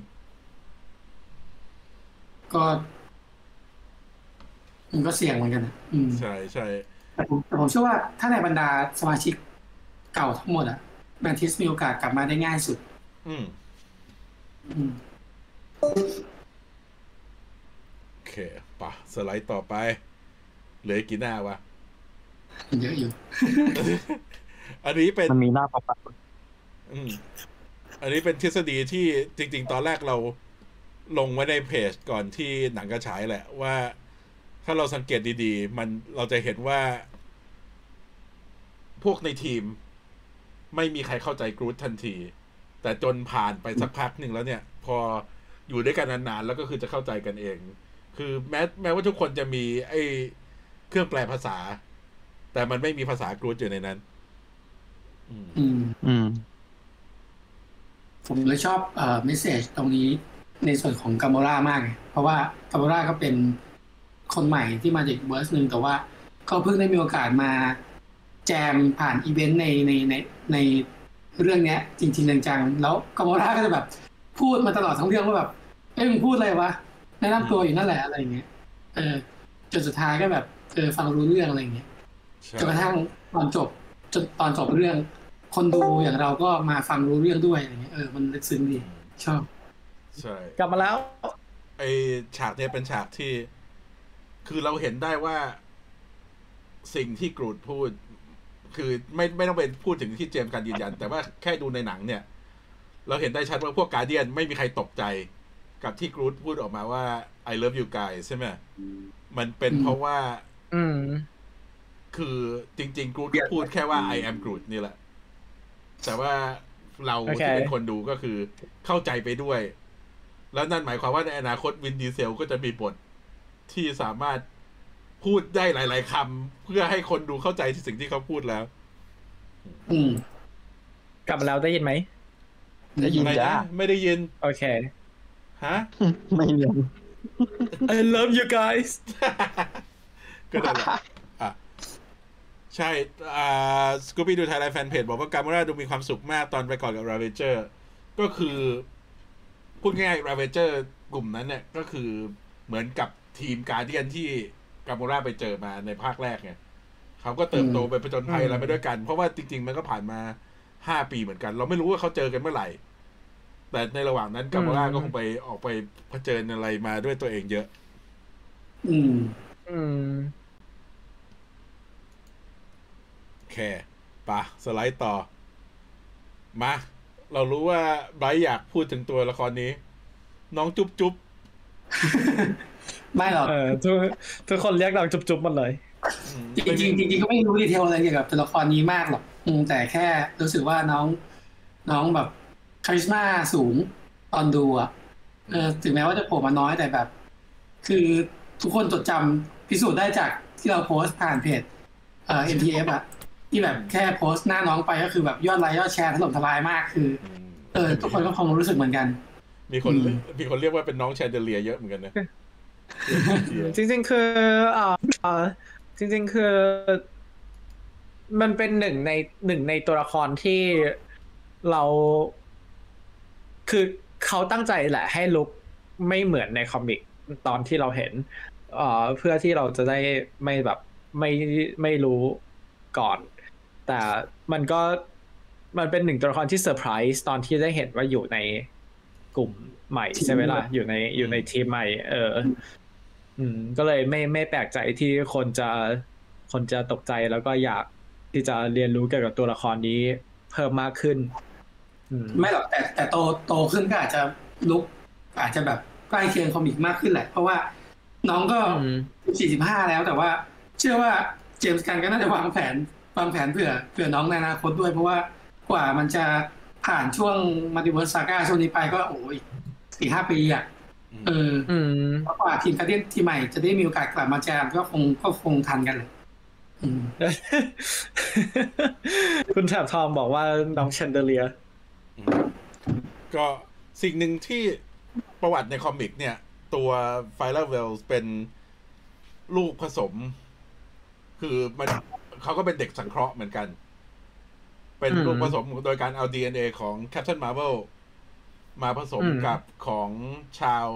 ก็มันก็เสี่ยงเหมือนกันนะอืมใช่ใช่แต่ผมแต่ผมเชื่อว่าถ้าในบรรดาสมาชิกเก่าทั้งหมดอะแมนทิสมีโอกาสกลับมาได้ง่ายสุด อืมอืมโอเคปะสไลด์ต่อไป เหลืออีกกี่หน้าวะ เยอะอยู่ อันนี้เป็นมันมีหน้าปรับอืมอันนี้เป็นทฤษฎีที่จริง ๆ ตอนแรกเราลงไว้ในเพจก่อนที่หนังกระฉายแหละว่า ถ้าเราสังเกตดี ๆ มันเราจะเห็นว่า พวกในทีม ไม่มีใครเข้าใจกรูดทันที แต่จนผ่านไปสักพักหนึ่งแล้วเนี่ย พออยู่ด้วยกันนานๆแล้วก็คือจะเข้าใจกันเอง คือแม้แม้ว่าทุกคนจะมี ไอ้เครื่องแปลภาษา แต่มันไม่มีภาษา Groot อยู่ในนั้น อืมอืม อืม ผมเลยชอบเอ่อ message ตรงนี้ในส่วนของ Gamora มากไงเพราะว่า Gamora ก็เป็นคนใหม่ที่มาจากอีก verse หนึ่งแต่ว่าเขาเพิ่งได้มีโอกาสมาแจมผ่านอีเวนต์ในในในในเรื่องเนี้ย จริงๆจังๆแล้วกาโมราก็จะแบบ พูดมาตลอดทั้งเรื่องว่าแบบเอ้ยมึงพูดอะไรวะแนะนำตัวอยู่นั่นแหละอะไรอย่างเงี้ยเออจนสุดท้ายก็แบบเออฟังรู้เรื่องอะไรอย่างเงี้ยใช่จนกระทั่งตอนจบจนตอนจบเรื่อง คนดูอย่างเราก็มาฟังรู้เรื่องด้วยอะไรเงี้ยเออมันลึกซึ้งดีชอบใช่กลับมาแล้วไอฉากเนี้ยเป็นฉากที่ คือเราเห็นได้ว่า สิ่งที่กรูดพูด คือไม่ไม่ต้องไปพูดถึงที่เจมส์การยืนยัน แต่ว่าแค่ดูในหนังเนี่ย เราเห็นได้ชัดว่าพวกการเดียนไม่มีใครตกใจกับที่กรูดพูดออกมาว่า I love you guys ใช่ไหมมันเป็นอืมเพราะว่าอืมคือจริง ๆ กรูดพูดแค่ว่า I am Groot นี่แหละ แต่ว่าเราโอเคที่เป็นคนดูก็คือเข้าใจไปด้วย แล้วนั่นหมายความว่าในอนาคตวินดีเซลก็จะมีบทที่สามารถพูดได้หลาย ๆคำเพื่อให้คนดูเข้าใจที่สิ่งที่เขาพูดแล้ว อืมกลับมาแล้วได้ยินไหมได้ยินอะไรจ้านะไม่ได้ยิน โอเค ฮะ ไม่เรียน I love you guys ก็นั่นแหละอะ ใช่อ่าสกูปี้ดูไทยไลฟ์แฟนเพจบอกว่าการ์มราดูมีความสุขมากตอนไปก่อนกับราเวเจอร์ก็คือ พูดง่ายๆราเวเจอร์กลุ่มนั้นเนี่ย ก็คือเหมือนกับทีมการเดียนที่กาโมราไปเจอมาในภาคแรกไงเขาก็เติบโตไปผจญภัยอืมอะไรไปด้วยกัน เพราะว่าจริง ๆ มันก็ผ่านมาห้าปีเหมือนกัน เราไม่รู้ว่าเขาเจอกันเมื่อไหร่ แต่ในระหว่างนั้นกาโมราก็คงไปออกไปเผชิญอะไรมาด้วยตัวเองเยอะ อืม อืม โอ เคปะสไลด์ต่อ มา เรารู้ว่าไบร์ทอยากพูดถึงตัวละครนี้ น้องจุ๊บจุ๊บไม่หรอกเออทุกทุกคนเรียกเราจุ๊บๆหมดเลยอืมจริงๆจริงๆก็ไม่รู้ดีเทลอะไรเกี่ยวกับตัวละครนี้มากหรอกอืมแต่แค่รู้สึกว่าน้อง น้องแบบคาริสมาสูงตอนดูอะเออถึงแม้ว่าจะโผล่มาน้อยแต่แบบ คือทุกคนจดจำพิสูจน์ได้จากที่เราโพสต์ผ่านเพจเอ่อ MTF อะ ที่แบบแค่โพสต์หน้าน้องไปก็คือแบบยอดไลค์ยอดแชร์ถล่มทลายมากคืออืมเออ ทุกคนก็คงรู้สึกเหมือนกัน มีคนอืมมีคนเรียกว่าเป็นน้องแชนเดเลียเยอะเหมือนกันนะจริง ๆ คือเอ่อเอ่อจริง ๆ คือ มันเป็นหนึ่งในหนึ่งในตัวละครที่เรา คือเขาตั้งใจแหละ ให้ลุกไม่เหมือนในคอมิกตอนที่เราเห็นเอ่อเพื่อที่เราจะได้ไม่แบบไม่ไม่รู้ก่อน แต่มันก็มันเป็นหนึ่งตัวละครที่เซอร์ไพรส์ตอนที่ได้เห็นว่าอยู่ในกลุ่มใหม่ใช่ไหมล่ะอยู่ในอยู่ในทีมใหม่ เออ อืม ก็เลยไม่ไม่แปลกใจที่คนจะคนจะตกใจแล้วก็อยากที่จะเรียนรู้เกี่ยวกับตัวละครนี้เพิ่มมากขึ้นอืมไม่หรอกแต่แต่โตโตขึ้นก็อาจจะ look อาจจะแบบใกล้เคียง comic มากขึ้นแหละ เพราะว่าน้องก็อืมสี่สิบห้าแล้วแต่ว่า เชื่อว่า James Gunn ก็น่าจะวางแผน วางแผนเผื่อเผื่อน้องในอนาคตด้วยเพราะว่ากว่ามันจะผ่านช่วง Multiverse Saga ช่วงนี้ไปก็โอ้ยสี่ห้าปีอะเอออืมเพราะกว่าทีม Guardian ทีมใหม่จะได้มีโอกาสกลับมาแจมก็คงก็คงทันกันเลยอืมคุณแถบทองบอกว่าน้องแชนเดเลียอืมก็สิ่งหนึ่งที่ประวัติในคอมิกเนี่ย ตัวไฟลาเวลเป็นลูกผสม คือมัน เขาก็เป็นเด็กสังเคราะห์เหมือนกัน เป็นอืมลูกผสมโดยการเอา DNA ของ Captain Marvel มาผสมอืมกับของชาว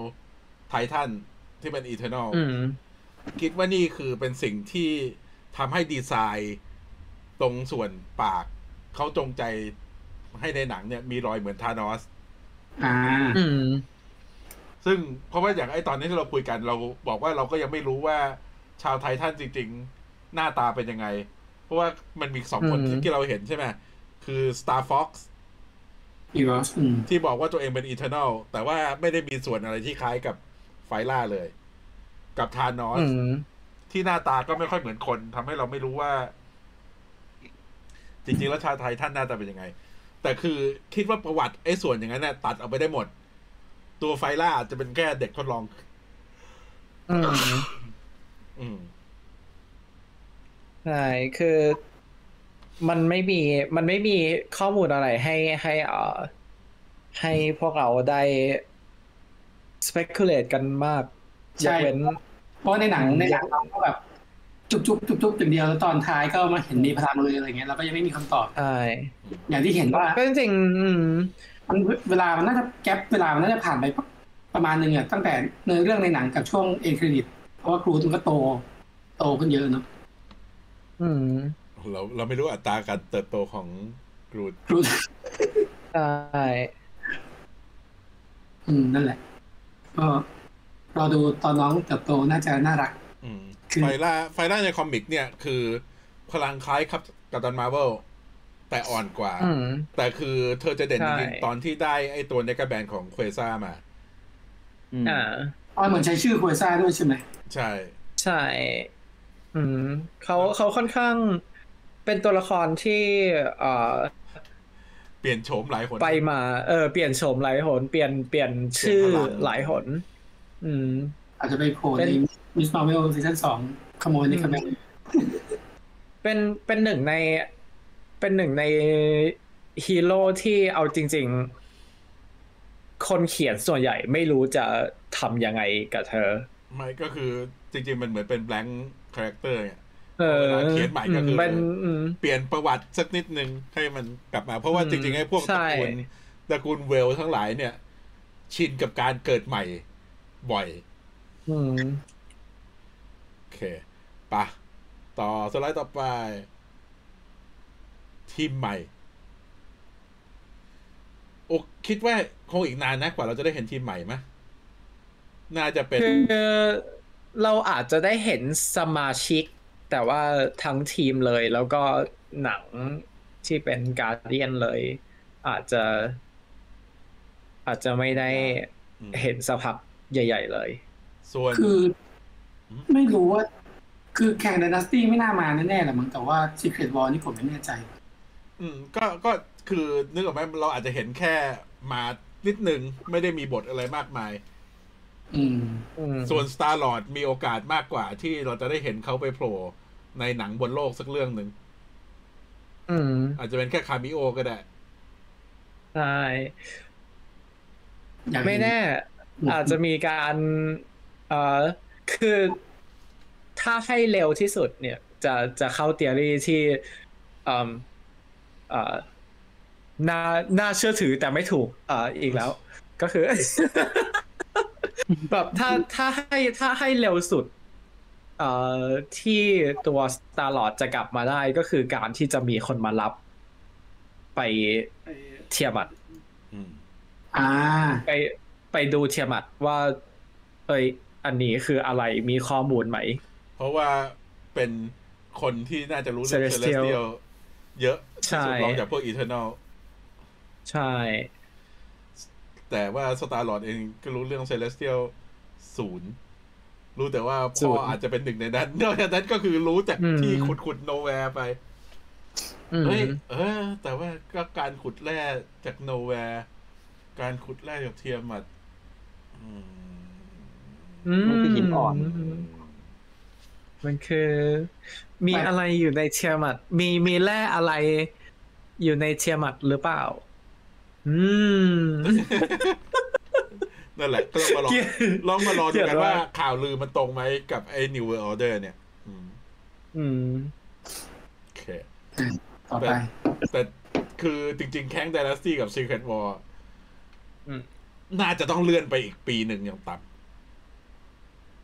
ไททันที่เป็น Eternal อืมคิดว่านี่คือเป็นสิ่งที่ทำให้ดีไซน์ตรงส่วนปาก เขาจงใจให้ในหนังเนี่ยมีรอยเหมือนธานอส อ่าอืมซึ่งเพราะว่าอย่างไอ้ตอนนี้ที่เราคุยกันเราบอกว่าเราก็ยังไม่รู้ว่าชาวไททันจริง ๆ หน้าตาเป็นยังไง เพราะว่ามันมีสองคนอืมที่ที่เราเห็นใช่ไหมคือ Star Fox อีรอสอืมที่บอกว่าตัวเองเป็น Eternal แต่ว่าไม่ได้มีส่วนอะไรที่คล้ายกับไฟล่าเลย กับธานอสอืมที่หน้าตาก็ไม่ค่อยเหมือนคนทำให้เราไม่รู้ว่า จริง ๆ แล้วชาวไทยท่านหน้าตาเป็นยังไง แต่คือคิดว่าประวัติไอ้ส่วนอย่างนั้นน่ะตัดออกไปได้หมด ตัวไฟล่าอาจจะเป็นแค่เด็กทดลอง อืม อืม ใช่คือมันไม่มีมันไม่มีข้อมูลอะไรให้ให้เอ่อให้พวกเราได้ speculate กันมากใช่ยกเว้นเพราะในหนังในหนังเราก็แบบจุบจุบจุบจุบอย่างเดียวแล้วตอนท้ายก็มาเห็นมีพลังเลยอะไรเงี้ยเราก็ยังไม่มีคำตอบใช่อย่างที่เห็นว่าก็จริงๆอืมมันเวลามันน่าจะแก๊ปเวลามันน่าจะผ่านไปประมาณหนึ่งอะตั้งแต่เนื้อเรื่องในหนังกับช่วงเอ็นเครดิตเพราะว่าครูมันก็โต โตขึ้นเยอะเนาะ อืมเราเราไม่รู้อัตราการเติบโตของกรูดครูใช่อืมนั่นแหละ ก็รอดูตอนน้องเติบโตน่าจะน่ารักอืมคือไฟล่าไฟล่าในคอมิกเนี่ยคือ พลังคล้ายครับกับตันมาร์เวลแต่อ่อนกว่าอืมแต่คือเธอจะเด่นจริงใช่ๆตอนที่ได้ไอ้ตัวเนกาแบนของเควซ่ามาอืมอ่าอ๋อเหมือนใช้ชื่อคุยซ่าด้วยใช่ไหม ใช่ ใช่ อืมเขาเขาค่อนข้างเป็นตัวละครที่เอ่อเปลี่ยนโฉมหลายคนไปมา เออเปลี่ยนโฉมหลายหนเปลี่ยนเปลี่ยนชื่อเปลี่ยนพลังหลายหนอืม อาจจะไปโผล่เป็ในนมิสมาร์เวลซีซั่นสองขโมยในคาแมนเป็นเป็นหนึ่งใน เป็นหนึ่งในฮีโร่ที่เอาจริง ๆ คนเขียนส่วนใหญ่ไม่รู้จะทำยังไงกับเธอ ไม่ก็คือจริง ๆ มันเหมือนเป็น blank character เนี่ยเออเวลาเขียนใหม่ก็คือมเป็นอืมเปลี่ยนประวัติสักนิดนึงให้มันกลับมา เพราะว่าอืมจริงๆไอ้พวกตใช่ระกูลตระกูลเวลทั้งหลายเนี่ย ชินกับการเกิดใหม่บ่อยอืมโอเคปะต่อสไลด์ต่อไป ทีมใหม่โอ้คิดว่าคงอีกนานนะกว่าเราจะได้เห็นทีมใหม่ไหมน่าจะเป็นคือ เราอาจจะได้เห็นสมาชิก แต่ว่าทั้งทีมเลยแล้วก็หนังที่เป็นการเดียนเลย อาจจะ อาจจะไม่ได้อืมเห็นสักพักใหญ่ ๆ เลย ส่วนคือ ไม่รู้ว่า คือแข่งด y นาสตี้ไม่น่ามาแน่ๆแหละมั้งแต่ว่า Secret War นี่ผมไม่แน่ใจ อืม ก็ก็คือนึกออกไหมเราอาจจะเห็นแค่มานิดหนึ่งไม่ได้มีบทอะไรมากมาย อืมอืมส่วน Star Lord มีโอกาสมากกว่าที่เราจะได้เห็นเขาไปโผล่ในหนังบนโลกสักเรื่องหนึ่งอืมอาจจะเป็นแค่คามิโอก็ได้ ใช่อยากเห็นไม่แน่ อาจจะมีการเอ่อคือถ้าให้เร็วที่สุดเนี่ย จะจะเข้าเตียรี่ที่เอ่อเอ่อน่าน่าเชื่อถือแต่ไม่ถูกเอ่ออีกแล้ว ก็คือ แบบถ้าถ้าให้ถ้าให้เร็วสุด เอ่อที่ตัว Star Lord จะกลับมาได้ก็คือการที่จะมีคนมารับ ไปเทียมัดอืมอ่า ไปไปดูเทียมัดว่า เอ้ยอันนี้คืออะไรมีข้อมูลไหม เพราะว่าเป็นคนที่น่าจะรู้เรื่อง Celestial Celestial เยอะที่สุดใช่รองจากพวก Eternal ใช่ แต่ว่า Star Lord เองก็รู้เรื่อง Celestial ศูนย์รู้แต่ว่าศูพ่อนย์อาจจะเป็นหนึ่งในนั้นนอกจากนั้นก็คือรู้จากอืมที่ขุดขุดโนแวร์ไปอืมเฮ้ยเออ แต่ว่าก็การขุดแร่จากโนแวร์ การขุดแร่จากเทียมัดอืมมันคือหินอ่อน มันคือ มีไม่อะไรอยู่ในเทียมัด มีมีแร่อะไรอยู่ในเทียมัดหรือเปล่า อืม นั่นแหละก็ต้องมาลองเกลียดลองมารอดูเกลียกันดว่าว่าข่าวลือมันตรงไหมกับไอ้ New World Order เนี่ย อืมอืมโอเคต่อไปแต่คือจริง ๆ Kang Dynasty กับ Secret War อืมน่าจะต้องเลื่อนไปอีกปีหนึ่งอย่างต่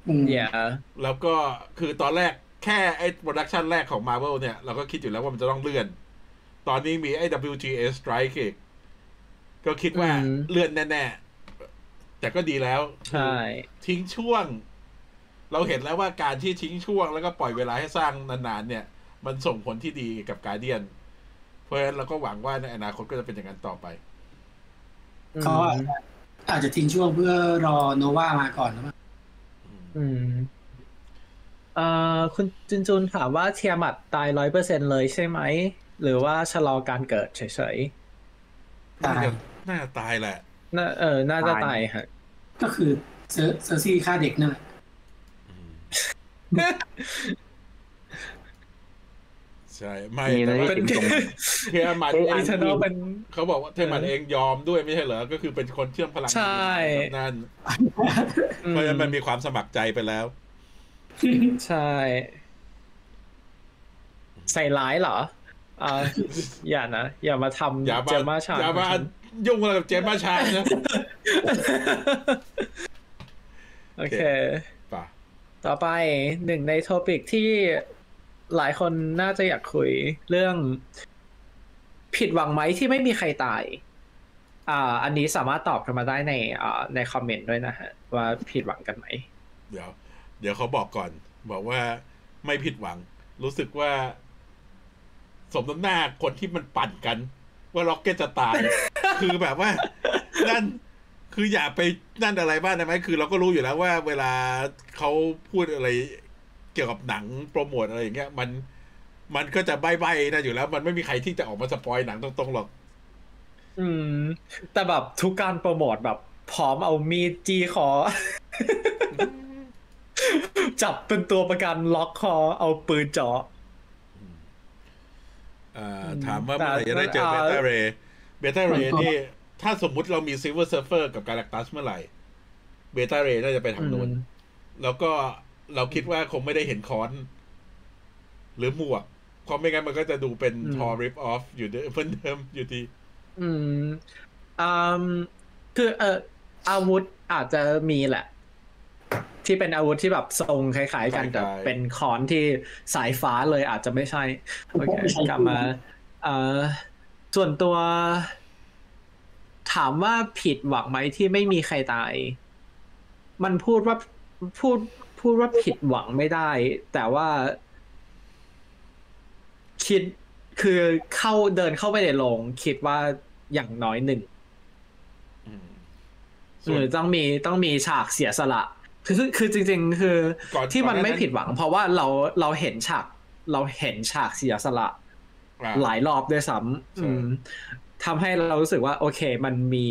อืมอย่าำแล้วก็คือตอนแรกแค่ไอ้ production แรกของ Marvel เนี่ย เราก็คิดอยู่แล้วว่ามันจะต้องเลื่อน ตอนนี้มีไอ้ WGA Strike อีก ก็คิดว่าอืมเลื่อนแน่ๆแต่ก็ดีแล้วใช่ทิ้งช่วง เราเห็นแล้วว่าการที่ทิ้งช่วง แล้วก็ปล่อยเวลาให้สร้างนานๆเนี่ย มันส่งผลที่ดีกับการเดียน เพราะฉะนั้นเราก็หวังว่าในอนาคตก็จะเป็นอย่างนั้นต่อไปเขาอาจจะอาจจะทิ้งช่วงเพื่อรอโนวามาก่อนหรือเปล่าอืมเอ่อคุณจุนจุนถามว่าเทียมัดตายร้อยเปอร์เซ็นเลยใช่ไหม หรือว่าชะลอการเกิดเฉยน่าตายจะ น่าจะตายแหละๆน่าเออ น่าจะตายฮะก็คือเซอร์เซอร์ซี่ฆ่าเด็กนั่นแหละใช่ไม่มีแต่นะว่าที่ถึงตรงเทียมัดเอ้ยเออีงเทอร์นอลเป็นเขาบอกว่าเทียมัดเองยอมด้วยไม่ใช่เหรอ ก็คือเป็นคนเชื่อมพลังใช่กับนั่นเพราะฉะนั้นมันมีความสมัครใจไปแล้ว ใช่ ใส่ร้ายเหรออ่าอย่านะ อย่ามาทำอย่ามาเจมมาชาอย่ามา ยุ่งอะไรกับเจมส์มาชานะโอเคป่ะต่อไปหนึ่งใน topic ที่หลายคนน่าจะอยากคุยเรื่อง ผิดหวังไหมที่ไม่มีใครตาย อ่า อันนี้สามารถตอบกันมาได้ในอ่าในคอมเมนต์ด้วยนะฮะ ว่าผิดหวังกันไหม เดี๋ยว เดี๋ยวเขาบอกก่อน บอกว่าไม่ผิดหวัง รู้สึกว่า สมน้ำหน้าคนที่มันปั่นกัน ว่า Rocket จะตาย คือแบบว่า นั่นคืออย่าไปนั่นอะไรบ้างได้ไหมคือเราก็รู้อยู่แล้วว่า เวลาเขาพูดอะไร เกี่ยวกับหนังโปรโมทอะไรอย่างเงี้ย มันมันก็จะใบ้ๆนะอยู่แล้ว มันไม่มีใครที่จะออกมาสปอยหนังตรงๆหรอก อืม แต่แบบทุกการโปรโมทแบบ พร้อมเอามีดจีคอ จับเป็นตัวประกันล็อกคอ เอาปืนเจาะอ่าอืม ถามว่าเมื่อไหร่แต่จะได้เจออ่า Beta Ray Beta Ray นี่ ถ้าสมมุติเรามี Silver Surfer กับ Galactus เมื่อไหร่ Beta Ray น่าจะไปทางนู้นแล้วก็เราคิดว่าคงไม่ได้เห็นค้อน หรือหมวกเพราะไม่งั้นมันก็จะดูเป็นอืม Thor rip-off อยู่เดิมเหมือนเดิมอยู่ดีอืมอืมคือเอออาวุธอาจจะมีแหละ ที่เป็นอาวุธที่แบบทรงคล้ายๆกันคล้ายๆแต่เป็นค้อนที่สายฟ้าเลยอาจจะไม่ใช่โอเคกลับมาเอ่อส่วนตัว ถามว่าผิดหวังไหมที่ไม่มีใครตาย มันพูดว่าพูดพูดว่าผิดหวังไม่ได้ แต่ว่า คิดคือเข้าเดินเข้าไปในโรงคิดว่าอย่างน้อยหนึ่งอืมหส่วนรือต้องมีต้องมีฉากเสียสละ คือคือคือจริง ๆ คือก่อนที่มันก่อนหน้าไม่นั้นผิดหวัง เพราะว่าเราเราเห็นฉากเราเห็นฉากเสียสละอ่าหลายรอบด้วยซ้ำใช่อืมทำให้เรารู้สึกว่า โอเค มันมี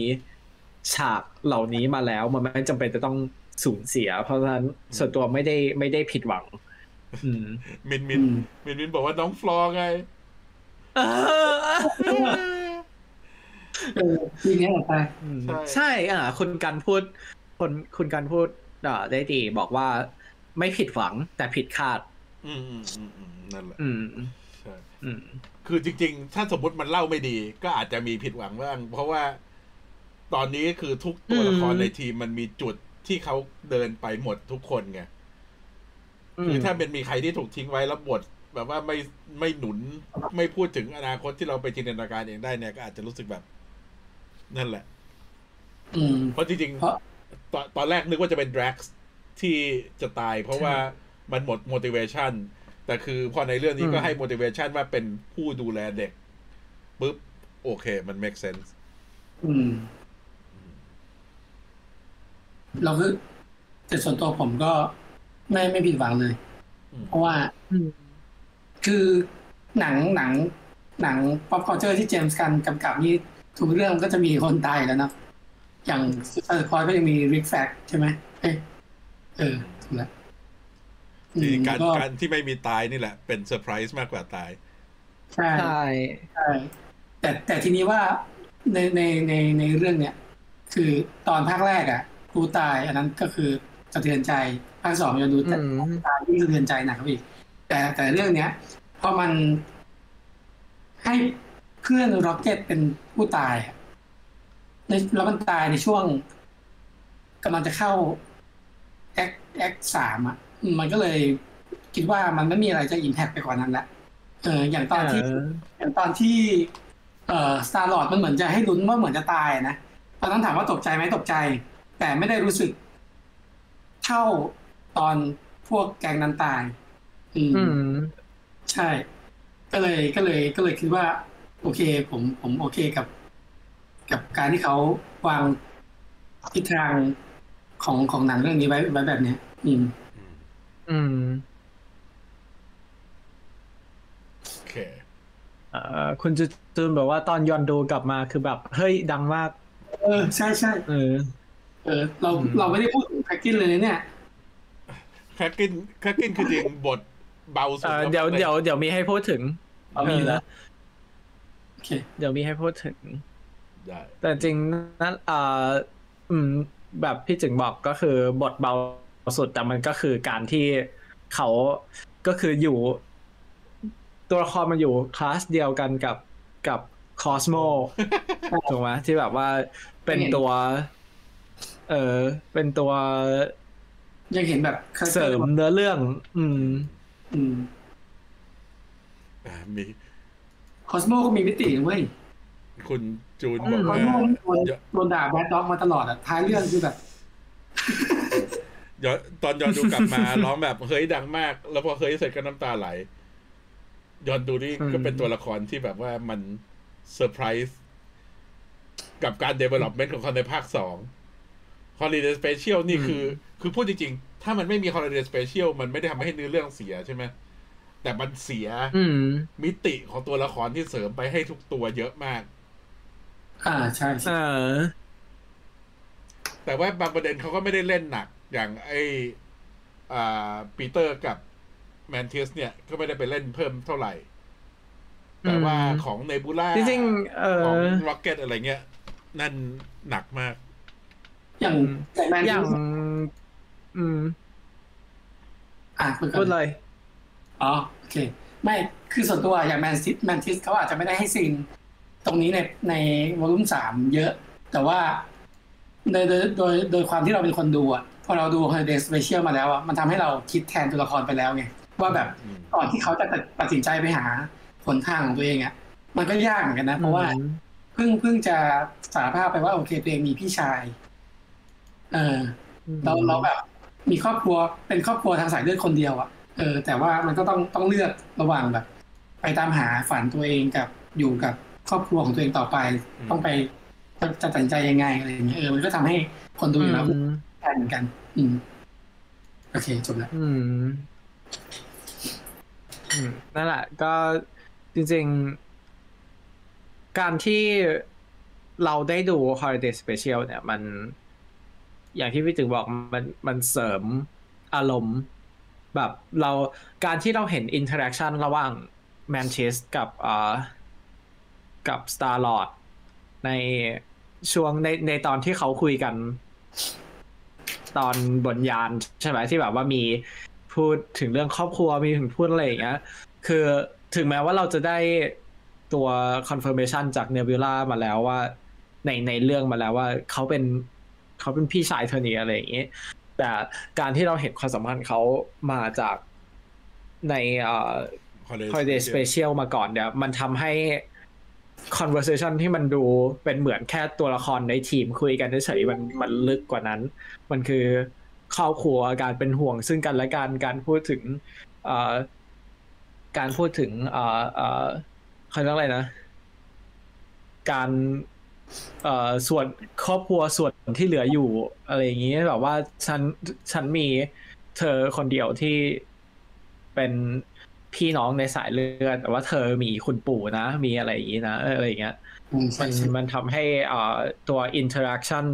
ฉากเหล่านี้มาแล้ว มันไม่จำเป็นจะต้องสูญเสีย เพราะฉะนั้นส่วนตัวไม่ได้ไม่ได้ผิดหวังอืมมินมินมินมินบอกว่าน้องฟลอร์ไงเออเออทีนี้ไปอืมใช่ใช่ อะคุณกันพูดคนคุณกันพูดอ่า ได้ดีบอกว่าไม่ผิดหวังแต่ผิดคาดอืมอืมอืมอืมนั่นแหละอืมใช่อืมคือจริง ๆ ถ้าสมมติมันเล่าไม่ดี ก็อาจจะมีผิดหวังบ้างเพราะว่าตอนนี้คือทุกตัวละครอืมในทีมมันมีจุดที่เขาเดินไปหมดทุกคนไงคือถ้าเป็นมีใครที่ถูกทิ้งไว้แล้วบทแบบว่าไม่ไม่หนุนไม่พูดถึงอนาคตที่เราไปจินตนาการเองได้เนี่ยก็อาจจะรู้สึกแบบ นั่นแหละอืมเพราะจริงเพราะๆ ตอนตอนแรกนึกว่าจะเป็น Drax ที่จะตาย เพราะว่ามันหมด motivation แต่คือพอในเรื่องนี้ก็อืมให้ motivation ว่าเป็นผู้ดูแลเด็กปุ๊บ โอเค มัน make sense อืม เราคือแต่ส่วนตัวผมก็ไม่ไม่ผิดหวังเลยอืมเพราะว่าอืมคือหนังหนัง หนัง pop culture ที่เจมส์กันกำกับนี่ทุกเรื่องก็จะมีคนตายแล้วเนอะ อย่างสุดท้ายก็ยังมีริกแฟกใช่ไหมเอ้ยเออถูกแล้วอืจริมงๆการก็การที่ไม่มีตายนี่แหละ เป็นเซอร์ไพรส์มากกว่าตายใช่ใช่ใช่แต่แต่ทีนี้ว่าในในในในเรื่องเนี้ยคือตอนภาคแรกอะกูตาย อันนั้นก็คือสะเทือนใจภาคสองยังดูแต่อืมตายที่สะเทือนใจหนักกว่าอีกแต่แต่เรื่องเนี้ยพอมันให้เพื่อน Rocket เป็นผู้ตายอะ ในแล้วมันตายในช่วงกำลังจะเข้าแอคแอคสามอะอืมมันก็เลยคิดว่ามันไม่มีอะไรจะ impact ไปกว่านั้นละเอออย่างตอนที่เอออย่างตอนที่ เอ่อสตาร์ลอดมันเหมือนจะให้ลุ้นว่าเหมือนจะตายนะตอนนั้นถามว่าตกใจไหมตกใจ แต่ไม่ได้รู้สึก เท่าตอนพวกแกงนั้นตาย อืมอืมใช่ ก็เลยก็เลย ก็เลยคิดว่า โอเค ผมผมโอเคกับ กับการที่เขาวางทิศทางของของหนังเรื่องนี้ไว้ไว้แบบเนี้ยอืม อืมอืมโอเคเอ่อคุณจูจูนบอกว่าตอนยอนดูกลับมาคือแบบ เฮ้ยดังมาก เออ ใช่ใช่เออ เออ เราอืมเราไม่ได้พูดถึงแพ็กกินเลยนะเนี่ยแคกกินแคกกินคือจริงบทเบาสุดเอ่อแล้วเดี๋ยวลเดี๋ยวเดี๋ยวมีให้พูดถึงเอามีแล้วโอเคเดี๋ยวมีให้พูดถึง ได้แต่จริงนั้นเอ่ออืม แบบพี่จึงบอกก็คือบทเบาสุดแต่มันก็คือการที่เขาก็คืออยู่ ตัวละครมันอยู่คลาสเดียวกันกับกับคอสโมถูกไหมที่แบบว่าเป็นตัว เออเป็นตัว ยังเห็นแบบเสริมเนื้อเรื่อง อืม อืมอ่ามีคอสโมก็มีมิตินะเว้ยคุณ จูนอืบมอกคอว่าสโมโดนโดนด่าแบดด็อกมาตลอดอะท้ายเรื่องคือแบบย้อนตอนย้อนดูกลับมาร้องแบบเฮ้ยดังมาก แล้วพอเฮ้ยเสร็จก็น้ำตาไหลย้อนดูนี่อืมก็เป็นตัวละครที่แบบว่ามันเซอร์ไพรส์กับการ development ของเขาในภาคสอง Holiday Special นี่คือ คือพูดจริง ๆ ถ้ามันไม่มี Holiday Special มันไม่ได้ทำให้เนื้อเรื่องเสียใช่ไหมแต่มันเสียอืมมิติของตัวละครที่เสริมไปให้ทุกตัวเยอะมาก อ่าใช่เอใช่อแต่ว่าบางประเด็นเขาก็ไม่ได้เล่นหนัก อย่างไอ้อ่าปีเตอร์กับ Mantis เนี่ย ก็ไม่ได้ไปเล่นเพิ่มเท่าไหร่ แต่ว่าอืมของเนบูล่าจริงๆเอของอ Rocket อะไรเงี้ย นั่นหนักมาก อย่างแต่แมนอย่าง อืม อะคุยกัพูดนเลยอ๋อ โอเค ไม่คือส่วนตัวอย่างแมนซิแมนทิสเขาอาจจะไม่ได้ให้ซีน ตรงนี้ในในวอลุ่มสามเยอะ แต่ว่าโดยโดยโดยโดยความที่เราเป็นคนดูอะพอเราดู Holiday Special มาแล้วอะมันทำให้เราคิดแทนตัวละครไปแล้วไงว่าแบบอืมก่อนที่เขาจะตัดสินใจไปหาหนทางของตัวเองอะมันก็ยากเหมือนกันนะ เพราะว่าเพิ่งเพิ่งจะสารภาพไปว่าโอเคตัวเองมีพี่ชาย เออเราเราแบบมีครอบครัวเป็นครอบครัวทางสายเลือดคนเดียวอะ่ะเออแต่ว่ามันก็ต้องต้องเลือกระหว่างแบบ ไปตามหาฝันตัวเองกับอยู่กับ ครอบครัวของตัวเองต่อไป ต้องไปจะจะตัดสินใจยังไงอะไรอย่างเงี้ยเออมันก็ทำให้คนดูอยู่แล้วอืมแทนเหมือนกัน อืมโอเคจบแล้วอืมอืมนั่นแหละ ก็จริง ๆ การที่เราได้ดู Holiday Special เนี่ย มัน อย่างที่พี่ถึงบอกมันมันเสริมอารมณ์แบบเราการที่เราเห็น interaction ระหว่าง Mantis กับอ่า กับ Star Lord ในช่วงในในตอนที่เขาคุยกัน ตอนบนยานใช่ไหมที่แบบว่ามีพูดถึงเรื่องครอบครัวมีถึงพูดอะไรอย่างเงี้ยคือถึงแม้ว่าเราจะได้ตัว confirmation จากเนบิ l ล่ามาแล้วว่า ในในเรื่องมาแล้วว่าเขาเป็นเขาเป็นพี่ชายเธอนี่อะไรอย่างงี้แต่การที่เราเห็นความสัมพันธ์เขามาจากในเอ่อ Holiday Holiday Special Special มาก่อนเนี่ย มันทำให้ conversation ที่มันดูเป็นเหมือนแค่ตัวละครในทีมคุยกันเฉยๆมันมันลึกกว่านั้น มันคือครอบครัวการเป็นห่วงซึ่งกันและกันการพูดถึงอ่อการพูดถึงเอ่อเอ่อเขาเรียกอะไรนะ การเอ่อส่วนครอบครัวส่วนที่เหลืออยู่อะไรอย่างนี้แบบว่าฉันฉันมีเธอคนเดียวที่เป็น พี่น้องในสายเลือดแต่ว่าเธอมีคุณปู่นะ มีอะไรอย่างนี้นะเอออะไรอย่างเงี้ยอืมมัใช่นใช่มันทำให้อ่าตัว interaction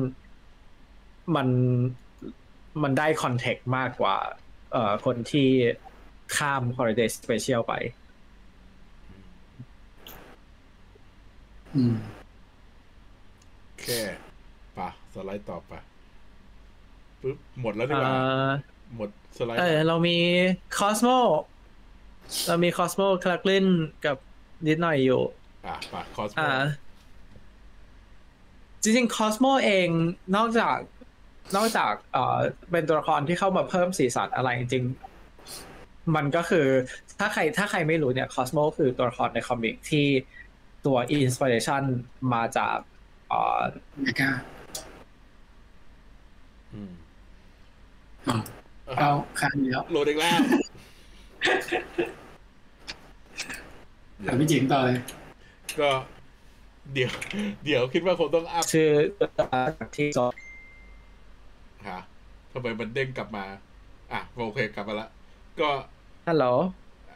มันมันได้ context มากกว่า เอ่อคนที่ข้าม Holiday Special ไป อืมโอเคปะสไลด์ต่อไปปึ๊บหมดแล้วดีกว่าเอ่อหมดสไลด์เออเรามี Cosmo เรามีคอสโมแครกลินกับนิดหน่อยอยู่ อะปะคอสโมอ่าจริงๆคอสโมเองนอกจากนอกจากเอ่อเป็นตัวละครที่เข้ามาเพิ่มสีสันอะไรจริงๆมันก็คือถ้าใครถ้าใครไม่รู้เนี่ยคอสโมคือตัวละครใน comic ที่ตัว inspiration มาจากเอ่อไม่กล้าอืมอ๋อเอาค้างเดียวโหลดอีกแล้ว ถามพี่จิงต่อเลยก็เดี๋ยว เดี๋ยวคิดว่าคงต้องอัพชื่อที่จอฮะทำไมมันเด้งกลับมา อะโอเคกลับมาละก็ฮัลโหล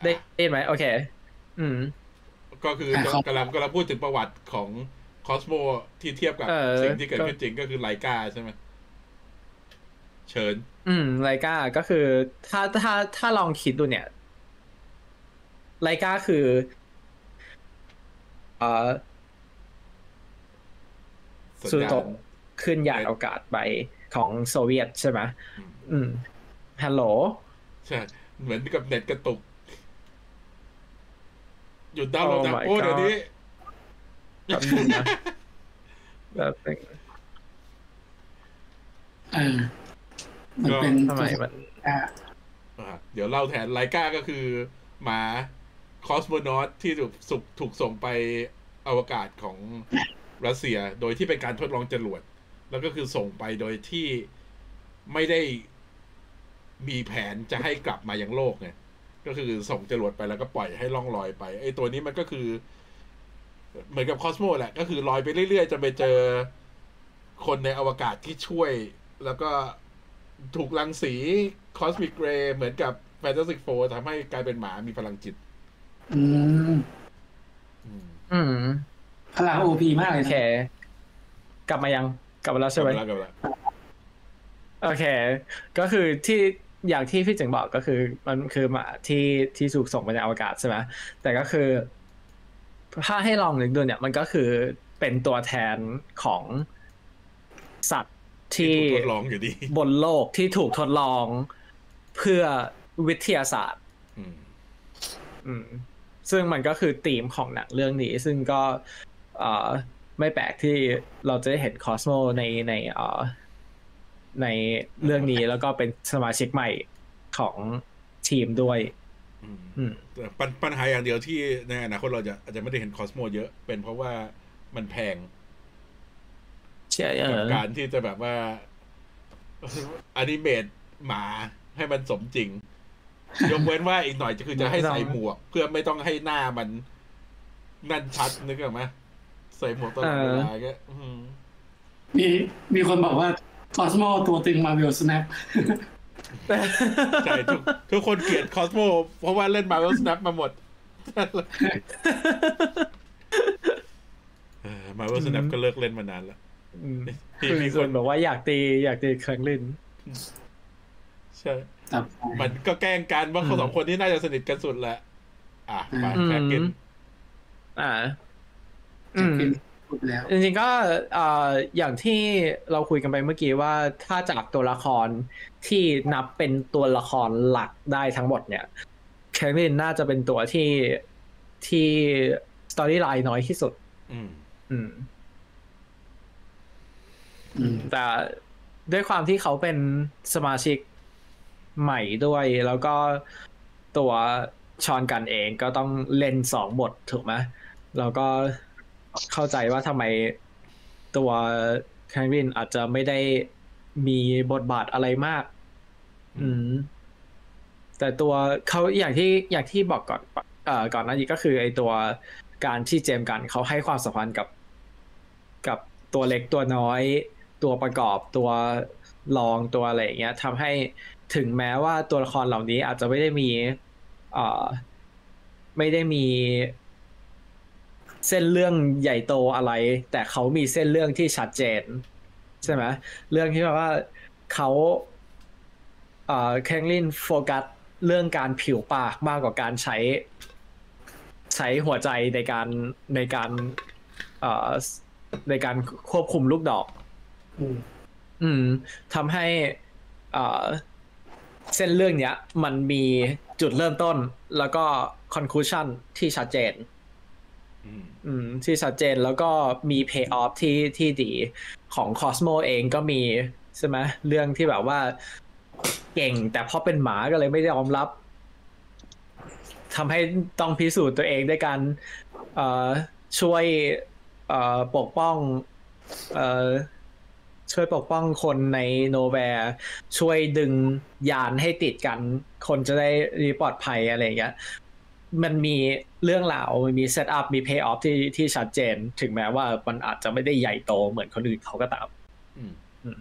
ได้ได้ยินไหมโอเค อืม ก็คืออะครับกำลังกำลังพูดถึงประวัติของคอสโมที่เทียบกับเออสิ่งที่เกิดก็ขึ้นจริงก็คือไลกาใช่ไหมเชิญ อืมไลกาก็คือ ถ้าถ้าถ้าลองคิดดูเนี่ย ไลกาคือเอ่อสัญสุดญาโตณงขึ้นยานอากาศไปของโซเวียตใช่ไหมอืมอืมฮัลโหลใช่ เหมือนกับเน็ตกระตุก หยุดดาวน์โหลด Oh จาก my โอ้เดี๋ยวนี้แป๊บนึงนะแบบนึงเออมันเป็นทำไมมันอ่าอะเดี๋ยวเล่าแทนไลกาก็คือหมา คอสโมนอตที่ถูกสุกถูกส่งไปอวกาศของรัสเซีย โดยที่เป็นการทดลองจรวด แล้วก็คือส่งไปโดยที่ไม่ได้มีแผนจะให้กลับมายังโลกไงก็คือส่งจรวดไปแล้วก็ปล่อยให้ล่องลอยไปไอ้ตัวนี้มันก็คือ เหมือนกับคอสโมแหละ ก็คือลอยไปเรื่อยๆจะไปเจอคนในอวกาศที่ช่วย แล้วก็ถูกรังสี cosmic ray เหมือนกับ Fantastic Four ทำให้กลายเป็นหมามีพลังจิต อืมอืมอืมพลัง OP มากเลโอยเคนะกลับมายังกลับมาแล้วใช่ไหม กลับมาแล้วกลับมาแล้วโอเค ก็คือที่อย่างที่พี่จึงบอกก็คือมันคือหมาที่ที่ถูกส่งไปในอวกาศใช่ไหมแต่ก็คือ ถ้าให้ลองนึกดูเนี่ยมันก็คือเป็นตัวแทนของสัตว์ที่ที่ถูกทดลองอยู่ดี บนโลกที่ถูกทดลองเพื่อวิทยาศาสตร์ อืม อืม ซึ่งมันก็คือธีมของหนังเรื่องนี้ ซึ่งก็เอ่อไม่แปลกที่เราจะได้เห็นคอสโมในในเอ่อในเรื่องนี้แล้วก็เป็นสมาชิกใหม่ของทีมด้วยอืมอืมแต่ปัญปัญหาอย่างเดียวที่ในอนาคตเราจะอาจจะไม่ได้เห็นคอสโมเยอะ เป็นเพราะว่ามันแพงใช่เอกับอการที่จะแบบว่าอนิเมตหมาให้มันสมจริง ยกเว้นว่าอีกหน่อยจะคือจะให้ใส่หมวก เพื่อไม่ต้องให้หน้ามันนั่นชัดนึกออกไหมใส่หมวกตลอดเวลาก็อืมมีมีคนบอกว่าคอสโมตัวตึง Marvel Snap ใช่ทุกทุกคนเกลียดคอสโมเพราะว่าเล่นมา v ว l ส n น p มาหมดมา v ว l ส n น p ก็เลิกเล่นมานานแล้วอืมมีคือมีมีคคนบอกว่าอยากตีอยากตีเครื่องลินใช่ตับ มันก็แกล้งกันว่าเขาสองคนนี้น่าจะสนิทกันสุดแหละ อะมาอืมแครกลินอ่าอืมพูดแล้วจริงๆก็เอ่ออย่างที่เราคุยกันไปเมื่อกี้ว่าถ้าจากตัวละครที่นับเป็นตัวละครหลักได้ทั้งหมดเนี่ยแคมินน่าจะเป็นตัวที่ที่สตอรี่ไลน์น้อยที่สุด อืม อืมอืมแต่ด้วยความที่เขาเป็นสมาชิก ใหม่ด้วย แล้วก็ตัวชอนกันเองก็ต้องเล่นสองบทถูกไหมแล้วก็เข้าใจว่าทำไมตัวแคทวินอาจจะไม่ได้มีบทบาทอะไรมาก อืม แต่ตัวเขาอย่างที่อย่างที่บอกก่อนเอ่อก่อนหน้านี้ก็คือไอตัวการที่เจมส์กันเขาให้ความสัมพันธ์กับ กับตัวเล็กตัวน้อย ตัวประกอบตัวรองตัวอะไรอย่างเงี้ยทำให้ ถึงแม้ว่าตัวละครเหล่านี้อาจจะไม่ได้มีเอ่อไม่ได้มี เส้นเรื่องใหญ่โตอะไร แต่เขามีเส้นเรื่องที่ชัดเจน ใช่ไหมเรื่องที่แบบว่าเขาเอ่อแคงลินโฟกัสเรื่องการผิวปากมากกว่าการใช้ ใช้หัวใจในการในการเอ่อในการควบคุมลูกดอก อืมอืมทำให้ เอ่อเส้นเรื่องเนี้ย มันมีจุดเริ่มต้น แล้วก็ conclusion ที่ชัดเจนอืมอืมที่ชัดเจนแล้วก็มี pay off ที่ที่ดีของ Cosmo เองก็มีใช่ไหมเรื่องที่แบบว่าเก่ง แต่พอเป็นหมาก็เลยไม่ยอมรับทำให้ต้องพิสูจน์ตัวเองด้วยการเอ่อช่วยเอ่อปกป้องเอ่อ ช่วยปกป้องคนใน Knowhere ช่วยดึงยานให้ติดกัน คนจะได้รีปลอดภัยอะไรอย่างเงี้ยมันมีเรื่องราวมันมี setup มี pay off ที่ที่ชัดเจน ถึงแม้ว่ามันอาจจะไม่ได้ใหญ่โตเหมือนคนอื่นเขาก็ตามอืม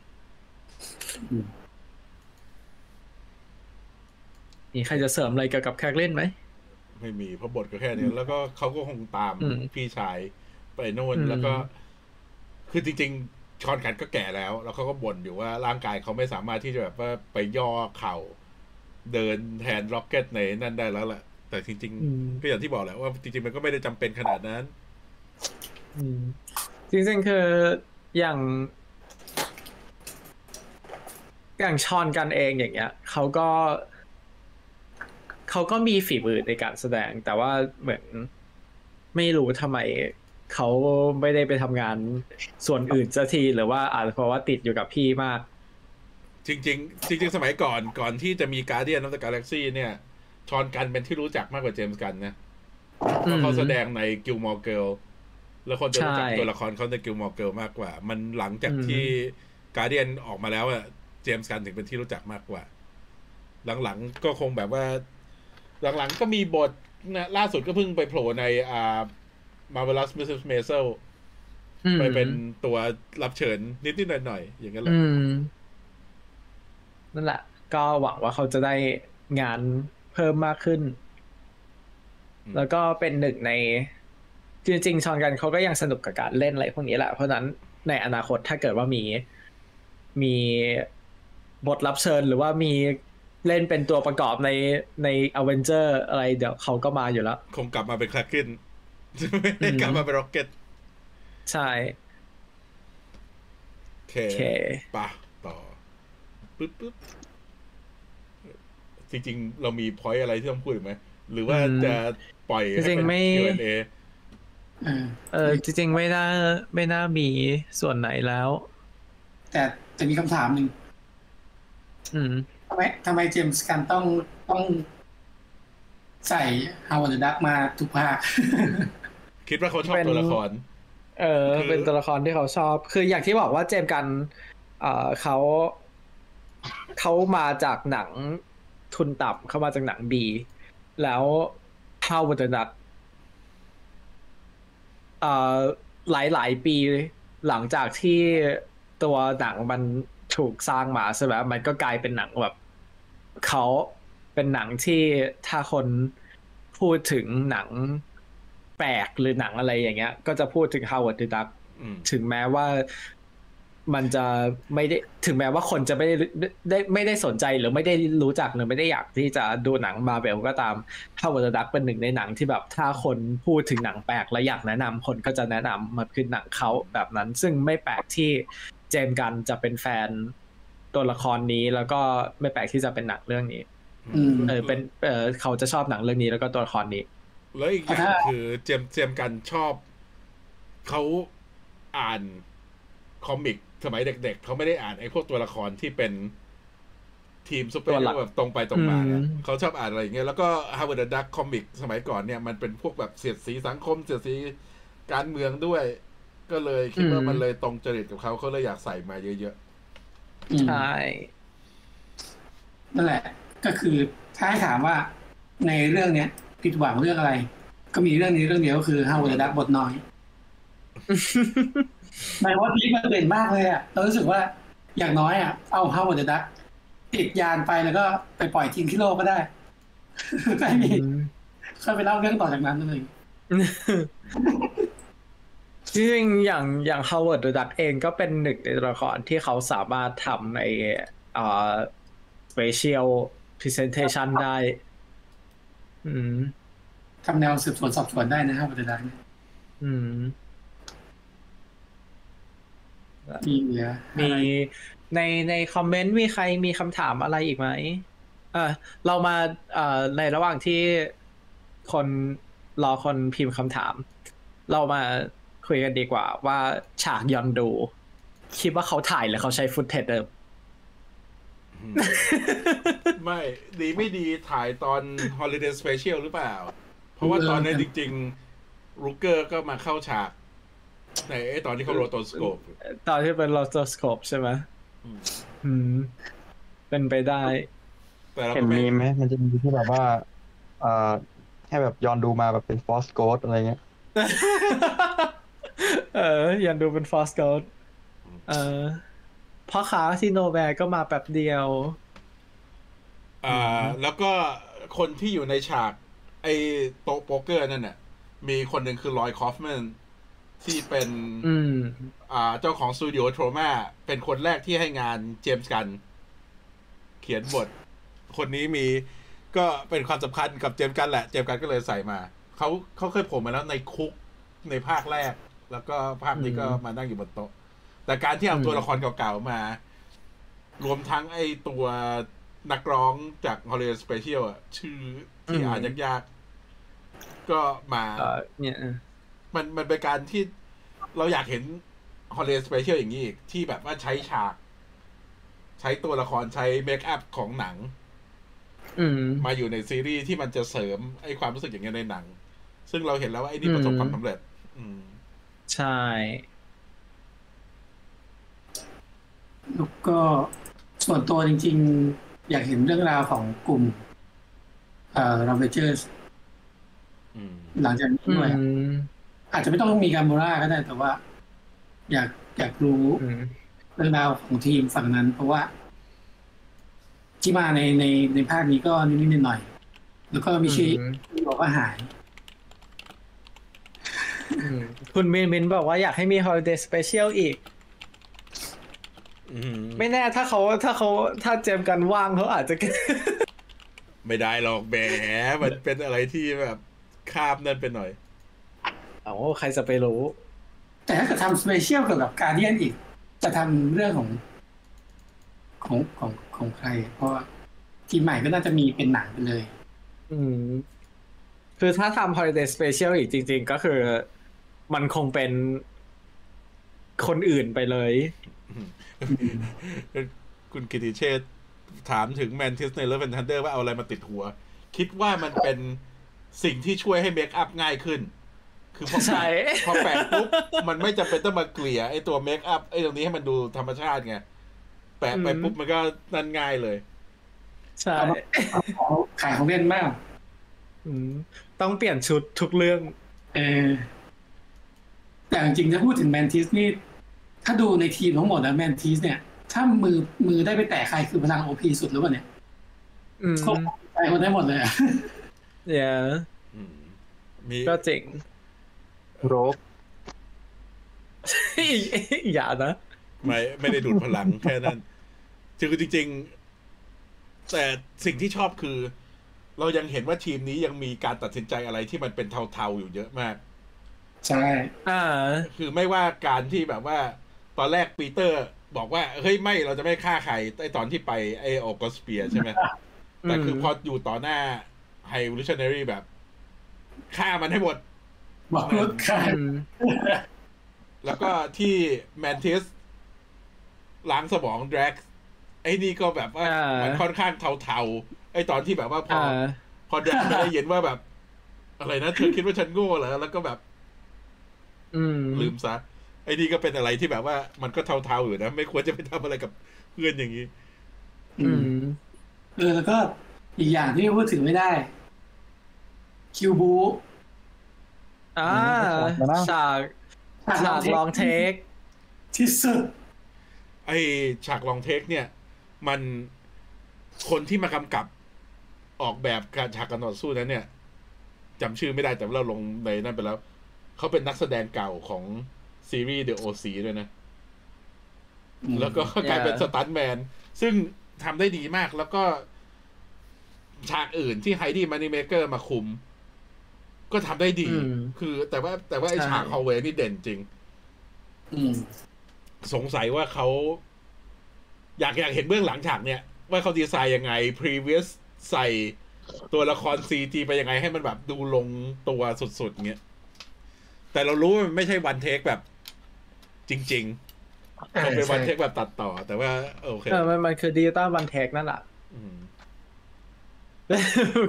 มีใครจะเสริมอะไรเกี่ยวกับแคกเล่นไหม ไม่มีเพราะบทก็แค่นี้ แล้วก็เขาก็คงตามอืมพี่ชายไปโน่นอืมแล้วก็ คือจริง ๆ ชอนกันก็แก่แล้ว แล้วเขาก็บ่นอยู่ว่าร่างกายเขาไม่สามารถที่จะแบบว่าไปย่อเข่า เดินแทนร็อกเก็ตในนั่นได้แล้วแหละแต่จริงอืมๆก็อย่างที่บอกแหละว่าจริงๆมันก็ไม่ได้จำเป็นขนาดนั้นอืมจริงๆคืออย่าง อย่างชอนกันเองอย่างเงี้ยเขาก็เขาก็มีฝีมือในการแสดง แต่ว่าเหมือนไม่รู้ทำไม เขาไม่ได้ไปทำงานส่วนอื่นสักทีหรือว่าอาจจะเพราะว่าติดอยู่กับพี่มาก จริง ๆ จริง ๆ สมัยก่อนก่อนที่จะมีการเดียนอ f กาแล็กซี่เนี่ย ชอนกันเป็นที่รู้จักมากกว่าเจมส์กันนะเพราะเขาแสดงในกิลมอร์เกลแล้วคนจะรู้จักใช่ตัวละครเขาในกิลมอร์เกลมากกว่า มันหลังจากอืมที่การเดียนออกมาแล้วอะเจมส์กันถึงเป็นที่รู้จักมากกว่า หลังๆก็คงแบบว่า หลังๆก็มีบทนะล่าสุดก็เพิ่งไปโผล่ในอ่า Marvelous Mrs. Maisel อืมไปเป็นตัวรับเชิญนิดๆหน่อยๆอย่างนั้นแหละอืมนั่นแหละ ก็หวังว่าเขาจะได้งานเพิ่มมากขึ้นอืมแล้วก็เป็นหนึ่งใน จริงๆชอนกันเขาก็ยังสนุกกับการเล่นอะไรพวกนี้แหละ เพราะฉะนั้นในอนาคตถ้าเกิดว่ามีมีบทรับเชิญหรือว่ามีเล่นเป็นตัวประกอบในในอเวนเจอร์อะไรเดี๋ยวเขาก็มาอยู่แล้ว คงกลับมาเป็นแครกลินไม่ได้ กลับมาเป็นร็อกเก็ตใช่โอเคโอเคปะต่อปึ๊บปึ๊บจริงๆ เรามีพอยอะไรที่ต้องพูดอีกไหม หรือว่าอืมจะปล่อยให้จริงเป็นๆไม่ Q&A เออเออจริงๆ ไม่น่าไม่น่ามีส่วนไหนแล้ว แต่จะมีคำถามหนึ่งอืมทำไมทำไมเจมส์กันต้องต้องใส่ Howard Duck มาทุกภาค คิดว่าเขาชอบเป็นตัวละคร เออคือเป็นตัวละครที่เขาชอบ คืออย่างที่บอกว่าเจมส์กัน เอ่อเขาเขามาจากหนังทุนต่ำเขามาจากหนัง Bแล้ว Howard Duck เอ่อหลายหลายๆปีหลังจากที่ตัวหนังมันถูกสร้างมาใช่ไหมมันก็กลายเป็นหนังแบบเขาเป็นหนังที่ถ้าคนพูดถึงหนังแปลกหรือหนังอะไรอย่างเงี้ย ก็จะพูดถึง Howard the Duck อืมถึงแม้ว่ามันจะไม่ได้ถึงแม้ว่าคนจะไม่ได้ได้ไม่ได้สนใจหรือไม่ได้รู้จักหรือไม่ได้อยากที่จะดูหนังมาเบลก็ตาม Howard Duck เป็นหนึ่งในหนังที่แบบถ้าคนพูดถึงหนังแปลกและอยากแนะนำคนก็จะแนะนำมันคือหนังเขาแบบนั้น ซึ่งไม่แปลกที่เจมส์กันจะเป็นแฟนตัวละครนี้แล้วก็ไม่แปลกที่จะเป็นหนังเรื่องนี้อืมเออเป็นเออเขาจะชอบหนังเรื่องนี้แล้วก็ตัวละครนี้ แล้วอีกอย่างถ้าคือเจมส์เจมส์กันชอบเขาอ่าน comic สมัยเด็ก ๆเขาไม่ได้อ่านไอ้พวกตัวละครที่เป็นทีมซุปเปอร์ฮีโร่ตัวหลักแบบตรงไปตรงมาเนี่ยอืมเขาชอบอ่านอะไรอย่างเงี้ยแล้วก็ Howard the Duck comic สมัยก่อนเนี่ย มันเป็นพวกแบบเสียดสีสังคม เสียดสีการเมืองด้วย ก็เลยคิดว่ามันเลยตรงจริตกับเขาเขาเลยอยากใส่มาเยอะอืมใช่ นั่นแหละ ก็คือถ้าให้ถามว่าในเรื่องเนี้ย ผิดหวังเรื่องอะไร ก็มีเรื่องนี้เรื่องเดียวก็คือ Howard Duck บทน้อยหมายว่าพีคมันเด่นมากเลยอะเรารู้สึกว่าอย่างน้อยอะเอา Howard Duck ติดยานไปแล้วก็ไปปล่อยทิ้งที่โลกก็ได้ก็ให้มีค่อยไปเล่าเรื่องต่อจากนั้นนั่นเองจริงๆอย่างอย่าง Howard the Duck เองก็เป็นหนึ่งในตัวละครที่เขาสามารถทำในเอ่อ special presentation ได้ อืมทำแนวสืบสวนสอบสวนได้นะ Howard Duck อืม มีเหลือมีในในคอมเมนต์มีใครมีคำถามอะไรอีกไหมเออเรามาเอ่อในระหว่างที่คนรอคนพิมพ์คำถาม เรามาคุยกันดีกว่าว่าฉากยอนดู คิดว่าเขาถ่ายหรือเขาใช้ footage เดิม ไม่ ดีไม่ดีถ่ายตอน Holiday Special หรือเปล่า เพราะว่าตอนนั้นจริงๆรูเกอร์ก็มาเข้าฉากในไอ้ตอนที่เขา rotoscopeตอนที่เป็น rotoscope ใช่ไหมอืมอืมเป็นไปได้แต่เราเห็นก็ไม่มีไหมมันจะมีที่แบบว่าเอ่อให้แบบยอนดูมาแบบเป็น Force ghost อะไรเงี้ย เออยอนดูเป็น Force ghost เออ พ่อค้าที่ Knowhere ก็มาแป๊บเดียว อ่า แล้วก็คนที่อยู่ในฉาก ไอ้โต๊ะโป๊กเกอร์นั่นน่ะมีคนหนึ่งคือ Lloyd Kaufman ที่เป็นอืมอ่า เจ้าของสตูดิโอ Troma เป็นคนแรกที่ให้งานเจมส์กัน เขียนบท คนนี้มีก็เป็นความสำคัญกับเจมส์กันแหละ เจมส์กันก็เลยใส่มา เขาเขาเคยโผล่มาแล้วในคุกในภาคแรก แล้วก็ภาคนี้ก็อืมมานั่งอยู่บนโต๊ะ แต่การที่เอาอืมตัวละครเก่าๆมา รวมทั้งไอ้ตัวนักร้องจาก Holiday Special อะชื่อที่อ่านยากๆ ก็มาเออเนี่ยมันมันเป็นการที่เราอยากเห็น Holiday Special อย่างนี้อีก ที่แบบว่าใช้ฉาก ใช้ตัวละครใช้เมคอัพของหนังอืมมาอยู่ในซีรีส์ที่มันจะเสริมไอ้ความรู้สึกอย่างเงี้ยในหนัง ซึ่งเราเห็นแล้วว่าไอ้นี่ประสบอืมความสำเร็จ อืม ใช่ แล้วก็ส่วนตัวจริง ๆ อยากเห็นเรื่องราวของกลุ่มเอ่อราเวเจอร์อืมหลังจากนี้อืด้วยมอาจจะไม่ต้องมีการโมราก็ได้ แต่ว่า อยากอยากรู้อืมเรื่องราวของทีมฝั่งนั้น เพราะว่า ที่มาในในในภาคนี้ก็นิดๆหน่อยๆแล้วก็มีชื่อที่บอกว่าหายอืมคุณมินมินบอกว่าอยากให้มี holiday special อีกอืม ไม่แน่ถ้าเขาถ้าเขาถ้าเจมส์กันว่างเขาอาจจะ ไม่ได้หรอกแหมมันเป็นอะไรที่แบบข้ามนั่นไปหน่อยเอาใครจะไปรู้ แต่ถ้าเกิดทำ special เกี่ยวกับ Guardian อีก จะทำเรื่องของ ของของของใคร เพราะว่าทีมใหม่ก็น่าจะมีเป็นหนังไปเลย อืม คือถ้าทำ holiday special อีกจริง ๆ ก็คือ มันคงเป็นคนอื่นไปเลย คุณกิติเชษฐ์ถามถึงแมนทิสใน Love and Thunder ว่าเอาอะไรมาติดหัว คิดว่ามันเป็นสิ่งที่ช่วยให้ makeup ง่ายขึ้น คือพอใช่แปะพอแปะปุ๊บ มันไม่จำเป็นต้องมาเกลี่ยไอ้ตัวเมคอัพไอ้ตรงนี้ให้มันดูธรรมชาติไง แปะไปอืมปุ๊บมันก็นั่นง่ายเลย ใช่เอาขายของเล่นมากอืมต้องเปลี่ยนชุดทุกเรื่อง เออแต่จริงๆถ้าพูดถึงแมนทิสนี่ ถ้าดูในทีมทั้งหมดนะแมนทิสเนี่ยถ้ามือมือได้ไปแตะใครคือพลังโอพีสุดหรือเปล่าเนี่ยอืมครบใจคนได้หมดเลยอะเนี่ยอืมมีก็เจ๋งโรกอย่านะไม่ไม่ได้ดูดพลังแค่นั้นคือจริง ๆ แต่สิ่งที่ชอบคือ เรายังเห็นว่าทีมนี้ยังมีการตัดสินใจอะไรที่มันเป็นเทาๆอยู่เยอะมาก ใช่ อ่า คือไม่ว่าการที่แบบว่า ตอนแรกปีเตอร์บอกว่า เฮ้ยไม่เราจะไม่ฆ่าใครไอตอนที่ไปไอออกสเปียใช่ไหมแต่คือพออยู่ต่อหน้าไฮวิช i น n รีแบบฆ่ามันให้หมดบอกรถขายอืมแล้วก็ที่แมนทิสล้างสมองแดร็กไอ้นี่ก็แบบว่าอ่ามัมันค่อนข้างเทาๆ ไอ้ตอนที่แบบว่าพออ่าพอแดร็กไม่ได้ยินว่าแบบ อะไรนะเธอคิดว่าฉันโง่เหรอแล้วก็แบบ อืมลืมซะ ไอ้นี่ก็เป็นอะไรที่แบบว่ามันก็เทาๆอยู่นะ ไม่ควรจะไปทำอะไรกับเพื่อนอย่างนี้ อืมเออแล้วก็อีกอย่างที่พูดถึงไม่ได้ คิวบูอ่าฉากฉากลองเทค ที่สุด ไอ้ฉากลองเทค เนี่ย มันคนที่มากำกับออกแบบการฉากการต่อสู้นั้นเนี่ยจำชื่อไม่ได้แต่ว่าเราลงในนั่นไปแล้ว เขาเป็นนักแสดงเก่าของ ซีรีส์ The OC ด้วยนะ แล้วก็กลายเป็นสตันท์แมน ซึ่งทำได้ดีมากแล้วก็ ฉากอื่นที่ Heidi Moneymaker มาคุม ก็ทำได้ดีอืมคือ แต่ว่า แต่ว่าไอใช่ฉาก hallway นี่เด่นจริงอืมสงสัยว่าเขา อยากอยากเห็นเบื้องหลังฉากเนี่ย ว่าเขาดีไซน์ยังไง previs ใส่ตัวละคร CG ไปยังไงให้มันแบบดูลงตัวสุดๆเงี้ย แต่เรารู้ว่ามันไม่ใช่ one take แบบ จริงเอๆอมันเป็น one ใช่ take แบบตัดต่อ แต่ว่าโอเคเออมันมันคือ digital one take นั่นแหละม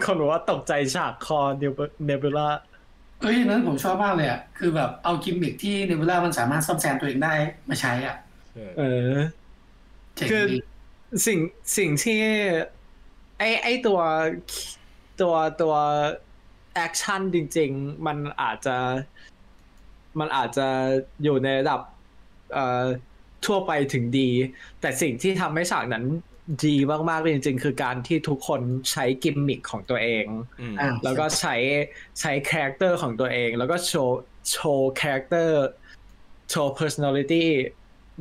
คนบอกว่าตกใจฉากคอเนเนบูล่าเอ้ยนั้นผมชอบมากเลยอะ คือแบบเอากิมมิคที่เนบูล่ามันสามารถซ่อมแซมตัวเองได้มาใช้อะใช่เออเจ๋งคือดีสิ่งสิ่งที่ ไอไอตัวตัวตัว action จริง ๆ มันอาจจะ มันอาจจะอยู่ในระดับเอ่อ ทั่วไปถึงดี แต่สิ่งที่ทำให้ฉากนั้นดีมากๆเลยจริง ๆ คือการที่ทุกคนใช้กิมมิคของตัวเองอืมอะแล้วก็ใช้ใช้ character ของตัวเอง แล้วก็โชว์โชว์ character โชว์ personality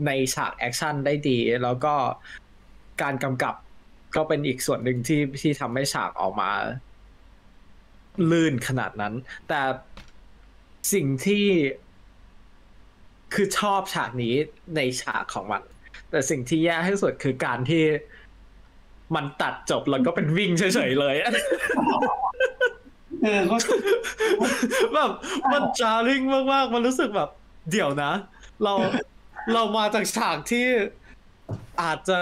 ในฉาก action ได้ดี แล้วก็การกำกับก็เป็นอีกส่วนหนึ่งที่ที่ทำให้ฉากออกมา ลื่นขนาดนั้น แต่สิ่งที่ คือชอบฉากนี้ในฉากของมัน แต่สิ่งที่แย่ที่สุดคือการที่มันตัดจบแล้วก็เป็นวิ่งเฉยๆเลยเออก็แบบมันจาริงมากๆ มันรู้สึกแบบ เดี๋ยวนะ เราเรามาจากฉากที่อาจจะ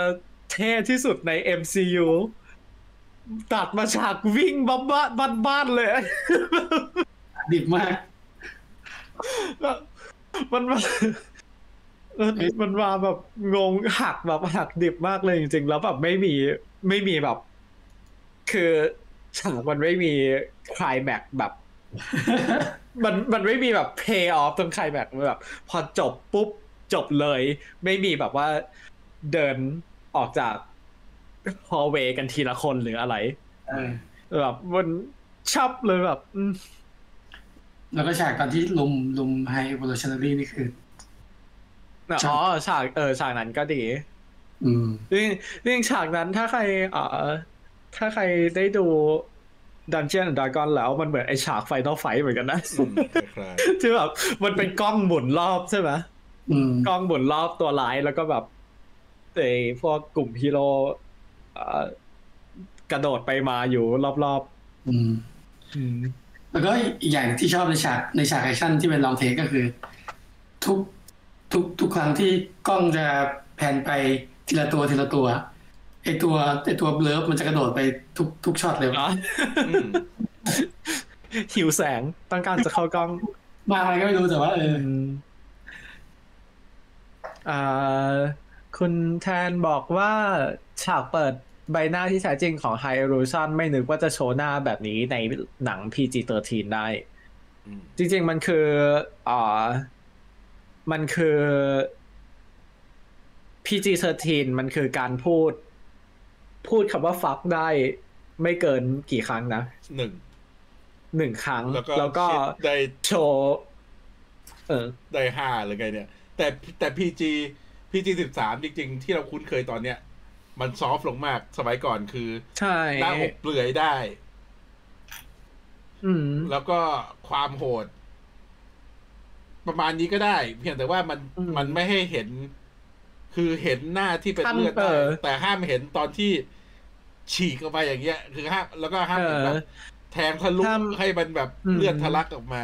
เท่ที่สุดใน MCU ตัดมาฉากวิ่งบ้าบ้านบ้านๆเลย ดิบมากแบบ มันมามันมันมาแบบงงหักแบบหักดิบมากเลยจริงๆ แล้วแบบไม่มีไม่มีแบบ คือฉากมันไม่มีคลายแม็กแบบ มันมันไม่มีแบบ pay off ตรงคลายแม็กแบบ พอจบปุ๊บจบเลย ไม่มีแบบว่าเดินออกจากฮอลเวย์กันทีละคนหรืออะไรเออแบบมันชับเลยแบบอืม แล้วก็ฉากตอนที่ลุมลุมไฮโ o ลชันนารีนี่คืออ๋อฉากเออฉากนั้นก็ดี อืมเรื่องเรื่องฉากนั้นถ้าใครเอ่อถ้าใครได้ดู Dungeon and Dragon แล้วมันเหมือนไอฉาก final fight เหมือนกันนะอืมคล้ายที่แบบมันเป็นกล้องหมุนรอบใช่ไหมอืมกล้องหมุนรอบตัวร้ายแล้วก็แบบไอพวกกลุ่มฮีโร่เอ่อกระโดดไปมาอยู่รอบอืมๆอืม แล้วก็อีกอย่างที่ชอบในฉากในฉาก action ที่เป็น long take ก็คือ ทุกทุกทุกครั้งที่กล้องจะแผนไปทีละตัวทีละตัวไอตัวไอตัวเบลฟมันจะกระโดดไปทุกทุกช็อตเลยอ๋อๆอืมหิวแสงต้องการจะเข้ากล้อง มาอะไรก็ไม่รู้แต่ว่าเอออืมอ่าคุณแทนบอกว่าฉากเปิด ใบหน้าที่แท้จริงของ High Evolution ไม่นึกว่าจะโชว์หน้าแบบนี้ในหนัง PG-13 ได้อืมจริง ๆ มันคืออ่ามันคือ PG-13 มันคือการพูด พูดคำว่า fuck ได้ไม่เกินกี่ครั้งนะหนึ่งหนึ่งครั้งแล้วก็แล้วก็คิดได้โชว์เออได้ห้าหรือไงเนี่ย แต่แต่พีจีพีจีสิบสามจริง ๆ ที่เราคุ้นเคยตอนเนี้ย มันซอฟต์ลงมากสมัยก่อนคือ ใช่หน้าอกเปลือยได้อืมแล้วก็ความโหด ประมาณนี้ก็ได้ เพียงแต่ว่ามันอืมมันไม่ให้เห็น คือเห็นหน้าที่เป็นห้ามเลือดได้เออแต่ห้ามเห็นตอนที่ฉีกออกไปอย่างเงี้ย คือห้ามแล้วก็ห้ามเห็นแบบเออแทงทะลุห้ามให้มันแบบอืมเลือดทะลักออกมา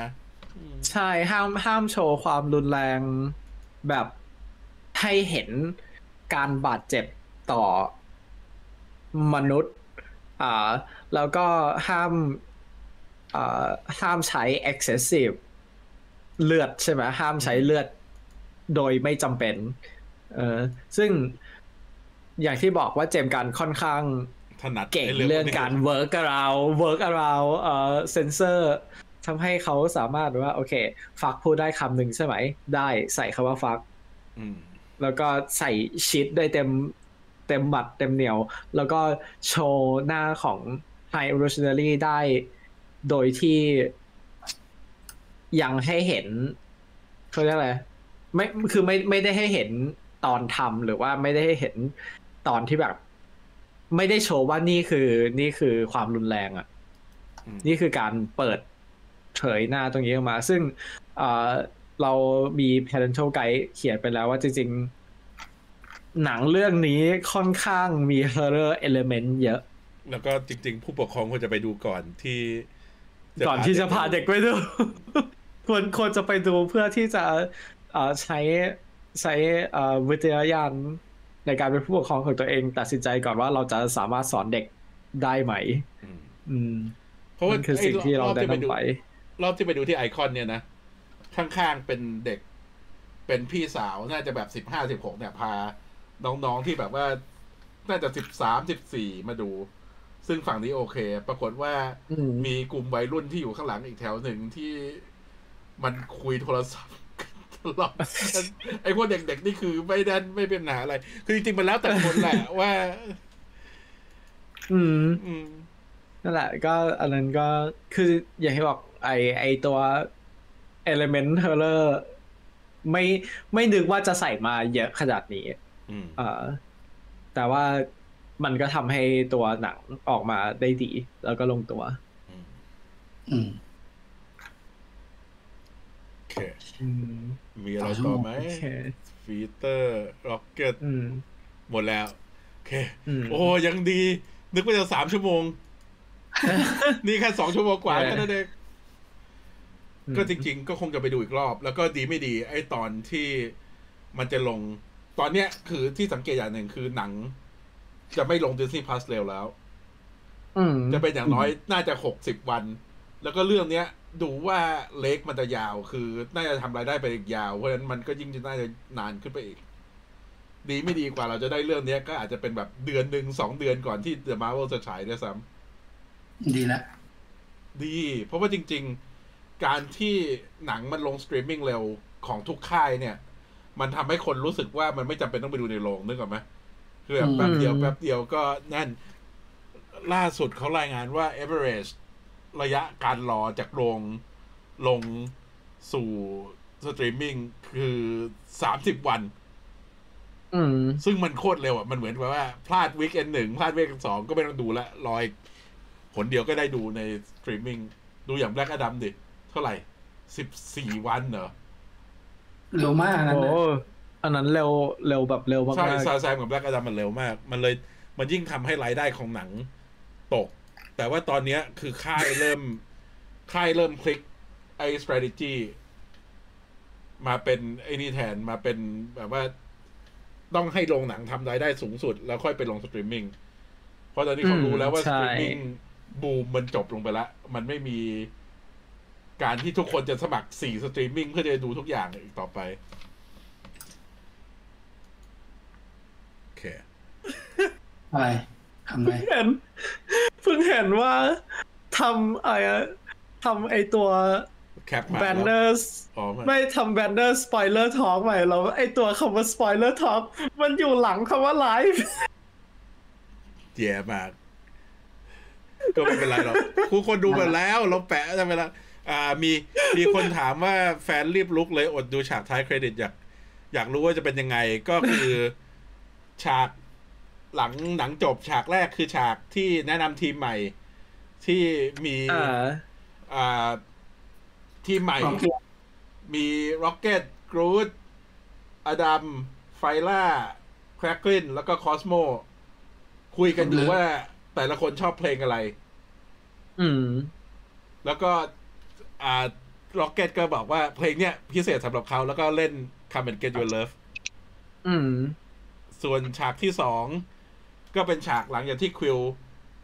อืมใช่ห้ามห้ามโชว์ความรุนแรงแบบให้เห็นการบาดเจ็บ ต่อมนุษย์ อ่า แล้วก็ห้าม อ่า ห้ามใช้ excessive เลือดใช่ไหมห้ามใช้เลือดโดยไม่จำเป็น เออซึ่งอย่างที่บอกว่าเจมส์กันค่อนข้างถนัดเก่งในเรื่องพวนี้การ work around work around เอ่อเซนเซอร์ทำให้เขาสามารถว่าโอเค ฟักพูดได้คำหนึ่งใช่ไหม ได้ใส่คำว่าฟักอืมแล้วก็ใส่ชิดได้เต็ม เต็มหมัดเต็มเหนียว แล้วก็โชว์หน้าของ High Evolutionary ได้โดยที่ยังให้เห็นเขาเรียกอะไรไม่คือไม่ไม่ได้ให้เห็นตอนทำหรือว่าไม่ได้ให้เห็นตอนที่แบบ ไม่ได้โชว์ว่านี่คือ นี่คือความรุนแรงอะอืมนี่คือการเปิดเผยหน้าตรงนี้ออกมา ซึ่งเอ่อเรามี parental guide เขียนไปแล้วว่าจริงๆ หนังเรื่องนี้ค่อนข้างมี horror element เยอะ แล้วก็จริง ๆ ผู้ปกครองควรจะไปดูก่อนที่ ก่อนที่จะพาเด็กไปดูผควรควรจะไปดูเพื่อที่จะเอ่อใช้ใช้เอ่อวิทยาญาณในการเป็นผู้ปกครองของตัวเอง ตัดสินใจก่อนว่าเราจะสามารถสอนเด็กได้ไหม อืมอืมเพราะว่ามันคือสิ่งที่เราอบได้ที่ไปดูนำไป รอบที่ไปดูที่ไอคอนเนี่ยนะ ข้างๆเป็นเด็ก เป็นพี่สาวน่าจะแบบสิบห้าสิบหกเนี่ยพา น้องๆที่แบบว่า น่าจะสิบสามสิบสี่มาดู ซึ่งฝั่งนี้โอเค ปรากฏว่าอืมมีกลุ่มวัยรุ่นที่อยู่ข้างหลังอีกแถวหนึ่งที่มันคุยโทรศัพท์ตลอดไอ้พวกเด็กๆนี่คือไม่ได้ไม่เป็นปัญหาอะไร คือจริงๆมันแล้วแต่คนแหละว่า อืมอืมนั่นแหละ ก็อันนั้นก็คืออย่างที่บอก ไอไอตัว element horror ไม่ไม่นึกว่าจะใส่มาเยอะขนาดนี้อืม เอ่อแต่ว่ามันก็ทำให้ตัวหนังออกมาได้ดี แล้วก็ลงตัวอืมอืมโอเคอืมมีอะไรต่อไหมโอเคฟีเตอร์ร็อกเก็ตอืมหมดแล้วโอเคอืมโอ้ยังดี นึกว่าจะสามชั่วโมง นี่แค่สองชั่วโมงกว่าเออแค่นั้นเองก็จริง ๆ ก็คงจะไปดูอีกรอบ แล้วก็ดีไม่ดี ไอ้ตอนที่มันจะลง ตอนเนี้ยคือที่สังเกตอย่างหนึ่งคือหนัง จะไม่ลง Disney Plus เร็วแล้วอืมจะเป็นอย่างน้อยน่าจะหกสิบวัน แล้วก็เรื่องเนี้ย ดูว่าเล็กมันจะยาว คือ น่าจะทำรายได้ไปอีกยาว เพราะฉะนั้นมันก็ยิ่งจะน่าจะนานขึ้นไปอีก ดีไม่ดีกว่าเราจะได้เรื่องเนี้ย ก็อาจจะเป็นแบบเดือนหนึ่งสองเดือนก่อนที่ The Marvel จะฉายด้วยซ้ำดีแล้วดี เพราะว่าจริง ๆ การที่หนังมันลงสตรีมมิ่งเร็วของทุกค่ายเนี่ย มันทำให้คนรู้สึกว่ามันไม่จำเป็นต้องไปดูในโรงนึกออกไหมคือแบบแป๊บเดียวอืมแป๊บเดียวก็นั่น ล่าสุดเขารายงานว่า average ระยะการรอจากโรงลงสู่สตรีมมิ่งคือสามสิบวันอืมซึ่งมันโคตรเร็วอะ มันเหมือนกับว่า พลาด weekend หนึ่งพลาด weekend สองก็ไม่ต้องดูละรอแป๊บเดียวก็ได้ดูในสตรีมมิ่งดูอย่างแบล็กอดัมดิ เท่าไหร่สิบสี่วันเหรอ เร็วมากนะโอ้อันนั้นเร็วเร็วแบบเร็วมากใช่ๆซาแซมกับแบล็กอดัมมันเร็วมาก มันเลยมันยิ่งทำให้รายได้ของหนังตก แต่ว่าตอนเนี้ยคือค่ายเริ่ม ค่ายเริ่มพลิกไอ้ strategy มาเป็นไอ้นี่แทนมาเป็นแบบว่าต้องให้โรงหนังทำรายได้สูงสุด แล้วค่อยไปลงสตรีมมิ่งเพราะตอนนี้เขารู้แล้วว่าอืสมตใช่ streaming boom มันจบลงไปแล้วมันไม่มี การที่ทุกคนจะสมัครสี่สตรีมมิ่งเพื่อจะดูทุกอย่างอีกต่อไป โอเค อะไรทำไงเห็นเพิ่งเห็นว่าทำอะไรอะทำไอตัวแคปมา banner อ๋อมันไม่ทำ banner spoiler talk ใหม่แล้วไอตัวคำว่า spoiler talk มันอยู่หลังคำว่าไลฟ์แย่มาก ก็ไม่เป็นไรหรอกคูคนดูมาแล้ว เราแปะจะไปแล้ว อ่ามีมีคนถามว่าแฟนรีบลุกเลยอดดูฉากท้ายเครดิตอยากอยากรู้ว่าจะเป็นยังไงก็คือฉากหลังหนังจบฉากแรกคือฉากที่แนะนำทีมใหม่ ที่มีอ่าอ่าทีมใหม่ Rocket มีร็อกเก็ตกรูดอดัมไฟล่าแครกลินแล้วก็คอสโมคุยกันอยู่ว่าแต่ละคนชอบเพลงอะไร อืม แล้วก็ อ่าร็อกเก็ตก็บอกว่าเพลงเนี้ยพิเศษสำหรับเขาแล้วก็เล่น Come and Get Your Love อืม ส่วนฉากที่สองก็เป็นฉากหลังจากที่ควิล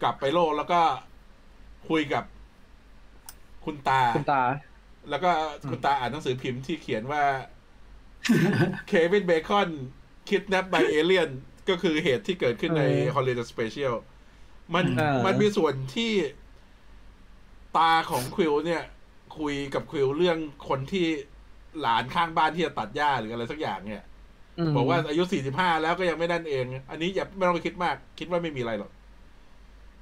กลับไปโลกแล้วก็คุยกับคุณตา คุณตา แล้วก็คุณตาอ่านหนังสือพิมพ์ที่เขียนว่าเควินเบคอนคิดนับ by เอเลียนก็คือเหตุที่เกิดขึ้นในเออ Holiday Special มันเออมันมีส่วนที่ตาของควิลเนี่ย คุยกับควิลเรื่องคนที่หลานข้างบ้านที่จะตัดหญ้าหรืออะไรสักอย่างเนี่ยมบอกว่าอายุ45แล้วก็ยังไม่นั่นเอง อันนี้อย่าไม่ต้องไปคิดมาก คิดว่าไม่มีอะไรหรอก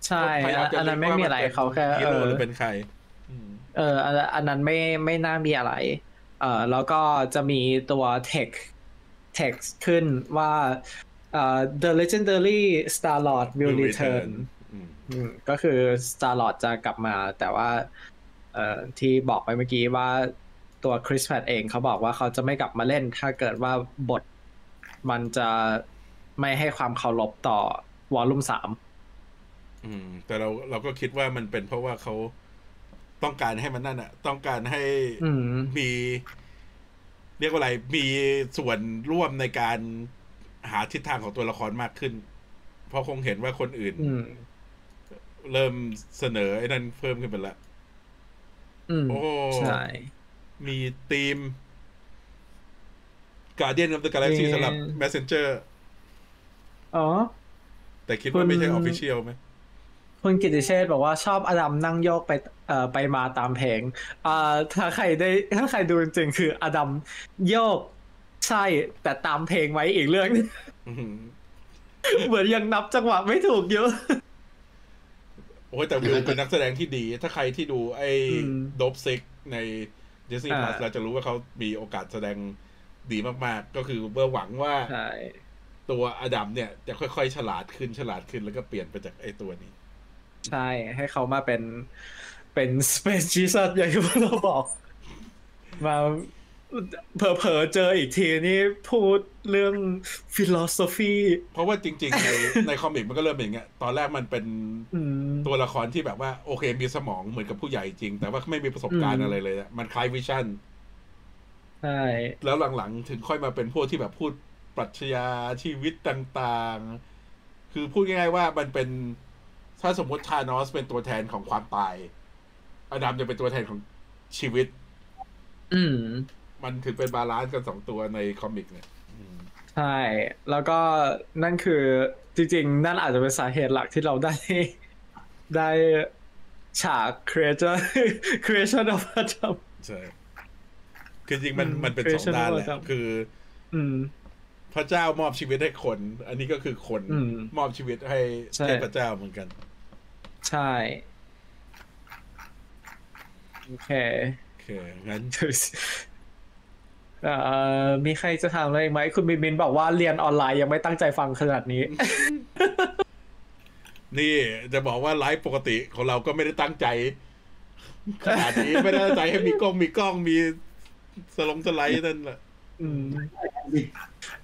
ใช่พยายามจะอันนั้นไม่มีอะไรลิงก์เขาว่าแค่มันป็นฮีเอโร่อหรือเป็นใครอืมเอออันอันนั้นไม่ไม่น่ามีอะไร เออแล้วก็จะมีตัว text text ขึ้นว่าเอ่อ the legendary Star Lord will Will return return อืมอืมก็คือ Star Lord จะกลับมา แต่ว่าเอ่อ ที่บอกไปเมื่อกี้ว่าตัวคริสแพทเองเขาบอกว่าเขาจะไม่กลับมาเล่น ถ้าเกิดว่าบทมันจะไม่ให้ความเคารพต่อวอลลุ่มสามอืม แต่เราเราก็คิดว่ามันเป็นเพราะว่าเขาต้องการให้มันนั่นอะต้องการให้อืมมี เรียกว่าอะไร มีส่วนร่วมในการหาทิศทางของตัวละครมากขึ้น เพราะคงเห็นว่าคนอื่นอืมเริ่มเสนอไอ้นั่นเพิ่มขึ้นไปละ อืมโอ้ใช่ มีทีม Guardian of the Galaxy มีสำหรับ Messenger อ๋อ แต่คิดว่าไม่ใช่คุณ Official ไหมคุณกิติเชษฐ์บอกว่าชอบอดัมนั่งโยกไปเอ่อไปมาตามเพลงอ่าถ้าใครได้ถ้าใครดูจริงๆคืออดัมโยกใช่ แต่ตามเพลงไว้อีกเรื่องหนึ่งอื้อหือเหมือนยังนับจังหวะไม่ถูกอยู่โอ้ยแต่วิวเป็นนักแสดงที่ดี ถ้าใครที่ดูไอ้อืมโดบซิกใน Disney อ่า Plus เราจะรู้ว่าเขามีโอกาสแสดงดีมากๆ ก็คือเพื่อหวังว่าใช่ตัวอดัมเนี่ยจะค่อยๆ ฉลาดขึ้นฉลาดขึ้นแล้วก็เปลี่ยนไปจากไอ้ตัวนี้ ใช่ให้เขามาเป็นเป็น Space Jesus อย่างที่พวกเราบอก มา เผลอๆเจออีกทีนี่พูดเรื่อง philosophy เพราะว่าจริง ๆ ในในคอมิกมันก็เริ่มเป็นอย่างเงี้ยตอนแรกมันเป็นอืมตัวละครที่แบบว่า โอเคมีสมองเหมือนกับผู้ใหญ่จริง แต่ว่าไม่มีประสบการอืณ์มอะไรเลยอะมันคล้ายวิชั่นใช่แล้วหลังๆ ถึงค่อยมาเป็นพวกที่แบบพูดปรัชญาชีวิตต่างๆ คือพูดง่ายๆว่ามันเป็นถ้าสมมติทานอสเป็นตัวแทนของความตาย อดัมจะเป็นตัวแทนของชีวิต อืม มันถึงเป็น balance กันสองตัวใน comic เนี่ยอืมใช่ แล้วก็นั่นคือจริงๆ นั่นอาจจะเป็นสาเหตุหลักที่เราได้ได้ฉาก creator creation of Adam ใช่คือจริงๆมันอืมมันเป็นสอง Creation ด้านแหละ of Adam คืออืมพระเจ้ามอบชีวิตให้คน อันนี้ก็คือคนอืมมอบชีวิตให้ใช่เทพเจ้าเหมือนกัน ใช่ โอเค โอเค งั้นเอ่อ มีใครจะถามอะไรอีกไหมคุณบินบินบอกว่าเรียนออนไลน์ยังไม่ตั้งใจฟังขนาดนี้ นี่จะบอกว่าไลฟ์ปกติของเราก็ไม่ได้ตั้งใจขนาดนี้ไม่ได้ตั้งใจให้มีกล้องมีกล้องมีสลงสไลด์นั่นแหละอืม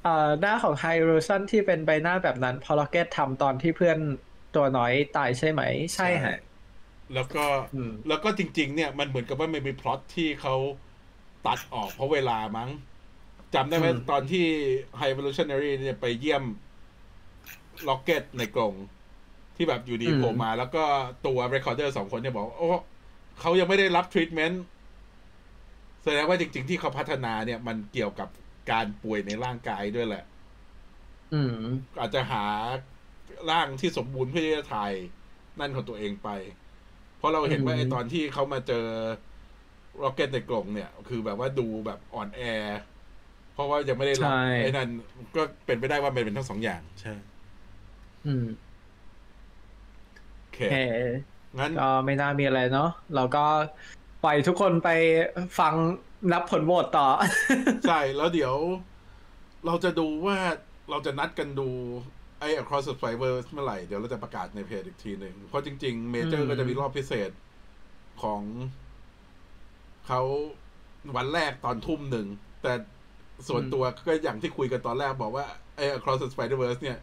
เอ่อหน้าของ High Evolutionary ที่เป็นใบหน้าแบบนั้นพอร็อกเก็ตทำตอนที่เพื่อนตัวน้อยตายใช่ไหม ใช่ฮะแล้วก็อืมแล้วก็จริง ๆ เนี่ยมันเหมือนกับว่ามันมีพล็อตที่เขา ตัดออกเพราะเวลามั้งจำได้ไหมอืมตอนที่ High Evolutionary เนี่ยไปเยี่ยมร็อกเก็ตในกรงที่แบบอยู่ดีโผล่มา แล้วก็ตัว Recorder สองคนเนี่ยบอกว่าโอ้เขายังไม่ได้รับทรีทเมนต์แสดงว่าจริง ๆ ที่เขาพัฒนาเนี่ย มันเกี่ยวกับการป่วยในร่างกายด้วยแหละ อืม อาจจะหาร่างที่สมบูรณ์เพื่อที่จะถ่ายนั่นของตัวเองไป เพราะเราเห็นว่าอืมไอ้ตอนที่เขามาเจอ ร็อกเก็ตในกล่องเนี่ย คือแบบว่าดูแบบอ่อนแอ เพราะว่ายังไม่ได้รับใช่ ไอ้นั่นก็เป็นไปได้ว่ามันเป็นทั้งสองอย่าง ใช่อืมโอเคโอเคงั้น ก็ไม่น่ามีอะไรเนาะเราก็ปล่อยทุกคนไปฟังนับผลโหวตต่อ ใช่ แล้วเดี๋ยวเราจะดูว่าเราจะนัดกันดูไอ้ Across the Fiber เมื่อไหร่ เดี๋ยวเราจะประกาศในเพจอีกทีหนึ่งเพราะจริง ๆ เมเจออืร์ม ก็จะมีรอบพิเศษของ เขาวันแรกตอนทุ่มหนึ่ง แต่ส่วนตัวก็อย่างที่คุยกันตอนแรกบอกว่าไอ้ Across the Spider-Verse เนี่ย